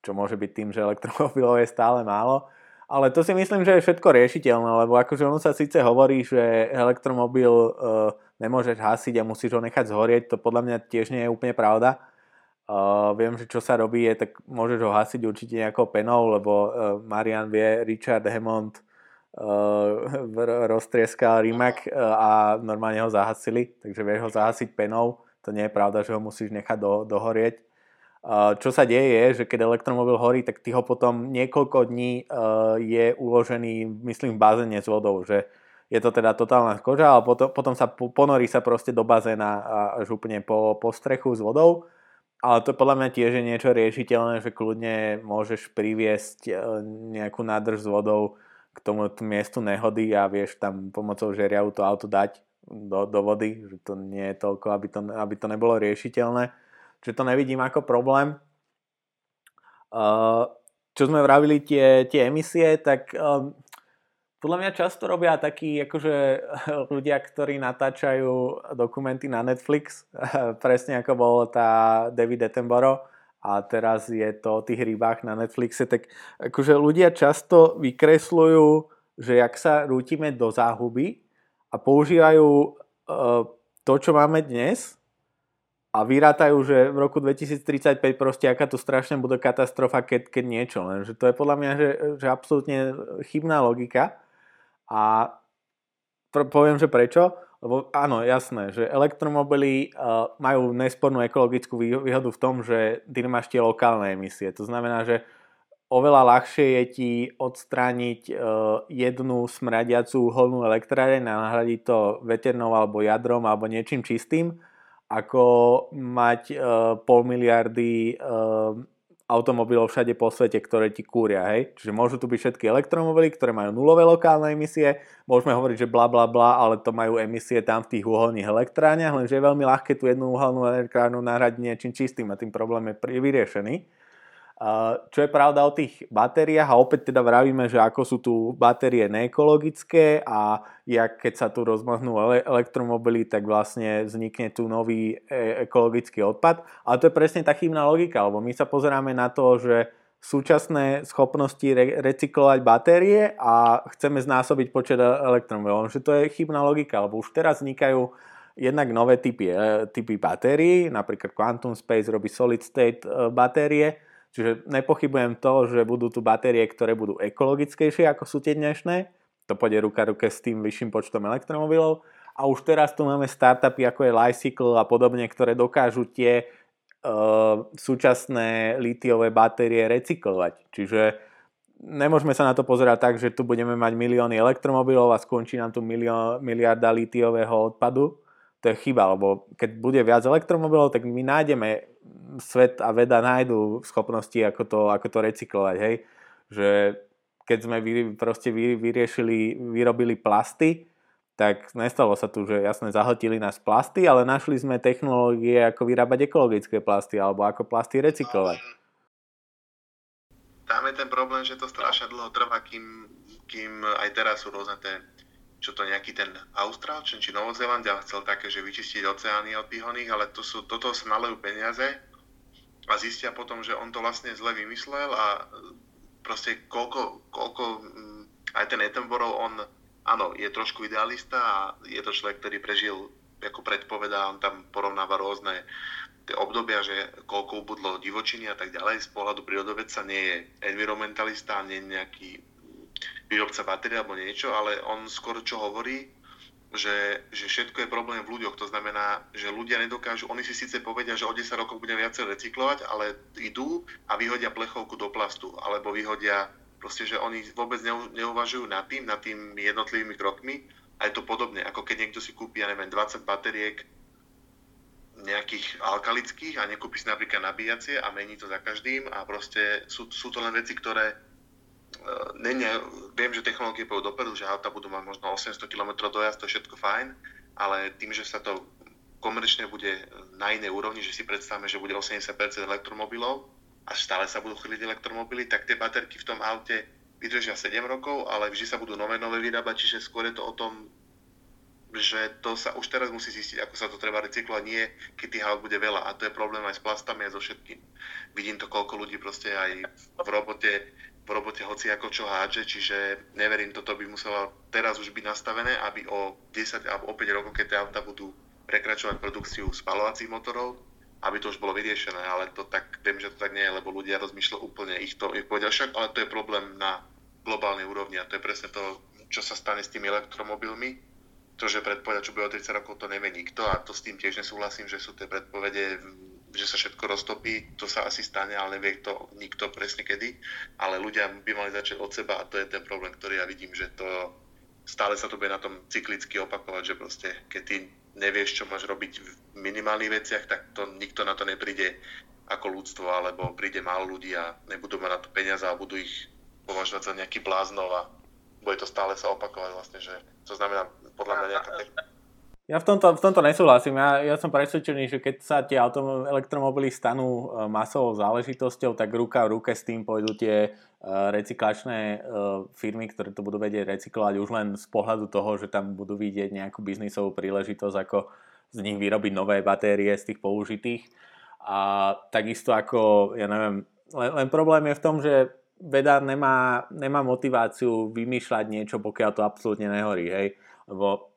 čo môže byť tým, že elektromobilov je stále málo. Ale to si myslím, že je všetko riešiteľné, lebo akože ono sa síce hovorí, že elektromobil uh, nemôžeš hasiť a musíš ho nechať zhorieť, to podľa mňa tiež nie je úplne pravda Uh, viem, že čo sa robí je, tak môžeš ho hasiť určite nejakou penou, lebo uh, Marian vie, Richard Hammond [laughs] uh, roztrieskal Rimac uh, a normálne ho zahasili, takže vieš ho zahasiť penou, to nie je pravda, že ho musíš nechať do, dohorieť. Uh, čo sa deje je, že keď elektromobil horí, tak ty ho potom niekoľko dní je uložený, myslím, v bazéne s vodou, že je to teda totálna koža, ale potom, potom sa ponorí sa proste do bazéna až úplne po, po strechu s vodou. Ale to podľa mňa tiež je niečo riešiteľné, že kľudne môžeš priviesť nejakú nádrž s vodou k tomu miestu nehody a vieš tam pomocou žeriavu to auto dať do, do vody, že to nie je toľko, aby to, aby to nebolo riešiteľné. Čiže to nevidím ako problém. Čo sme vravili tie, tie emisie, tak podľa mňa často robia takí akože [laughs] ľudia, ktorí natáčajú dokumenty na Netflix, [laughs] presne ako bolo tá David Attenborough a teraz je to o tých rybách na Netflixe, tak akože ľudia často vykresľujú, že jak sa rútime do záhuby a používajú uh, to, čo máme dnes a vyrátajú, že v roku 2035 proste aká tu strašne bude katastrofa, keď, keď niečo. Lenže to je podľa mňa, že, že absolútne chybná logika a poviem, že prečo. Lebo áno, jasné, že elektromobily uh, majú nespornú ekologickú výhodu v tom, že ty nemáš tie lokálne emisie. To znamená, že oveľa ľahšie je ti odstrániť uh, jednu smradiacú uholnú elektráreň a nahradiť to veternou alebo jadrom alebo niečím čistým, ako mať uh, pol miliardy uh, automobilov všade po svete, ktoré ti kúria, hej. Čiže môžu tu byť všetky elektromobily, ktoré majú nulové lokálne emisie, môžeme hovoriť, že bla bla bla, ale to majú emisie tam v tých uholných elektrániach, lenže je veľmi ľahké tú jednu uholnú elektrárnu nahradiť niečím čistým a tým problém je vyriešený. Čo je pravda o tých batériách a opäť teda vravíme, že ako sú tu batérie neekologické a jak keď sa tu rozmaznú elektromobily, tak vlastne vznikne tu nový e- ekologický odpad. Ale to je presne tá chybná logika, lebo my sa pozeráme na to, že súčasné schopnosti re- recyklovať batérie a chceme znásobiť počet e- elektromobilov. Že to je chybná logika, lebo už teraz vznikajú jednak nové typy, e- typy batérií, napríklad Quantum Space robí solid state batérie, Čiže nepochybujem to, že budú tu batérie, ktoré budú ekologickejšie ako sú tie dnešné. To pôjde ruka ruke s tým vyšším počtom elektromobilov. A už teraz tu máme startupy ako je Lycycle a podobne, ktoré dokážu tie uh, súčasné litiové batérie recyklovať. Čiže nemôžeme sa na to pozerať tak, že tu budeme mať milióny elektromobilov a skončí nám tu milió, miliarda litiového odpadu. To je chyba, lebo keď bude viac elektromobilov, tak my nájdeme svet a veda nájdú schopnosti, ako to, ako to recyklovať, hej. Že keď sme vy, proste vy, vyriešili, vyrobili plasty, tak nestalo sa tu, že jasne zahltili nás plasty, ale našli sme technológie, ako vyrábať ekologické plasty alebo ako plasty recyklovať. Tam je ten problém, že to strašne dlho trvá, kým, kým aj teraz sú rôzne tie, čo to nejaký ten Austrálčan či Novozelandia chcel také, že vyčistiť oceány od tých ale to sú, toto sa nalejú peniaze a zistia potom, že on to vlastne zle vymyslel a e, proste koľko, koľko mm, aj ten Attenborough, on áno, je trošku idealista a je to človek, ktorý prežil, ako predpovedá, on tam porovnáva rôzne tie obdobia, že koľko ubudlo divočiny a tak ďalej. Z pohľadu prírodovedca nie je environmentalista, nie je nejaký výrobca batérie alebo niečo, ale on skôr čo hovorí, že, že všetko je problém v ľuďoch. To znamená, že ľudia nedokážu, oni si síce povedia, že o 10 rokov budeme viacej recyklovať, ale idú a vyhodia plechovku do plastu, alebo vyhodia proste, že oni vôbec neuvažujú nad tým, nad tými jednotlivými krokmi a je to podobne, ako keď niekto si kúpi, ja neviem, 20 bateriek nejakých alkalických a nekúpi si napríklad nabíjacie a mení to za každým a proste sú, sú to len veci, ktoré ne, ne, viem, že technológie pôjdu dopredu, že auta budú mať možno 800 km dojazd, to je všetko fajn, ale tým, že sa to komerčne bude na inej úrovni, že si predstavíme, že bude 80% elektromobilov a stále sa budú chvíliť elektromobily, tak tie baterky v tom aute vydržia 7 rokov, ale vždy sa budú nové nové vyrábať, čiže skôr je to o tom, že to sa už teraz musí zistiť, ako sa to treba recyklovať, nie keď tých aut bude veľa. A to je problém aj s plastami a so všetkým. Vidím to, koľko ľudí proste aj v robote v robote hoci ako čo hádže, čiže neverím, toto by muselo teraz už byť nastavené, aby o 10 alebo o 5 rokov, keď tie auta budú prekračovať produkciu spalovacích motorov, aby to už bolo vyriešené, ale to tak, viem, že to tak nie je, lebo ľudia rozmýšľajú úplne ich to, ich povedia však, ale to je problém na globálnej úrovni a to je presne to, čo sa stane s tými elektromobilmi, to, že predpovedať, čo bude o 30 rokov, to nevie nikto a to s tým tiež nesúhlasím, že sú tie predpovede že sa všetko roztopí, to sa asi stane, ale nevie to nikto presne kedy. Ale ľudia by mali začať od seba a to je ten problém, ktorý ja vidím, že to stále sa to bude na tom cyklicky opakovať, že proste keď ty nevieš, čo máš robiť v minimálnych veciach, tak to nikto na to nepríde ako ľudstvo, alebo príde málo ľudí a nebudú mať na to peniaze a budú ich považovať za nejaký bláznov a bude to stále sa opakovať vlastne, že to znamená podľa mňa nejaká ja v tomto, v tomto nesúhlasím. Ja, ja som presvedčený, že keď sa tie autom, elektromobily stanú e, masovou záležitosťou, tak ruka v ruke s tým pôjdu tie uh, recyklačné uh, firmy, ktoré to budú vedieť recyklovať už len z pohľadu toho, že tam budú vidieť nejakú biznisovú príležitosť, ako z nich vyrobiť nové batérie z tých použitých. A takisto ako, ja neviem, len, len problém je v tom, že veda nemá, nemá motiváciu vymýšľať niečo, pokiaľ to absolútne nehorí. Hej lebo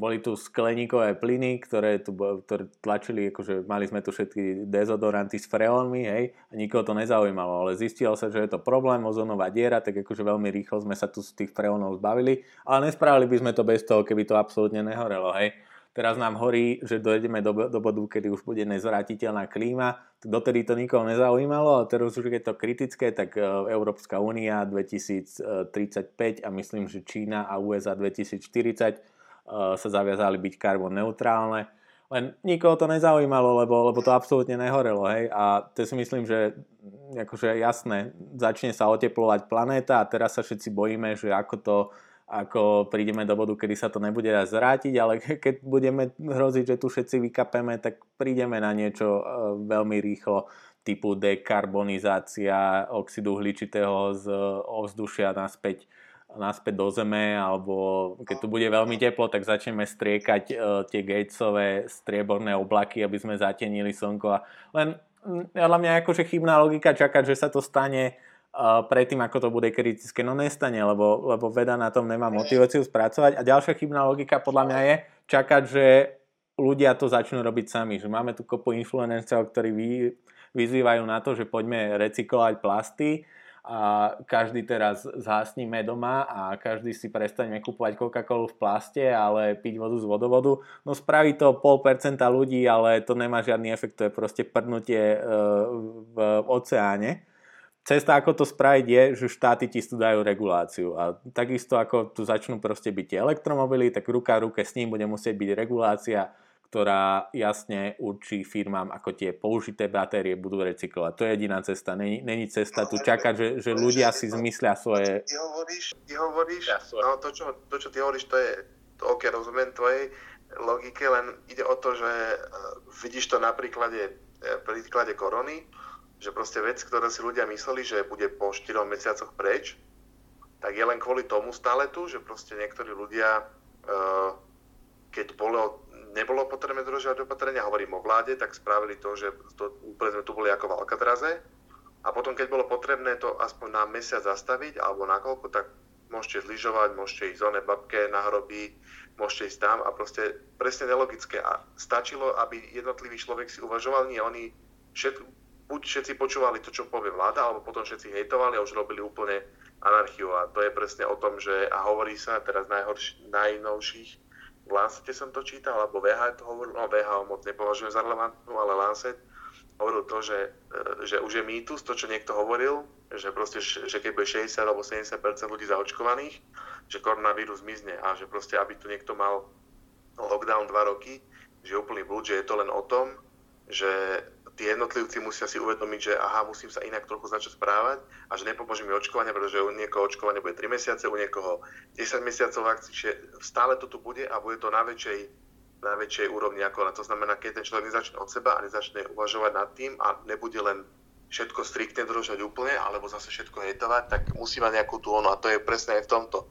boli tu skleníkové plyny, ktoré tu ktoré tlačili, akože mali sme tu všetky dezodoranty s freónmi, hej, a nikoho to nezaujímalo, ale zistilo sa, že je to problém, ozonová diera, tak akože veľmi rýchlo sme sa tu z tých freónov zbavili, ale nespravili by sme to bez toho, keby to absolútne nehorelo, hej. Teraz nám horí, že dojdeme do, do bodu, kedy už bude nezvratiteľná klíma. Dotedy to nikoho nezaujímalo, ale teraz už je to kritické, tak e, Európska únia 2035 a myslím, že Čína a USA 2040 e, sa zaviazali byť karbon neutrálne. Len nikoho to nezaujímalo, lebo, lebo to absolútne nehorelo. Hej? A to si myslím, že akože jasné, začne sa oteplovať planéta a teraz sa všetci bojíme, že ako to ako prídeme do bodu, kedy sa to nebude dať zrátiť, ale keď budeme hroziť, že tu všetci vykapeme, tak prídeme na niečo e, veľmi rýchlo typu dekarbonizácia oxidu hličitého z ovzdušia naspäť, naspäť do zeme, alebo keď tu bude veľmi teplo, tak začneme striekať uh, tie Gatesové strieborné oblaky, aby sme zatenili slnko. A len podľa mňa akože chybná logika čakať, že sa to stane predtým, ako to bude kritické. No nestane, lebo, lebo veda na tom nemá motiváciu spracovať. A ďalšia chybná logika podľa mňa je čakať, že ľudia to začnú robiť sami. Že máme tu kopu influencerov, ktorí vy, vyzývajú na to, že poďme recyklovať plasty a každý teraz zhasníme doma a každý si prestaneme kúpovať Coca-Colu v plaste, ale piť vodu z vodovodu. No spraví to pol percenta ľudí, ale to nemá žiadny efekt, to je proste prdnutie e, v oceáne. Cesta, ako to spraviť, je, že štáty ti tu dajú reguláciu. A takisto, ako tu začnú proste byť tie elektromobily, tak ruka ruke s ním bude musieť byť regulácia, ktorá jasne určí firmám, ako tie použité batérie budú recyklovať. To je jediná cesta. Není, není cesta tu čakať, že, že ľudia si zmyslia svoje... Ty hovoríš, ty hovoríš no to čo, to, čo ty hovoríš, to je, to, ok, rozumiem tvojej logike, len ide o to, že uh, vidíš to na príklade, uh, príklade korony, že proste vec, ktorá si ľudia mysleli, že bude po 4 mesiacoch preč, tak je len kvôli tomu stále tu, že proste niektorí ľudia, eh, keď bolo, nebolo potrebné dodržiavať opatrenia, hovorím o vláde, tak spravili to, že to, úplne sme tu boli ako v Alcatraze. A potom, keď bolo potrebné to aspoň na mesiac zastaviť, alebo na koľko, tak môžete zlyžovať, môžete ísť zóne babke na hroby, môžete ísť tam a proste presne nelogické. A stačilo, aby jednotlivý človek si uvažoval, nie oni všetko, buď všetci počúvali to, čo povie vláda, alebo potom všetci hejtovali a už robili úplne anarchiu. A to je presne o tom, že a hovorí sa teraz najhorší, najnovších, Lancete som to čítal, alebo VH to hovoril, no VH moc nepovažujem za relevantnú, ale Lancet hovoril to, že, e, že už je mýtus, to, čo niekto hovoril, že proste, že keď bude 60 alebo 70% ľudí zaočkovaných, že koronavírus zmizne a že proste, aby tu niekto mal lockdown 2 roky, že je úplný blúd, že je to len o tom, že tí jednotlivci musia si uvedomiť, že aha, musím sa inak trochu začať správať a že nepomôže mi očkovanie, pretože u niekoho očkovanie bude 3 mesiace, u niekoho 10 mesiacov akcií, čiže stále to tu bude a bude to na väčšej, na väčšej úrovni ako na to znamená, keď ten človek nezačne od seba a nezačne uvažovať nad tým a nebude len všetko striktne držať úplne, alebo zase všetko hejtovať, tak musí mať nejakú tú ono. A to je presne aj v tomto,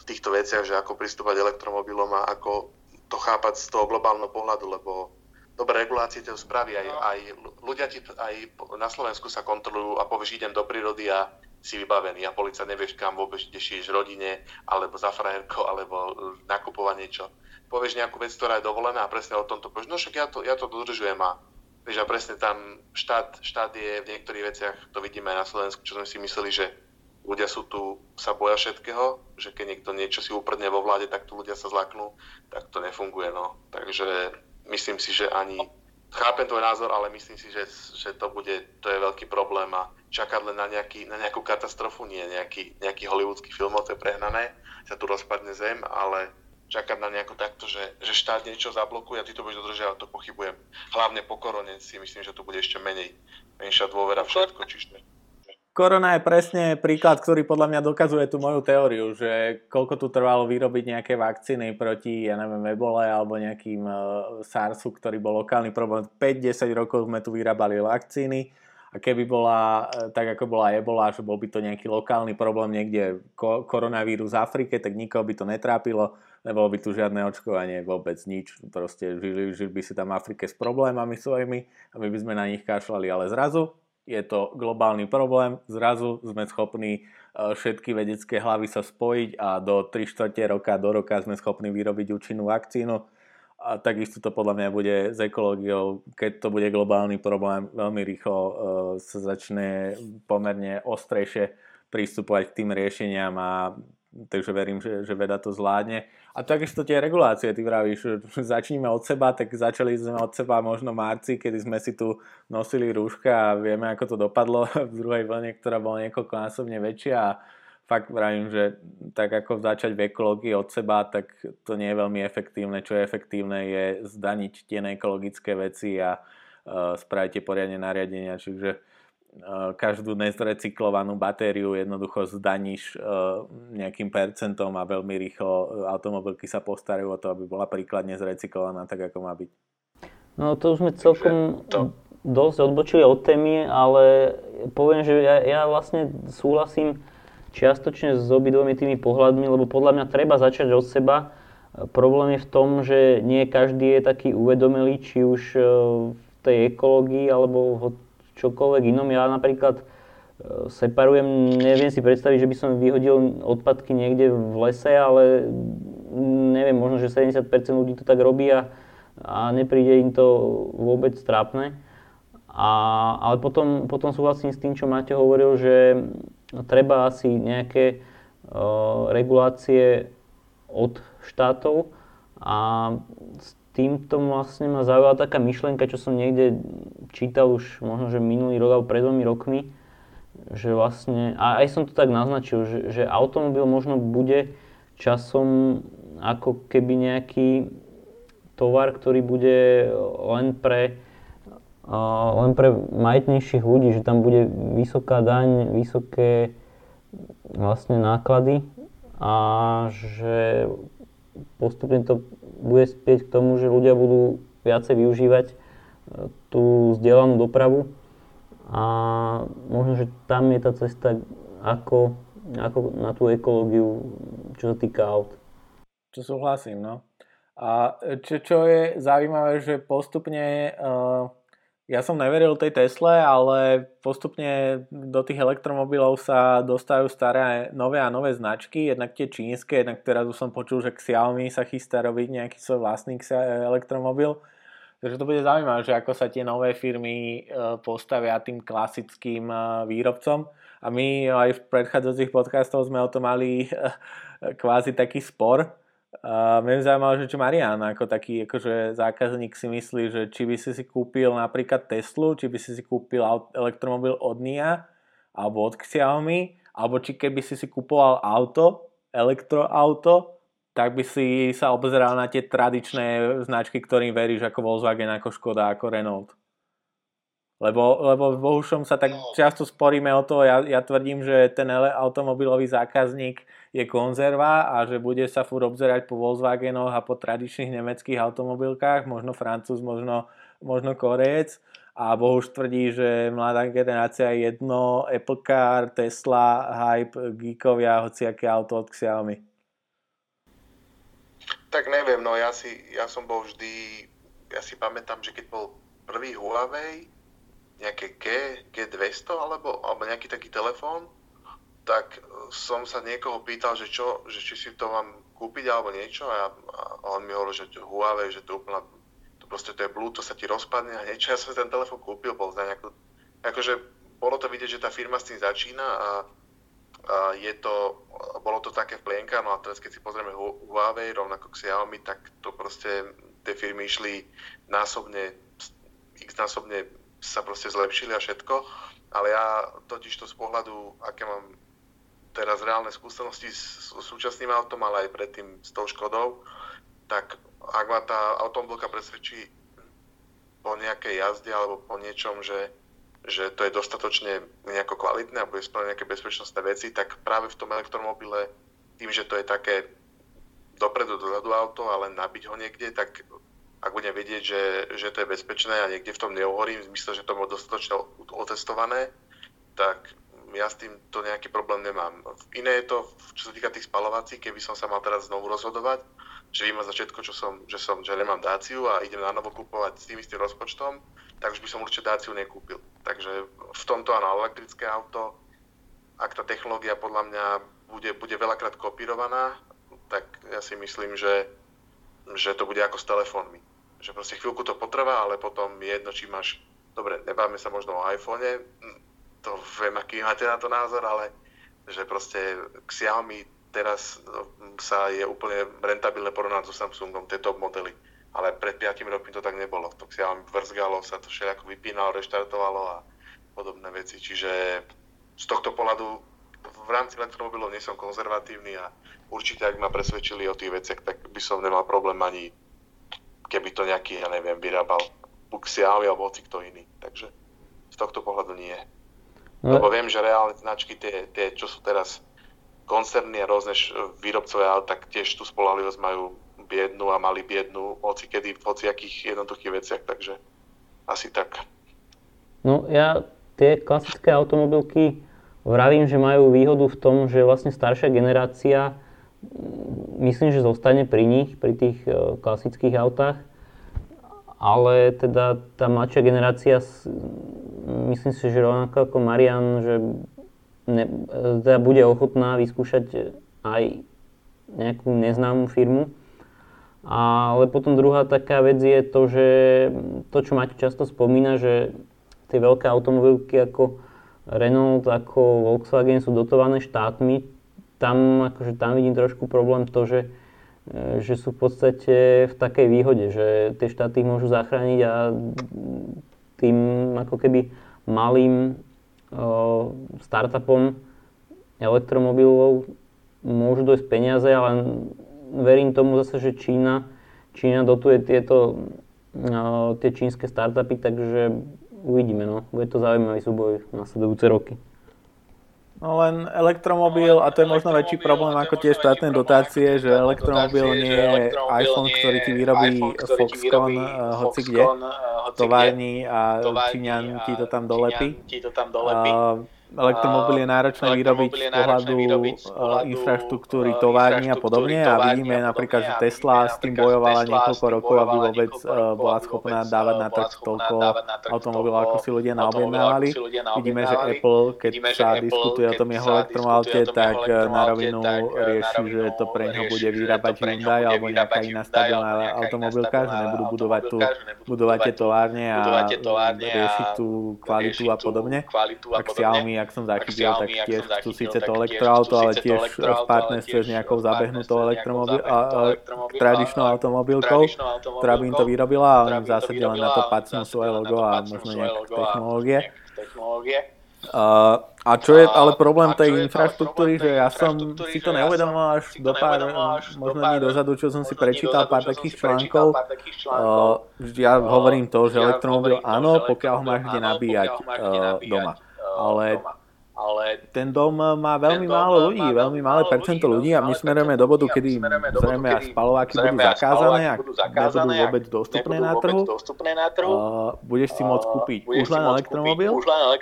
v týchto veciach, že ako pristúpať elektromobilom a ako to chápať z toho globálneho pohľadu, lebo dobré regulácie to spraví. Aj, aj ľudia ti aj na Slovensku sa kontrolujú a povieš, idem do prírody a si vybavený a policia nevieš, kam vôbec ideš rodine, alebo za frajerko, alebo e, nakupovať niečo. Povieš nejakú vec, ktorá je dovolená a presne o tomto povieš, no však ja to, ja to dodržujem a vieš, a presne tam štát, štát je v niektorých veciach, to vidíme aj na Slovensku, čo sme si mysleli, že ľudia sú tu, sa boja všetkého, že keď niekto niečo si uprdne vo vláde, tak tu ľudia sa zlaknú, tak to nefunguje, no. Takže myslím si, že ani chápem tvoj názor, ale myslím si, že, že to bude, to je veľký problém a čakať len na, nejaký, na nejakú katastrofu, nie nejaký, nejaký hollywoodsky film, to je prehnané, sa tu rozpadne zem, ale čakať na nejako takto, že, že štát niečo zablokuje a ty to budeš dodržiavať, to pochybujem. Hlavne po korone si myslím, že tu bude ešte menej, menšia dôvera všetko, čiže Korona je presne príklad, ktorý podľa mňa dokazuje tú moju teóriu, že koľko tu trvalo vyrobiť nejaké vakcíny proti, ja neviem, ebole alebo nejakým uh, SARSu, ktorý bol lokálny problém. 5-10 rokov sme tu vyrábali vakcíny a keby bola, e, tak ako bola ebola, že bol by to nejaký lokálny problém niekde, ko- koronavírus v Afrike, tak nikoho by to netrápilo, nebolo by tu žiadne očkovanie, vôbec nič. Proste žili, žili by si tam v Afrike s problémami svojimi a my by sme na nich kašľali, ale zrazu je to globálny problém, zrazu sme schopní všetky vedecké hlavy sa spojiť a do 3 čtvrte roka, do roka sme schopní vyrobiť účinnú vakcínu. A takisto to podľa mňa bude s ekológiou, keď to bude globálny problém, veľmi rýchlo uh, sa začne pomerne ostrejšie pristupovať k tým riešeniam a takže verím, že, že veda to zvládne. A takisto tie regulácie, ty vravíš, [laughs] začníme od seba, tak začali sme od seba možno v marci, kedy sme si tu nosili rúška a vieme, ako to dopadlo [laughs] v druhej vlne, ktorá bola niekoľkonásobne väčšia a fakt vravím, že tak ako začať v ekológii od seba, tak to nie je veľmi efektívne. Čo je efektívne je zdaniť tie neekologické veci a uh, spraviť tie poriadne nariadenia. Čiže každú nezrecyklovanú batériu jednoducho zdaníš eh, nejakým percentom a veľmi rýchlo eh, automobilky sa postarajú o to, aby bola príkladne zrecyklovaná tak, ako má byť. No to už sme celkom to... dosť odbočili od témy, ale poviem, že ja, ja vlastne súhlasím čiastočne s obidvomi tými pohľadmi, lebo podľa mňa treba začať od seba. Problém je v tom, že nie každý je taký uvedomelý, či už v tej ekológii alebo v čokoľvek inom. Ja napríklad e, separujem, neviem si predstaviť, že by som vyhodil odpadky niekde v lese, ale neviem, možno, že 70% ľudí to tak robí a, a nepríde im to vôbec trápne. A, ale potom, potom súhlasím s tým, čo Máte hovoril, že treba asi nejaké uh, regulácie od štátov a s týmto vlastne ma zaujala taká myšlienka, čo som niekde čítal už možno, že minulý rok alebo pred dvomi rokmi, že vlastne, a aj som to tak naznačil, že, že automobil možno bude časom ako keby nejaký tovar, ktorý bude len pre, len pre majetnejších ľudí, že tam bude vysoká daň, vysoké vlastne náklady a že postupne to bude spieť k tomu, že ľudia budú viacej využívať e, tú vzdielanú dopravu a možno, že tam je tá cesta ako, ako na tú ekológiu, čo sa týka aut. Čo súhlasím, no. A čo, čo je zaujímavé, že postupne uh, ja som neveril tej Tesle, ale postupne do tých elektromobilov sa dostajú staré nové a nové značky, jednak tie čínske, jednak teraz už som počul, že Xiaomi sa chystá robiť nejaký svoj vlastný elektromobil. Takže to bude zaujímavé, že ako sa tie nové firmy e, postavia tým klasickým e, výrobcom. A my aj v predchádzajúcich podcastov sme o tom mali e, kvázi taký spor, Uh, mňa zaujímalo, že čo Marian ako taký akože zákazník si myslí, že či by si si kúpil napríklad Teslu, či by si si kúpil elektromobil od NIA alebo od Xiaomi, alebo či keby si si kúpoval auto, elektroauto, tak by si sa obzeral na tie tradičné značky, ktorým veríš ako Volkswagen, ako Škoda, ako Renault. Lebo, lebo v Bohušom sa tak no. často sporíme o to, ja, ja tvrdím, že ten automobilový zákazník je konzerva a že bude sa furt obzerať po Volkswagenoch a po tradičných nemeckých automobilkách, možno Francúz, možno, možno Korejec. A Bohuž tvrdí, že mladá generácia je jedno, Apple Car, Tesla, Hype, Geekovia, hociaké auto od Xiaomi. Tak neviem, no ja, si, ja som bol vždy, ja si pamätám, že keď bol prvý Huawei, nejaké G, G200 alebo, alebo nejaký taký telefón, tak som sa niekoho pýtal, že, čo, že či si to mám kúpiť alebo niečo a, a on mi hovoril, že to Huawei, že to úplne, to proste to je Bluetooth, sa ti rozpadne a niečo. Ja som ten telefon kúpil, bol za nejakú, akože bolo to vidieť, že tá firma s tým začína a, a je to, bolo to také v plienkách, no a teraz keď si pozrieme Huawei, rovnako Xiaomi, tak to proste tie firmy išli násobne, x násobne sa proste zlepšili a všetko, ale ja totiž to z pohľadu, aké mám teraz reálne skúsenosti s, s súčasným autom, ale aj predtým s tou Škodou, tak ak ma tá automobilka presvedčí po nejakej jazde alebo po niečom, že, že to je dostatočne nejako kvalitné a bude splňať nejaké bezpečnostné veci, tak práve v tom elektromobile, tým, že to je také dopredu, dozadu auto, ale nabiť ho niekde, tak ak budem vedieť, že, že to je bezpečné a niekde v tom neuhorím, v zmysle, že to bolo dostatočne otestované, tak ja s tým to nejaký problém nemám. Iné je to, čo sa týka tých spalovací, keby som sa mal teraz znovu rozhodovať, že vymazať všetko, čo som, že, som, že nemám dáciu a idem na novo kúpovať s tým istým rozpočtom, tak už by som určite dáciu nekúpil. Takže v tomto áno, elektrické auto, ak tá technológia podľa mňa bude, bude veľakrát kopírovaná, tak ja si myslím, že, že to bude ako s telefónmi. Že proste chvíľku to potrvá, ale potom je jedno, či máš, dobre, nebáme sa možno o iPhone, to viem, aký máte na to názor, ale že proste Xiaomi teraz no, sa je úplne rentabilné porovnať so Samsungom, tie top modely. Ale pred 5 rokmi to tak nebolo. To Xiaomi vrzgalo, sa to všetko vypínalo, reštartovalo a podobné veci. Čiže z tohto pohľadu v rámci elektromobilov nie som konzervatívny a určite ak ma presvedčili o tých veciach, tak by som nemal problém ani keby to nejaký, ja neviem, vyrábal Xiaomi alebo hoci kto iný. Takže z tohto pohľadu nie. No. Lebo viem, že reálne značky, tie, tie, čo sú teraz koncerny a rôzne výrobcovia, ale tak tiež tú spolahlivosť majú biednu a mali biednu hoci kedy, v akých jednoduchých veciach, takže asi tak. No ja tie klasické automobilky vravím, že majú výhodu v tom, že vlastne staršia generácia myslím, že zostane pri nich, pri tých e, klasických autách, ale teda tá mladšia generácia myslím si, že rovnako ako Marian, že ne, teda bude ochotná vyskúšať aj nejakú neznámú firmu. Ale potom druhá taká vec je to, že to, čo Maťo často spomína, že tie veľké automobilky ako Renault, ako Volkswagen sú dotované štátmi, tam, akože tam vidím trošku problém to, že, že sú v podstate v takej výhode, že tie štáty ich môžu zachrániť a tým ako keby malým uh, startupom elektromobilov môžu dojsť peniaze, ale verím tomu zase, že Čína, Čína dotuje tieto uh, tie čínske startupy, takže uvidíme, no. Bude to zaujímavý súboj na sledujúce roky. No len elektromobil, a to je možno väčší problém ako tie štátne dotácie, že elektromobil nie je iPhone, ktorý ti vyrobí Foxconn uh, hoci kde, továrni a Číňan ti to tam dolepí. Elektromobil je náročné vyrobiť z pohľadu infraštruktúry tovární a podobne a vidíme napríklad, že Tesla s tým bojovala niekoľko rokov, aby vôbec bola schopná dávať na trh toľko automobilov, ako si ľudia naobjednávali. Vidíme, že Apple, keď sa diskutuje o tom jeho elektromobilte, tak na rovinu rieši, že to pre neho bude vyrábať Hyundai alebo nejaká iná stabilná automobilka, že nebudú budovať, tu, budovať tie továrne a riešiť tú kvalitu a podobne. Tak Xiaomi ak som zachytil, tak tiež chcú síce to elektroauto, ale tiež v partnerstve s nejakou zabehnutou elektromobil, tradičnou automobilkou, ktorá by im to vyrobila a oni v zásade len na to pacnú svoje logo a možno nejaké technológie. Uh, a čo je ale problém tej infraštruktúry, že ja som si to neuvedomoval až do pár, možno dní dozadu, čo som si prečítal pár takých článkov. Uh, ja hovorím to, že elektromobil áno, pokiaľ ho máš kde nabíjať uh, doma ale ale ten dom má veľmi málo ľudí, veľmi malé percento ľudí a my smerujeme do bodu, kedy zrejme až spalováky budú zakázané a nebudú vôbec dostupné na trhu. budeš si môcť kúpiť už len elektromobil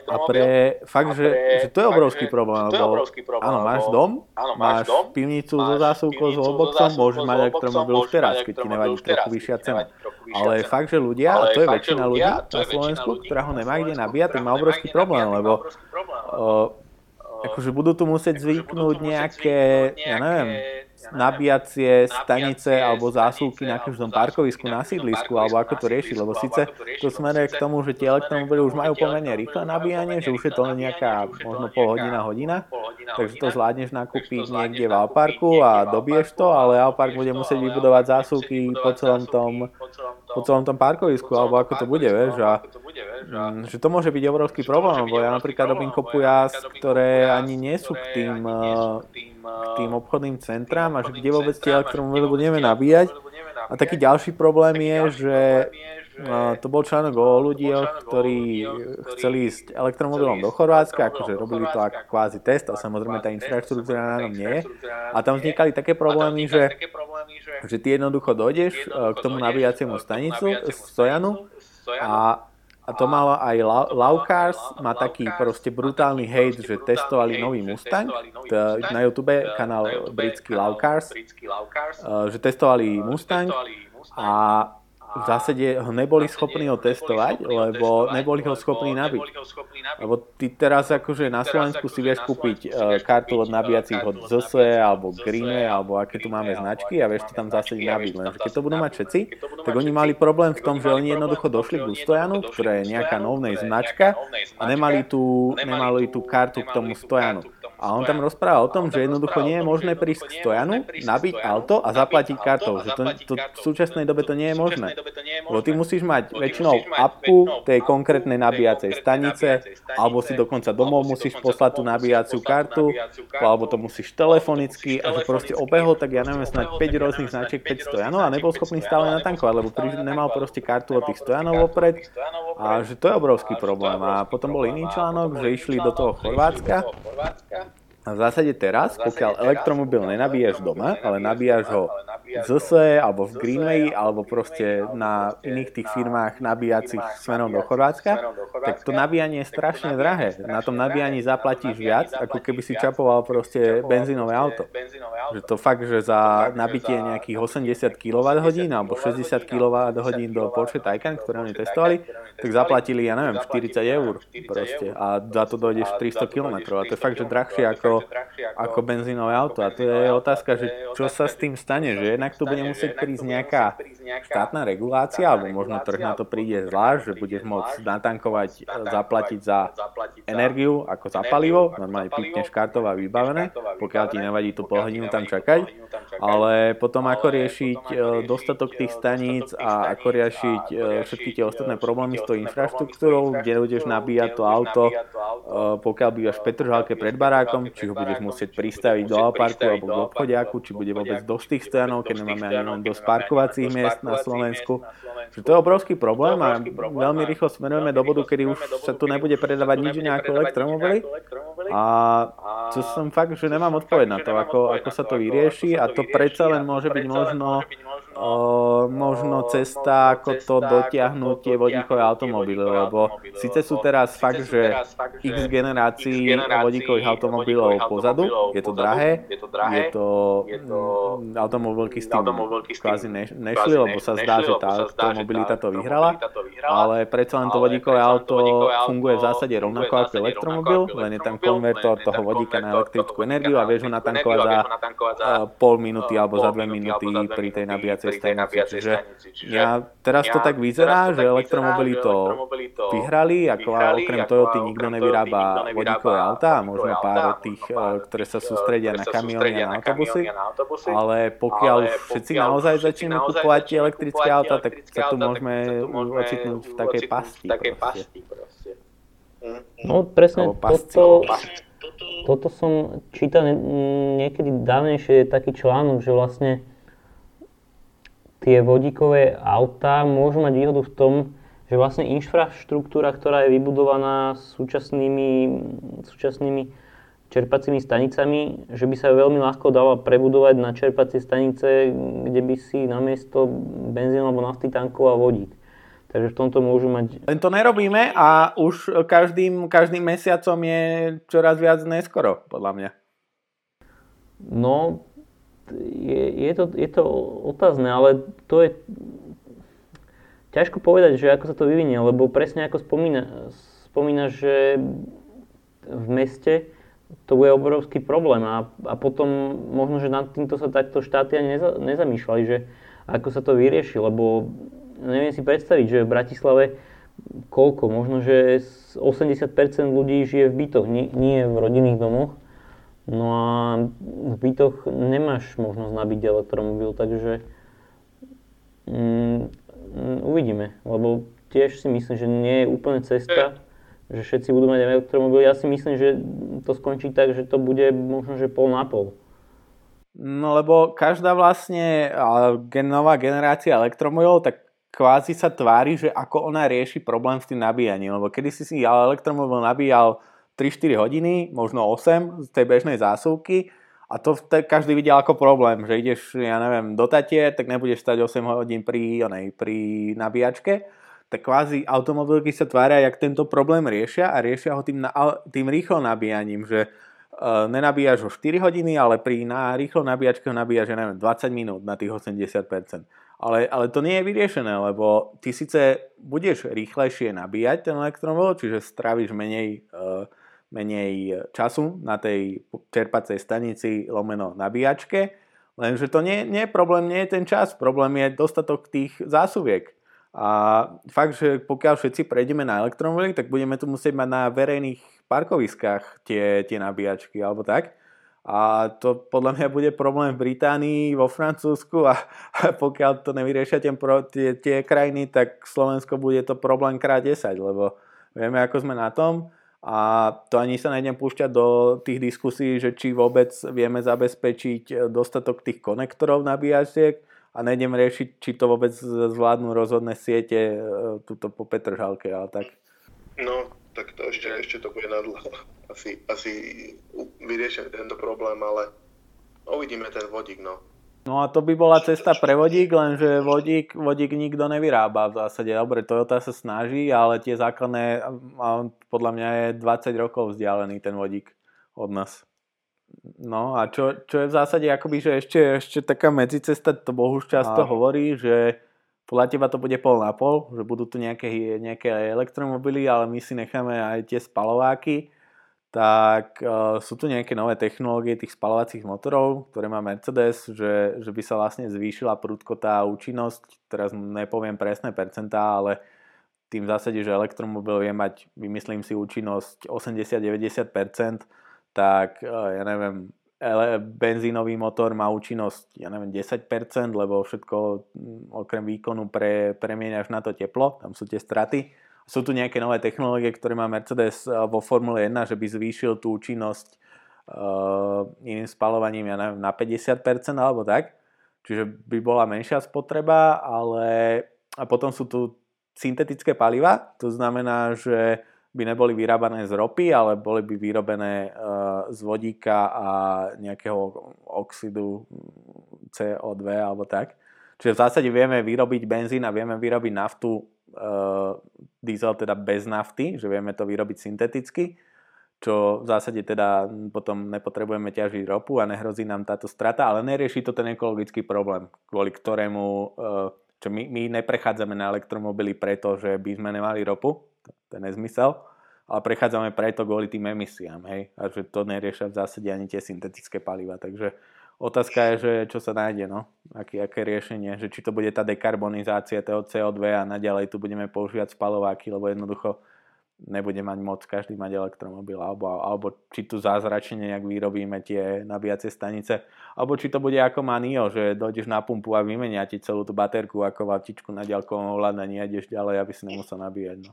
a pre fakt, že, že to je obrovský problém, lebo áno, máš dom, máš pivnicu so zásuvkou, s wallboxom, môžeš mať elektromobil už teraz, keď ti nevadí trochu vyššia cena. Ale fakt, že ľudia, a to je väčšina ľudí na Slovensku, ktorá ho nemá kde nabíjať, tak má obrovský problém, lebo akože budú tu musieť zvyknúť nejaké, ja neviem, nabíjacie stanice alebo zásuvky na každom parkovisku, na sídlisku, alebo ako to riešiť, lebo síce to smeruje k tomu, že tie elektromobily už majú pomerne rýchle nabíjanie, že už je to len nejaká možno pol hodina, hodina, takže to zvládneš nakúpiť niekde v Alparku a dobiješ to, ale Alpark bude musieť vybudovať zásuvky po celom tom po celom tom parkovisku, alebo ako to bude, vieš, a, že to môže byť obrovský problém, lebo ja napríklad robím kopu jazd, ktoré ani nie sú k tým, k tým obchodným centrám a že kde vôbec tie elektromobily budeme nabíjať. A taký ďalší problém je, že to bol článok o ľudí, ktorí chceli ísť elektromobilom do Chorvátska, akože robili to ako kvázi test a samozrejme tá infraštruktúra na tom nie. je. A tam vznikali také problémy, že, že ty jednoducho dojdeš e, k tomu nabíjaciemu stanicu, stojanu a a to malo aj Laukars, má taký proste brutálny hate, že testovali nový Mustang, na YouTube kanál britský Laukars, e, že testovali Mustang. a v zásade ho neboli schopní ho testovať, lebo neboli ho schopní nabiť. Lebo ty teraz akože na Slovensku si vieš kúpiť uh, kartu od nabíjacích od ZSE alebo Greenway alebo aké tu máme značky a vieš to tam zásade nabiť. Lenže keď to budú mať všetci, tak oni mali problém v tom, že oni jednoducho došli k Stojanu, ktorá je nejaká novnej značka a nemali tú, nemali tú kartu k tomu Stojanu. A on tam rozpráva o tom, že jednoducho nie je možné prísť k stojanu, nabiť auto a zaplatiť kartou. Že to, to, v súčasnej dobe to nie je možné. Lebo ty musíš mať väčšinou apku tej konkrétnej nabíjacej stanice, alebo si dokonca domov musíš poslať tú nabíjaciu kartu, alebo to musíš telefonicky a že proste obehol, tak ja neviem, snáď 5 rôznych značiek 5 stojanov a nebol schopný stále natankovať, lebo nemal proste kartu od tých stojanov opred a že to je obrovský problém. A potom bol iný článok, že išli do toho Chorvátska a v zásade teraz, pokiaľ elektromobil nenabíjaš doma, ale nabíjaš ho v ZSE alebo v Greenway alebo proste na iných tých firmách nabíjacích smerom do Chorvátska, tak to nabíjanie je strašne drahé. Na tom nabíjaní zaplatíš viac, ako keby si čapoval proste benzínové auto. Že to fakt, že za nabitie nejakých 80 kWh alebo 60 kWh do Porsche Taycan, ktoré oni testovali, tak zaplatili, ja neviem, 40 eur proste. A za to dojdeš 300 km. A to je fakt, že drahšie ako ako, ako benzínové auto. A to je otázka, že čo sa s tým stane, že jednak tu bude musieť prísť nejaká štátna regulácia, alebo možno trh na to príde zvlášť, že budeš môcť natankovať, zaplatiť za energiu ako za palivo, normálne pípneš kartov a vybavené, pokiaľ ti nevadí tú pol hodinu tam čakať, ale potom ako riešiť e, dostatok tých staníc a ako riešiť e, všetky tie ostatné problémy s tou infraštruktúrou, kde budeš nabíjať to auto, pokiaľ bývaš v Petržalke pred barákom, či ho budeš musieť pristaviť do Alparku alebo do obchodiaku, či bude vôbec dosť tých stojanov, keď nemáme ani dosť parkovacích miest na Slovensku. Že to je obrovský problém a veľmi rýchlo smerujeme do bodu, kedy už sa tu nebude predávať nič iné ako elektromobily. A to som fakt, že nemám odpoveď na to, ako, ako sa to vyrieši a to predsa len môže byť možno o, možno cesta, ako to dotiahnuť tie vodíkové automobily, lebo síce sú teraz fakt, že x generácií vodíkových automobilov pozadu, je to drahé, je to mm, automobilky s tým kvázi nešli, lebo sa zdá, že tá automobilita to vyhrala, ale predsa len to vodíkové auto funguje v zásade rovnako ako elektromobil, len je tam konvertor toho vodíka na elektrickú energiu a vieš ho natankovať za pol minúty alebo za dve minúty pri tej nabíjacej nabíjacej stanici. Čiže ja, teraz to tak vyzerá, že elektromobily to vyhrali, ako okrem Toyoty nikto nevyrába vodíkové auta, a možno pár tých, ktoré sa sústredia na kamióny a na autobusy, ale pokiaľ všetci naozaj začneme kupovať elektrické auta, tak sa tu môžeme ocitnúť v takej pasti. No presne toto, toto som čítal niekedy dávnejšie taký článok, že vlastne tie vodíkové autá môžu mať výhodu v tom, že vlastne infraštruktúra, ktorá je vybudovaná súčasnými, súčasnými čerpacími stanicami, že by sa veľmi ľahko dala prebudovať na čerpacie stanice, kde by si namiesto benzínu alebo nafty tankoval vodík. Takže v tomto môžu mať... Len to nerobíme a už každým, každým mesiacom je čoraz viac neskoro, podľa mňa. No, je, je, to, je to otázne, ale to je ťažko povedať, že ako sa to vyvinie, lebo presne ako spomína, spomína že v meste to bude obrovský problém a, a potom možno, že nad týmto sa takto štáty ani neza, nezamýšľali, že ako sa to vyrieši, lebo neviem si predstaviť, že v Bratislave koľko, možno, že 80% ľudí žije v bytoch, nie, nie v rodinných domoch No a v bytoch nemáš možnosť nabiť elektromobil, takže mm, uvidíme, lebo tiež si myslím, že nie je úplne cesta, že všetci budú mať elektromobil. Ja si myslím, že to skončí tak, že to bude možno, že pol na pol. No lebo každá vlastne nová generácia elektromobilov tak kvázi sa tvári, že ako ona rieši problém s tým nabíjaním. Lebo kedy si si elektromobil nabíjal 3-4 hodiny, možno 8 z tej bežnej zásuvky a to každý videl ako problém, že ideš, ja neviem, do Tatie, tak nebudeš stať 8 hodín pri, onej, pri nabíjačke, tak kvázi automobilky sa tvária, jak tento problém riešia a riešia ho tým, na, tým rýchlo nabíjaním, že uh, nenabíjaš ho 4 hodiny, ale pri na rýchlo nabíjačke ho nabíjaš, ja neviem, 20 minút na tých 80%. Ale, ale to nie je vyriešené, lebo ty síce budeš rýchlejšie nabíjať ten elektromobil, čiže stráviš menej, uh, menej času na tej čerpacej stanici lomeno nabíjačke, lenže to nie, nie problém, nie je ten čas, problém je dostatok tých zásuviek. A fakt, že pokiaľ všetci prejdeme na elektromobily, tak budeme tu musieť mať na verejných parkoviskách tie, tie nabíjačky alebo tak. A to podľa mňa bude problém v Británii, vo Francúzsku a, a pokiaľ to nevyriešia tie, tie krajiny, tak Slovensko bude to problém krát 10, lebo vieme, ako sme na tom a to ani sa nejdem púšťať do tých diskusí, že či vôbec vieme zabezpečiť dostatok tých konektorov nabíjačiek a nejdem riešiť, či to vôbec zvládnu rozhodné siete e, tuto po Petržalke, ale tak. No, tak to ešte, ešte to bude nadľa. Asi, asi vyriešime tento problém, ale uvidíme ten vodík, no. No a to by bola cesta pre vodík, lenže vodík, vodík nikto nevyrába v zásade. Dobre, Toyota sa snaží, ale tie základné, podľa mňa je 20 rokov vzdialený ten vodík od nás. No a čo, čo je v zásade akoby, že ešte, ešte taká medzicesta, to Bohuž často a... hovorí, že podľa teba to bude pol na pol, že budú tu nejaké, nejaké elektromobily, ale my si necháme aj tie spalováky, tak uh, sú tu nejaké nové technológie tých spalovacích motorov, ktoré má Mercedes, že, že by sa vlastne zvýšila prudkotá účinnosť, teraz nepoviem presné percentá, ale tým v zásade, že elektromobil vie mať, vymyslím si, účinnosť 80-90%, tak uh, ja neviem, benzínový motor má účinnosť, ja neviem, 10%, lebo všetko mm, okrem výkonu pre, premieňaš na to teplo, tam sú tie straty. Sú tu nejaké nové technológie, ktoré má Mercedes eh, vo Formule 1, že by zvýšil tú účinnosť uh, iným spalovaním, ja neviem, na 50% alebo tak. Čiže by bola menšia spotreba, ale a potom sú tu syntetické paliva, to znamená, že by neboli vyrábané z ropy, ale boli by vyrobené eh, z vodíka a nejakého oxidu CO2 alebo tak. Čiže v zásade vieme vyrobiť benzín a vieme vyrobiť naftu, diesel teda bez nafty, že vieme to vyrobiť synteticky, čo v zásade teda potom nepotrebujeme ťažiť ropu a nehrozí nám táto strata, ale nerieši to ten ekologický problém, kvôli ktorému uh, čo my, my neprechádzame na elektromobily preto, že by sme nemali ropu, to je nezmysel, ale prechádzame preto kvôli tým emisiám, hej, a že to neriešia v zásade ani tie syntetické paliva, takže otázka je, že čo sa nájde, no, Aký, aké riešenie, že či to bude tá dekarbonizácia toho CO2 a naďalej tu budeme používať spalováky, lebo jednoducho nebude mať moc každý mať elektromobil, alebo, alebo či tu zázračne nejak vyrobíme tie nabíjacie stanice, alebo či to bude ako Manio, že dojdeš na pumpu a vymenia ti celú tú baterku ako vatičku na ďalkovom ovládaní a ideš ďalej, aby si nemusel nabíjať. No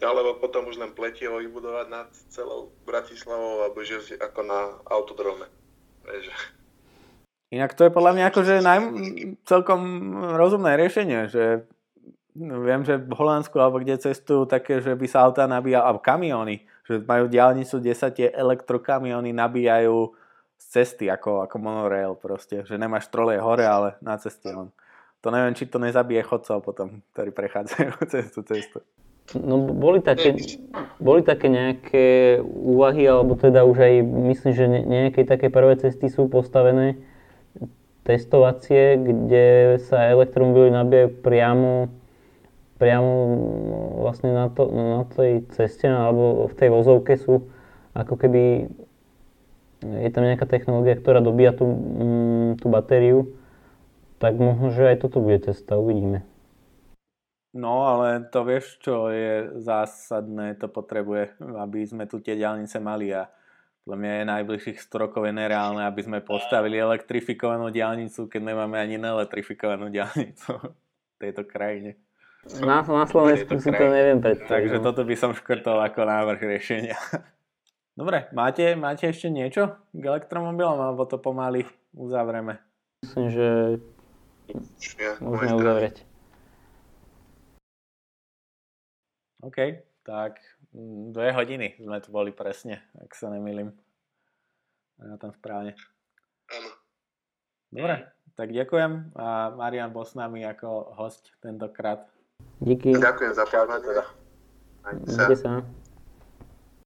alebo potom už len pletivo vybudovať nad celou Bratislavou alebo že ako na autodrome. Vieš. Inak to je podľa mňa akože naj, celkom rozumné riešenie, že viem, že v Holandsku alebo kde cestujú také, že by sa autá nabíjali, alebo kamiony, že majú diálnicu, kde sa tie elektrokamiony nabíjajú z cesty, ako, ako monorail proste, že nemáš troleje hore, ale na ceste len. To neviem, či to nezabije chodcov potom, ktorí prechádzajú cez [laughs] tú cestu. No boli také, boli také nejaké úvahy, alebo teda už aj myslím, že nejaké také prvé cesty sú postavené testovacie, kde sa elektromobily nabíjajú priamo, priamo vlastne na, to, na tej ceste alebo v tej vozovke sú ako keby je tam nejaká technológia, ktorá dobíja tú, mm, tú batériu, tak možno, že aj toto bude cesta, uvidíme. No, ale to vieš, čo je zásadné, to potrebuje, aby sme tu tie diálnice mali a podľa mňa je najbližších 100 rokov je nereálne, aby sme postavili elektrifikovanú diálnicu, keď nemáme ani neelektrifikovanú diálnicu v tejto krajine. Na, na Slovensku si to neviem predstaviť. Takže no. toto by som škrtol ako návrh riešenia. [laughs] Dobre, máte, máte ešte niečo k elektromobilom, alebo to pomaly uzavreme? Myslím, že môžeme uzavrieť. OK, tak mm, dve hodiny sme tu boli presne, ak sa nemýlim. Na tam správne. Dobre, tak ďakujem a Marian bol s nami ako host tentokrát. Díky. Ďakujem za pozvanie. Majte sa.